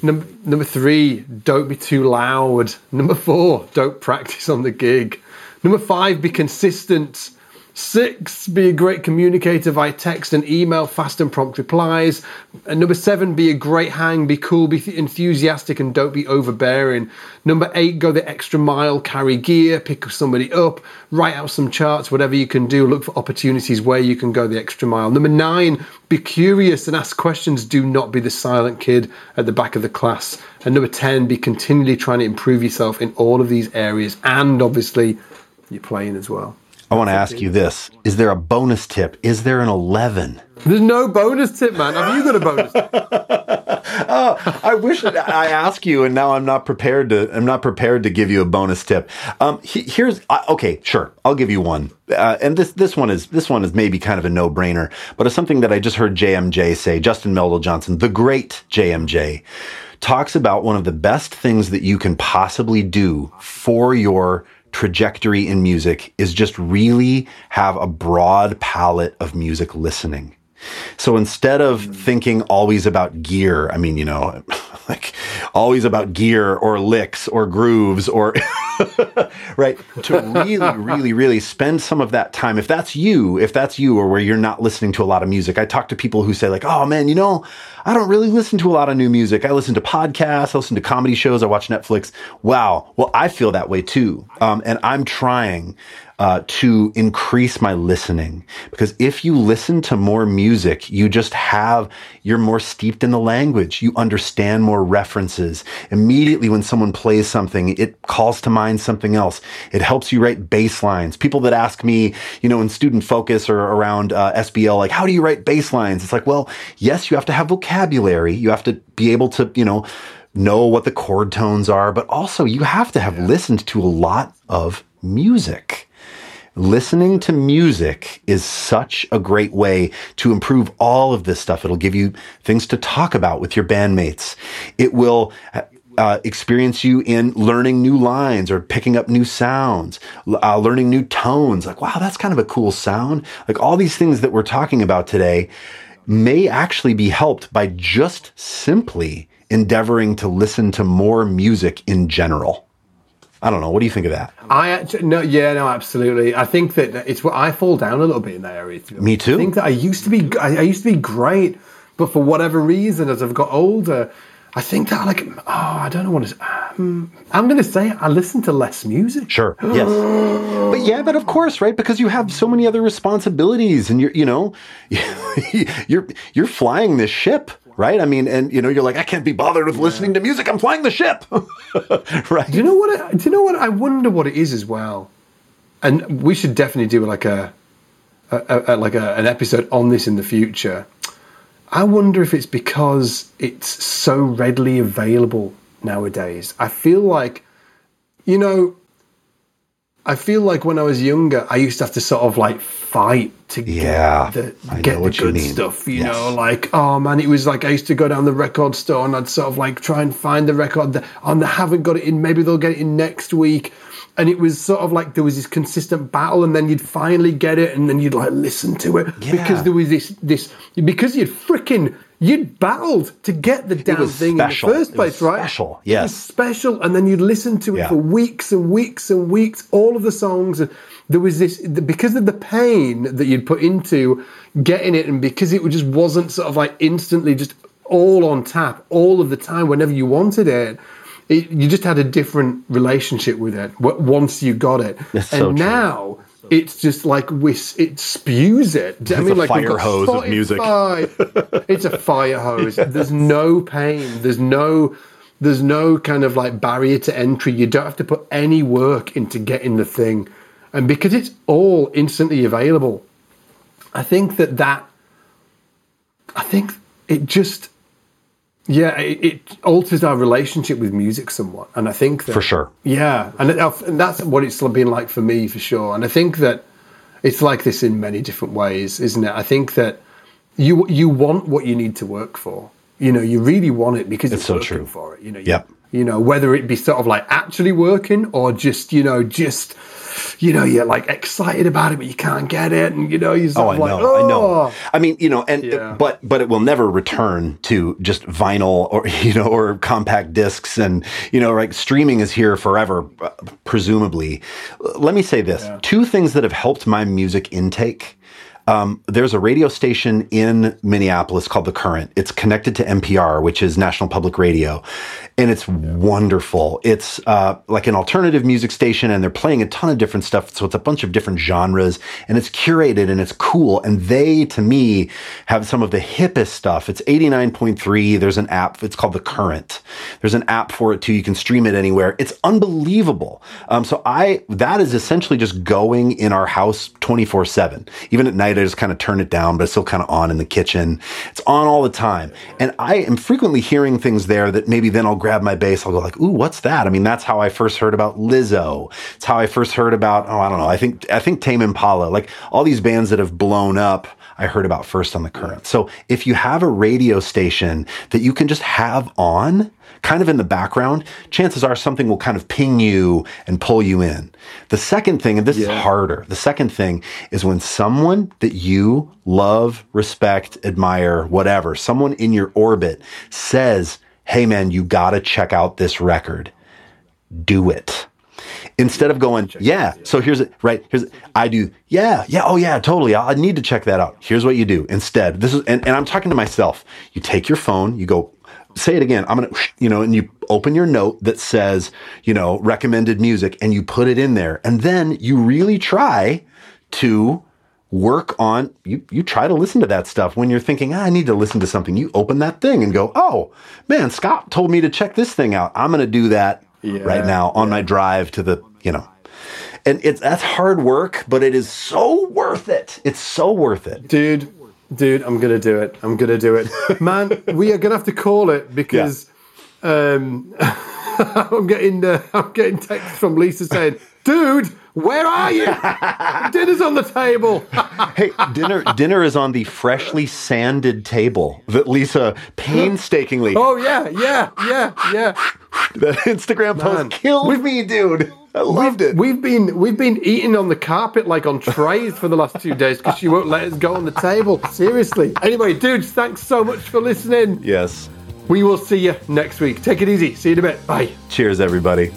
Speaker 1: Number, number three, don't be too loud. Number four, don't practice on the gig. Number five, be consistent. Six, be a great communicator via text and email, fast and prompt replies. And number seven, be a great hang, be cool, be enthusiastic, and don't be overbearing. Number eight, go the extra mile, carry gear, pick somebody up, write out some charts, whatever you can do, look for opportunities where you can go the extra mile. Number nine, be curious and ask questions. Do not be the silent kid at the back of the class. And number 10, be continually trying to improve yourself in all of these areas and obviously you're playing as well.
Speaker 2: I want to ask you this. Is there a bonus tip? Is there an 11?
Speaker 1: There's no bonus tip, man. Have you got a bonus (laughs)
Speaker 2: oh, I wish I asked you, and now I'm not prepared to. I'm not prepared to give you a bonus tip. Um, he, here's okay, sure, I'll give you one. Uh, and this this one is this one is maybe kind of a no brainer, but it's something that I just heard JMJ say. Justin Meldal-Johnsen, the great JMJ, talks about one of the best things that you can possibly do for your trajectory in music is just really have a broad palette of music listening. So instead of hmm. thinking always about gear, I mean, you know, (laughs) like always about gear or licks or grooves or (laughs) right to really (laughs) really really spend some of that time if that's you if that's you or where you're not listening to a lot of music i talk to people who say like oh man you know i don't really listen to a lot of new music i listen to podcasts i listen to comedy shows i watch netflix wow well i feel that way too um, and i'm trying uh, to increase my listening. Because if you listen to more music, you just have, you're more steeped in the language. You understand more references. Immediately when someone plays something, it calls to mind something else. It helps you write bass lines. People that ask me, you know, in student focus or around uh, SBL, like, how do you write bass lines? It's like, well, yes, you have to have vocabulary. You have to be able to, you know, know what the chord tones are, but also you have to have yeah. listened to a lot of music. Listening to music is such a great way to improve all of this stuff. It'll give you things to talk about with your bandmates. It will uh, experience you in learning new lines or picking up new sounds, uh, learning new tones. Like, wow, that's kind of a cool sound. Like all these things that we're talking about today may actually be helped by just simply endeavoring to listen to more music in general. I don't know. What do you think of that?
Speaker 1: I actually no, yeah, no, absolutely. I think that it's what I fall down a little bit in that area. to
Speaker 2: Me too.
Speaker 1: I think that I used to be, I, I used to be great, but for whatever reason, as I've got older, I think that like, oh, I don't know what it's. Um, I'm going to say I listen to less music.
Speaker 2: Sure. Yes. (gasps) But yeah, but of course, right? Because you have so many other responsibilities, and you're, you know, (laughs) you're you're flying this ship, right? I mean, and you know, you're like, I can't be bothered with listening to music. I'm flying the ship, (laughs) right?
Speaker 1: Do you know what? It, do you know what? I wonder what it is as well. And we should definitely do like a, a, a like a, an episode on this in the future. I wonder if it's because it's so readily available nowadays. I feel like, you know, I feel like when I was younger, I used to have to sort of like fight to
Speaker 2: Yeah,
Speaker 1: get the, get the
Speaker 2: what you
Speaker 1: good stuff. You
Speaker 2: Yes.
Speaker 1: know, like oh man, it was like I used to go down the record store and I'd sort of like try and find the record that oh, and they haven't got it in. Maybe they'll get it in next week. And it was sort of like there was this consistent battle, and then you'd finally get it, and then you'd like listen to it
Speaker 2: Yeah.
Speaker 1: because there was this this because you'd freaking you'd battled to get the damn thing
Speaker 2: special.
Speaker 1: in the first place, right?
Speaker 2: special, yes.
Speaker 1: special, and then you'd listen to it
Speaker 2: Yeah.
Speaker 1: for weeks and weeks and weeks, all of the songs. And there was this because of the pain that you'd put into getting it, and because it just wasn't sort of like instantly just all on tap all of the time whenever you wanted it. It, you just had a different relationship with it once you got it,
Speaker 2: That's
Speaker 1: and
Speaker 2: so
Speaker 1: now it's just like whis- it spews it. I mean,
Speaker 2: a
Speaker 1: like
Speaker 2: fire hose of music. (laughs)
Speaker 1: It's a fire hose. There's no pain. There's no there's no kind of like barrier to entry. You don't have to put any work into getting the thing. And because it's all instantly available, I think that that I think it just yeah, it, it alters our relationship with music somewhat. And I think that
Speaker 2: For sure.
Speaker 1: yeah, and, it, and that's what it's been like for me for sure. And I think that it's like this in many different ways, isn't it? I think that you you want what you need to work for. You know, you really want it because it's,
Speaker 2: so true.
Speaker 1: for it. You know, you,
Speaker 2: Yep.
Speaker 1: you know whether it be sort of like actually working or just you know just you know you're like excited about it but you can't get it and you know you're
Speaker 2: Oh, I
Speaker 1: like
Speaker 2: know, I know.
Speaker 1: "Oh."
Speaker 2: I mean, you know, and
Speaker 1: Yeah.
Speaker 2: but but it will never return to just vinyl or (laughs) you know or compact discs and you know like streaming is here forever, uh, presumably. Let me say this: two things that have helped my music intake. Um, there's a radio station in Minneapolis called The Current. It's connected to NPR, which is National Public Radio, and it's wonderful. It's uh, like an alternative music station, and they're playing a ton of different stuff. So it's a bunch of different genres, and it's curated and it's cool. And they, to me, have some of the hippest stuff. It's 89.3. There's an app. It's called The Current. There's an app for it too. You can stream it anywhere. It's unbelievable. Um, so I that is essentially just going in our house 24 seven. Even at night, I just kind of turn it down, but it's still kind of on in the kitchen. It's on all the time, and I am frequently hearing things there that maybe then I'll grab my bass. I'll go like, "Ooh, what's that?" I mean, that's how I first heard about Lizzo. It's how I first heard about oh, I don't know. I think I think Tame Impala, like all these bands that have blown up. I heard about first on the current. So if you have a radio station that you can just have on, kind of in the background, chances are something will kind of ping you and pull you in. The second thing, and this is harder, the second thing is when someone that you love, respect, admire, whatever, someone in your orbit says, Hey man, you gotta check out this record. Do it. Instead of going, yeah, so here's it, right? Here's, I do, yeah, yeah, oh yeah, totally. I I need to check that out. Here's what you do instead. This is, and, and I'm talking to myself. You take your phone, you go, say it again. I'm going to, you know, and you open your note that says, you know, recommended music and you put it in there. And then you really try to work on, you, you try to listen to that stuff when you're thinking, ah, I need to listen to something. You open that thing and go, oh man, Scott told me to check this thing out. I'm going to do that right now on my drive to the, you know, and it's, that's hard work, but it is so worth it. It's so worth it.
Speaker 1: dude dude i'm gonna do it. I'm gonna do it. (laughs) Man we are gonna have to call it because um (laughs) i'm getting uh, i'm getting texts from lisa saying dude where are you? (laughs) Dinner's on the table.
Speaker 2: Hey, dinner dinner is on the freshly sanded table that Lisa painstakingly
Speaker 1: oh yeah yeah yeah yeah.
Speaker 2: that Instagram
Speaker 1: Man.
Speaker 2: post killed me, dude. I loved it.
Speaker 1: we've been we've been eating on the carpet like on trays for the last two days because she won't let us go on the table. Seriously. Anyway dudes thanks so much for listening.
Speaker 2: Yes.
Speaker 1: we will see you next week. Take it easy. See you in a bit. Bye.
Speaker 2: Cheers, everybody.